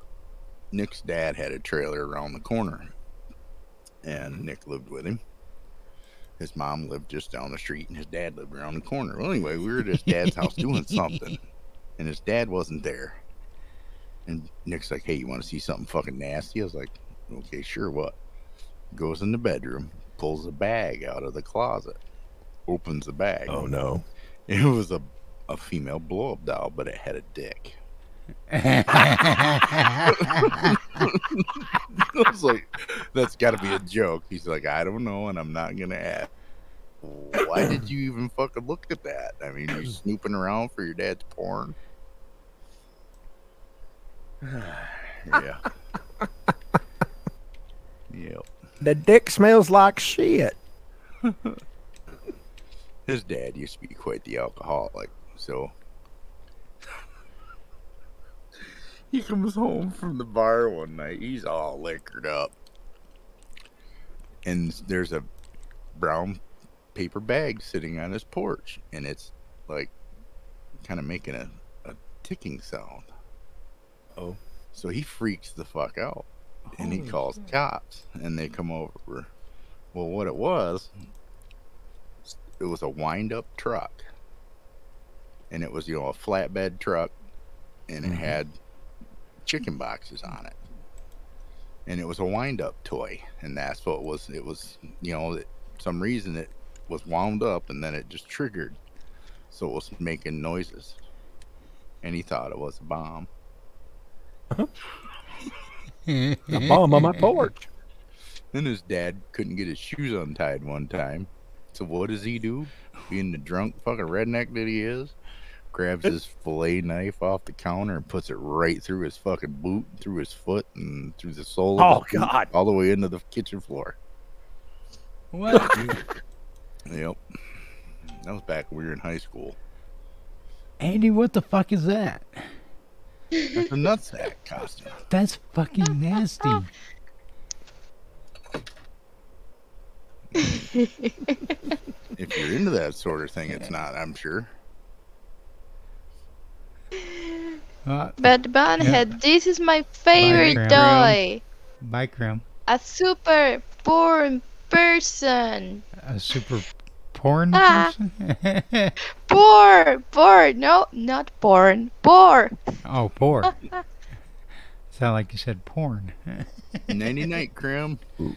Nick's dad had a trailer around the corner, and Nick lived with him. His mom lived just down the street, and his dad lived around the corner. Well, anyway, we were at his dad's house doing something, and his dad wasn't there. And Nick's like, "Hey, you want to see something fucking nasty?" I was like, "Okay, sure. What?" Goes in the bedroom, pulls a bag out of the closet, opens the bag. Oh no. It was a a female blow up doll, but it had a dick. I was like, that's got to be a joke. He's like, I don't know, and I'm not gonna ask. Why did you even fucking look at that? I mean, you snooping around for your dad's porn? yeah. Yep. The dick smells like shit. His dad used to be quite the alcoholic, so he comes home from the bar one night. He's all liquored up, and there's a brown paper bag sitting on his porch, and it's like kind of making a, a ticking sound. Oh. so he freaks the fuck out, and he calls the cops, and they come over. Well, what it was it was a wind up truck and it was you know a flatbed truck and it Mhm. had chicken boxes on it. And it was a wind up toy and that's what it was it was you know it, some reason it was wound up and then it just triggered. So it was making noises. And he thought it was a bomb. Uh-huh. A bomb on my porch. then his dad couldn't get his shoes untied one time. So what does he do? Being the drunk fucking redneck that he is grabs his fillet knife off the counter and puts it right through his fucking boot, through his foot, and through the sole. of Oh, his boot, God. All the way into the kitchen floor. What? Yep. That was back when we were in high school. Andy, what the fuck is that? That's a nutsack costume. That's fucking nasty. If you're into that sort of thing, it's not. I'm sure. Uh, But Bunhead, this is my favorite Graham. toy. bye, Grim. A super porn person. A super porn Ah. person? Poor, poor. No, not porn. Poor. oh, poor. Sound like you said porn. Nighty night, Crim. And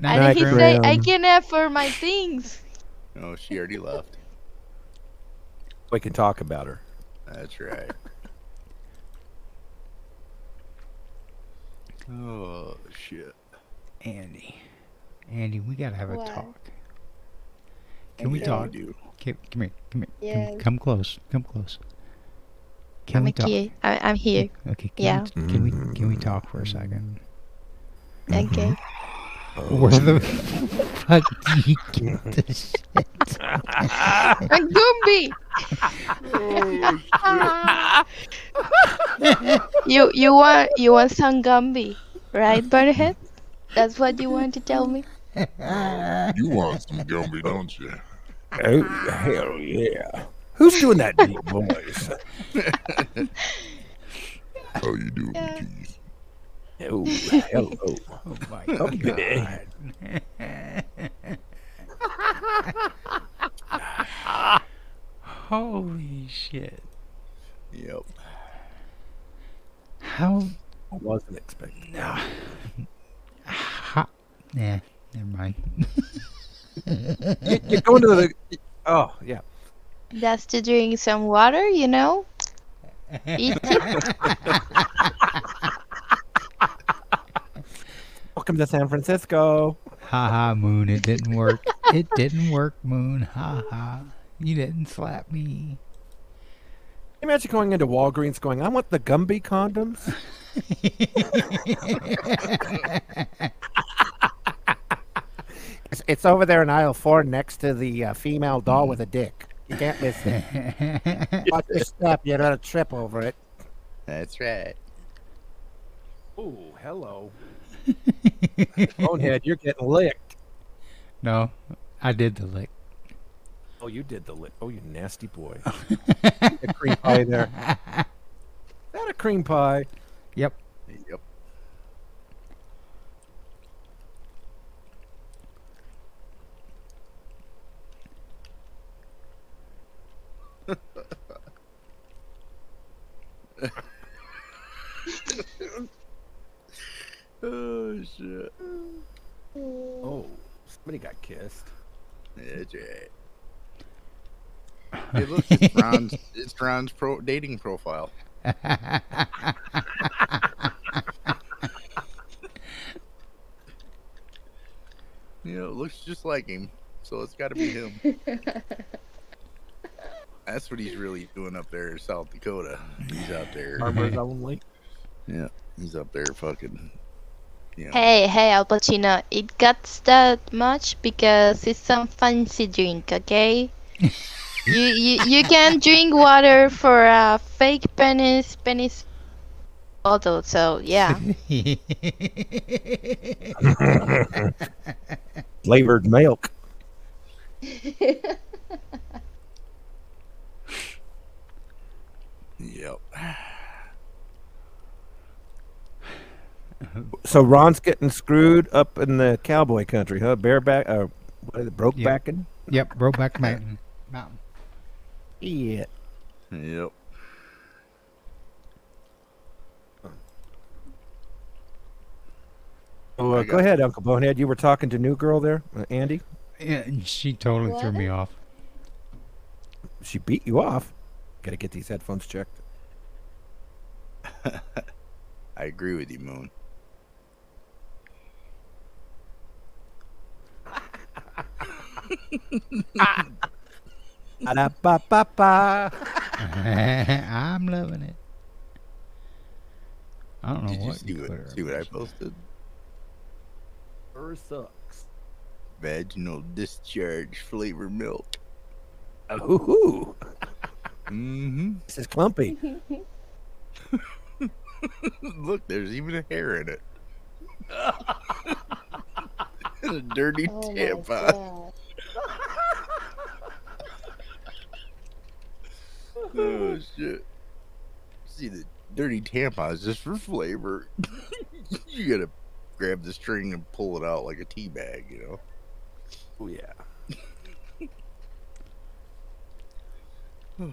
Night, he say, I can have for my things. Oh, she already left. We can talk about her. That's right. Oh shit. Andy. Andy, we gotta have a talk. Can we Yeah, talk? do. Come, come here. Come here. Yes. Come, come close. Come close. Can I'm we talk? here. I, I'm here. Okay. Can Yeah. We, can we can we mm-hmm. talk for a second? Okay. Mm-hmm. Where the fuck do you get this shit? A Gumby. you you want you want some Gumby, right, Bunhead? That's what you want to tell me. You want some Gumby, don't you? Oh, hell yeah. Who's doing that deep voice? How you doing, Yeah. Keith? Oh, hello. Oh my Okay. god. Holy shit. Yep. How I wasn't expecting. how Yeah, never mind. You, you go into the. Oh, yeah. That's to drink some water, you know. Eat it. Welcome to San Francisco. Ha ha, Moon, it didn't work. It didn't work, Moon. Ha ha. You didn't slap me. Imagine going into Walgreens going, I want the Gumby condoms. It's, it's over there in aisle four next to the uh, female doll with a dick. You can't miss it. Watch your step. You're going to trip over it. That's right. Oh, hello. Bonehead, you're getting licked. no, I did the lick. Oh, you did the lick. Oh, you nasty boy. a cream pie there. That a cream pie. Yep. Yep. Oh shit. Oh, somebody got kissed. That's right. Hey, look, it's Ron's, it's Ron's pro dating profile. You know, it looks just like him, so it's got to be him. That's what he's really doing up there in South Dakota. He's out there. Farmers only. Yeah, he's up there fucking. Know, Hey, hey, Al Pacino. It got that much because it's some fancy drink, okay? you, you you can drink water for a fake penis penis bottle. So yeah. Flavored milk. Yep. So Ron's getting screwed up in the cowboy country, huh? Bareback, uh, what is it, broke Yeah. backing? yep, Brokeback Mountain. Mountain. Yeah. Yep. Oh, uh, go got- ahead, Uncle Bonehead. You were talking to new girl there, uh, Andy. Yeah, she totally threw me off. She beat you off. Got to get these headphones checked. I agree with you, Moon. I'm loving it. I don't know Did you what see what, see what I posted? Her sucks. Vaginal discharge flavor milk. Ooh, Mm-hmm. this is clumpy. Look, there's even a hair in it. and a dirty tampon. Oh shit. see the dirty tampons just for flavor. you gotta grab the string and pull it out like a tea bag, you know. Oh yeah.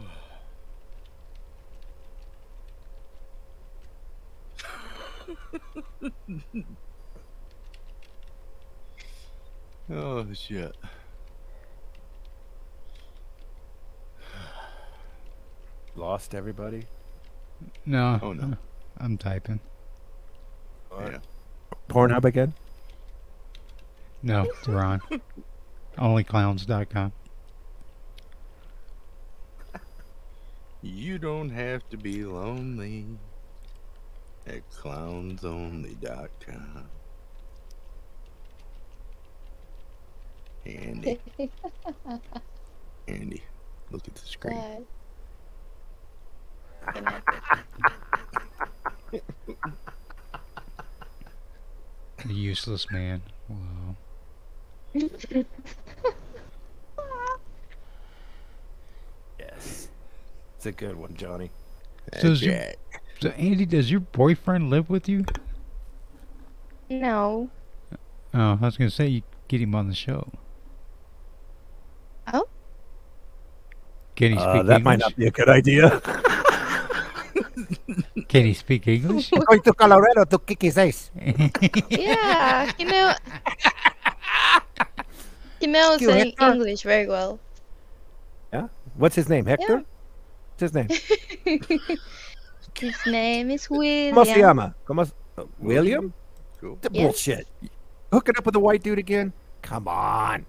Oh shit. Lost everybody. No. Oh, no. I'm typing. Yeah. Pornhub again? No, they're on. Onlyclowns.com. You don't have to be lonely at clownsonly.com. Andy, Andy, look at the screen. God. The useless man. Wow. Yes. It's a good one, Johnny. So That's is your- So Andy, does your boyfriend live with you? No. Oh, I was gonna say you get him on the show. Oh. Can he speak Uh, that English? might not be a good idea. Can he speak English? Going to Colorado to kick his ass. Yeah, you know. He knows You, Eng- Hector. English very well. Yeah. What's his name? Hector? What's his name? His name is William. ¿Cómo se llama? ¿Cómo se- uh, William? Cool. The Yeah. bullshit. Hooking up with a white dude again? Come on.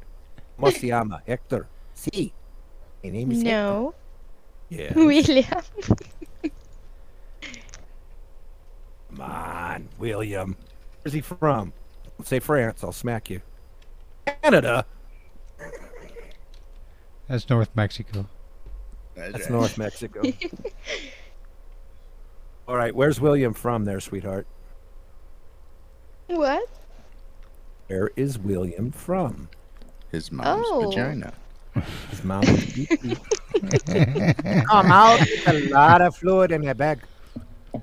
¿Cómo se llama? Hector. See, my name is Hector. No, Yeah. William. Come on, William. Where's he from? Say France, I'll smack you. Canada. That's North Mexico. That's, That's right. North Mexico. All right, where's William from there, sweetheart? What? Where is William from? His mom's Oh. vagina. His mom was pee-pee. Come out with a lot of fluid in a bag.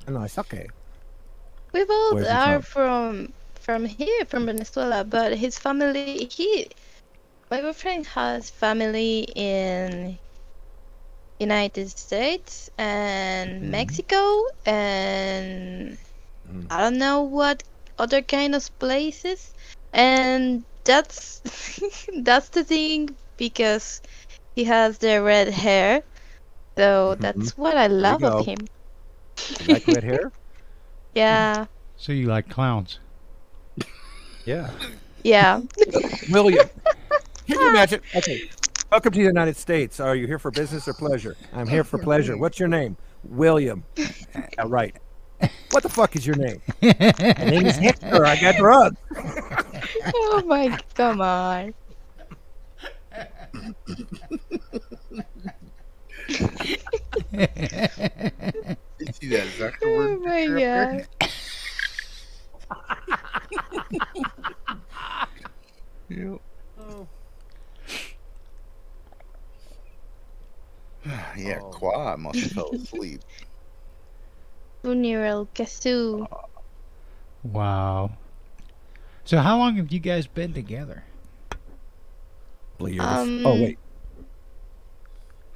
No, it's okay. We both are from from here, from Venezuela, but his family he my boyfriend has family in United States and Mhm. Mexico and Mhm. I don't know what other kind of places and that's that's the thing because he has the red hair so Mhm. that's what I love of him You like red hair? yeah So you like clowns? Yeah. yeah William. Can you ah. imagine? Okay. Welcome to the United States. Are you here for business or pleasure? I'm here for pleasure. What's your name? William. Yeah, right. What the fuck is your name? My name is Hector. I got drugs. oh my come on You see that Oh my god. there? Yep. yeah, Oh. Qua must have fell asleep. Funeral Kazoo. Wow. So how long have you guys been together? Years. Um, oh wait.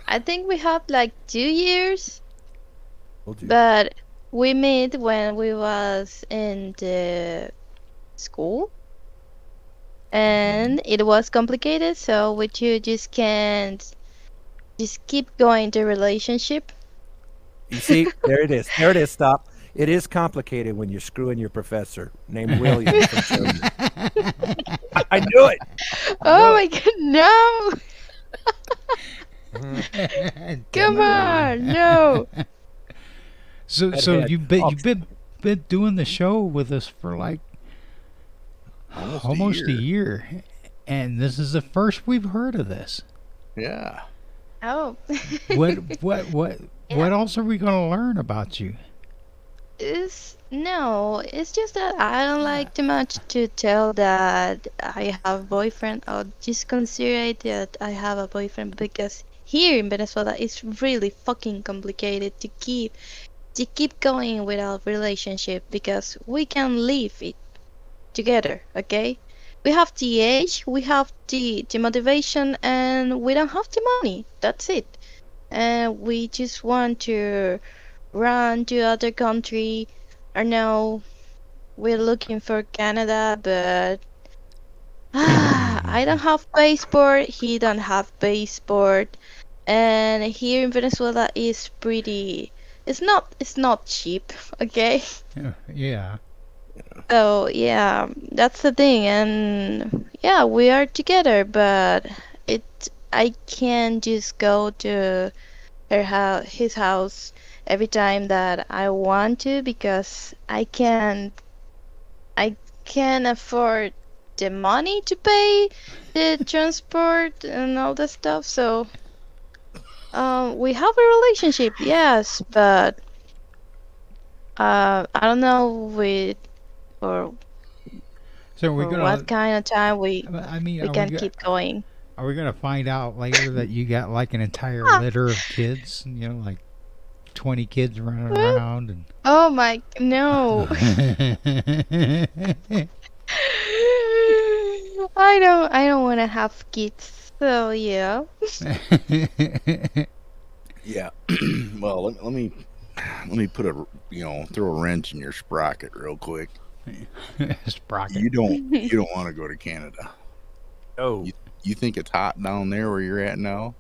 I think we have like two years, Told you. But we met when we was in the school. And it was complicated, so we two just can't just keep going the relationship. You see, there it is. There it is. Stop. It is complicated when you're screwing your professor named William. from I, I knew it. Oh my god, no! Come on, no! So Head, so you've been you've been been doing the show with us for like Almost, almost a year. a year. And this is the first we've heard of this. Yeah. Oh. What what what what else are we gonna learn about you? It's no, it's just that I don't like too much to tell that I have a boyfriend or just consider it that I have a boyfriend because here in Venezuela it's really fucking complicated to keep to keep going with our relationship because we can live it together, okay? We have the age, we have the, the motivation, and we don't have the money. That's it. And we just want to run to other country. I know we're looking for Canada, but I don't have passport. He don't have passport, and here in Venezuela is pretty. It's not. It's not cheap. Okay. Yeah. So yeah, that's the thing, and yeah, we are together, but it. I can't just go to her house, his house, every time that I want to because I can't. I can't afford the money to pay the transport and all that stuff. So, um, we have a relationship, yes, but uh, I don't know with or So for gonna. what kind of time we I mean, we can we, keep going. are we gonna find out later that you got like an entire Ah. litter of kids? You know, like twenty kids running What? around and. Oh my no! I don't I don't want to have kids. So yeah. Yeah. well, let, let me let me put a you know throw a wrench in your sprocket real quick. Sprocket. You don't you don't want to go to Canada. Oh, You, you think it's hot down there where you're at now?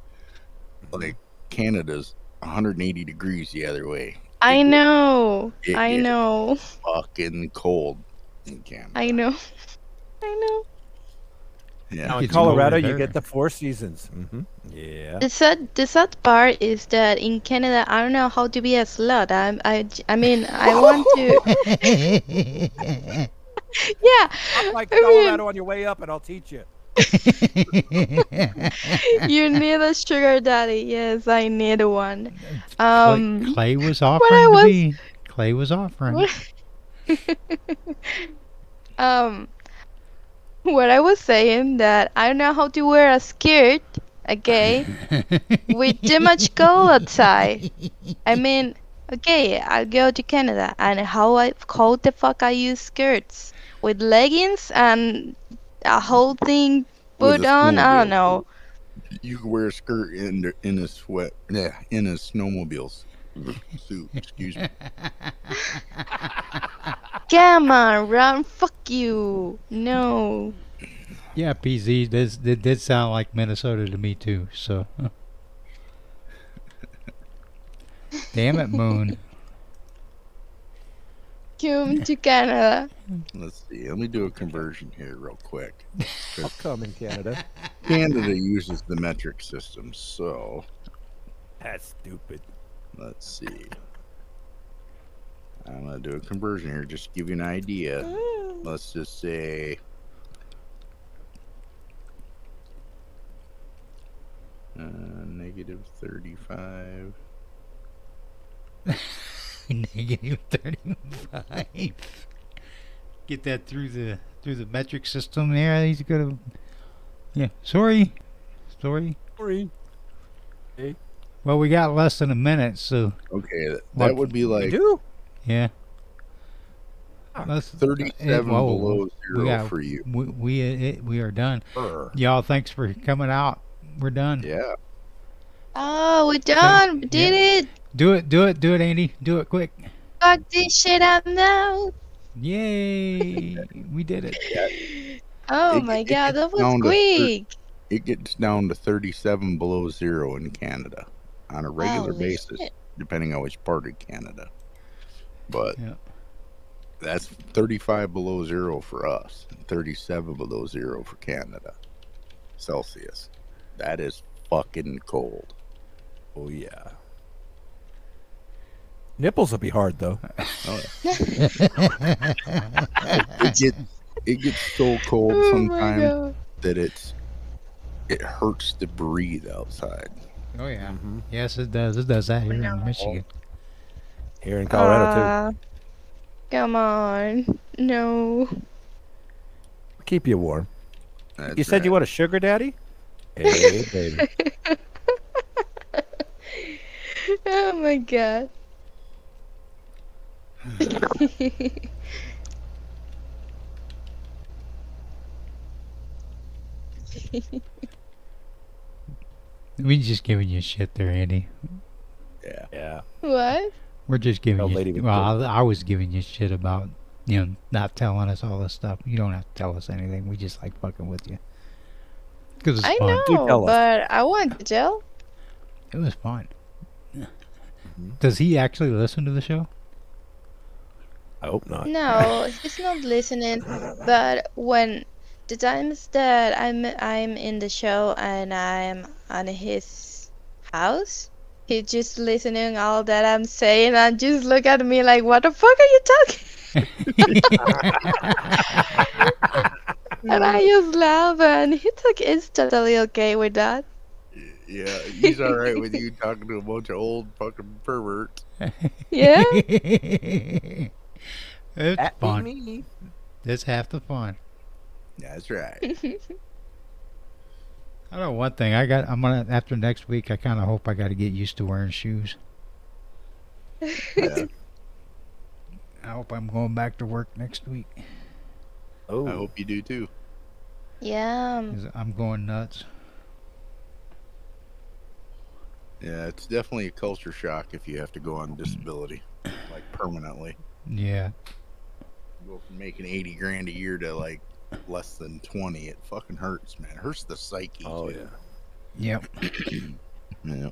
Mm-hmm. Like Canada's 180 degrees the other way. I know. It I is know. Fucking cold in Canada. I know. I know. Yeah. now in It's Colorado, you get the four seasons. hmm Yeah. The sad, the sad part is that in Canada, I don't know how to be a slut. I'm, I, j- I mean, I want to. yeah, Hop like I mean- Colorado on your way up, and I'll teach you. you need a sugar daddy. Yes, I need one. Clay, Um, Clay was I offering to was- be. Clay was offering. um, what I was saying that I don't know how to wear a skirt. Okay, with too much cold outside. I mean, okay, I'll go to Canada, and how I how the fuck I use skirts with leggings and a whole thing With put a on. I don't know. You can wear a skirt in the- in a sweat. Yeah, in a snowmobile suit. Excuse me. Come on, run. Fuck you. No. yeah, PZ. This did, did sound like Minnesota to me too. So. Damn it, Moon. Come to Canada. Let's see. Let me do a conversion here real quick. I'll come in Canada. Canada uses the metric system, so That's stupid. let's see. I'm gonna do a conversion here, just to give you an idea. Let's just say uh, negative thirty-five. Negative thirty-five. Get that through the through the metric system there. He's gonna. Yeah. Sorry. Sorry. Sorry. Hey. Well, we got less than a minute, so Okay, that, that would be You like do? Yeah. Ah, Let's, thirty-seven whoa, below zero got- for you. we we, it, we are done. Brr. Y'all, thanks for coming out. We're done. Yeah. Oh, we're done. We did it. Do it, do it, do it, Andy. Do it quick. Fuck this shit up now. Yay! we did it. Oh It- my it god, that was down thir- quick. It gets down to thirty-seven below zero in Canada on a regular Holy basis, shit. depending on which part of Canada. But Yeah. that's thirty-five below zero for us, and thirty-seven below zero for Canada, Celsius. That is fucking cold. Oh yeah. Nipples will be hard though. It gets it gets so cold Oh sometimes that it's it hurts to breathe outside. Oh yeah. Mhm. Yes, it does. It does that here in Michigan. Here in Colorado too. Ah, Come on. No. Keep you warm. That's You said you want a sugar daddy? Hey, baby. Oh my god. We just giving you shit there, Andy. Yeah. Yeah. what? We're just giving Old you. lady well, I, I was giving you shit about you know not telling us all this stuff. You don't have to tell us anything. We just like fucking with you because it's I fun. Know, tell us. but I want to tell. It was fun. Mm-hmm. Does he actually listen to the show? I hope not. No, he's not listening. But when the times that I'm I'm in the show and I'm on his house, he's just listening all that I'm saying and just look at me like, "What the fuck are you talking?" and I just laugh, and he's like, "It's totally okay with that." Yeah, he's all right with you talking to a bunch of old fucking perverts. Yeah. it's That be fun. me. That's half the fun. That's right. I know one thing. I got. I'm gonna after next week. I kind of hope I got to get used to wearing shoes. Yeah. I hope I'm going back to work next week. Oh, I hope you do too. Yeah. I'm going nuts. Yeah, it's definitely a culture shock if you have to go on disability, like permanently. Yeah. Go from making eighty grand a year to like less than twenty. It fucking hurts, man. It hurts the psyche. oh too. yeah. Yep. Yeah.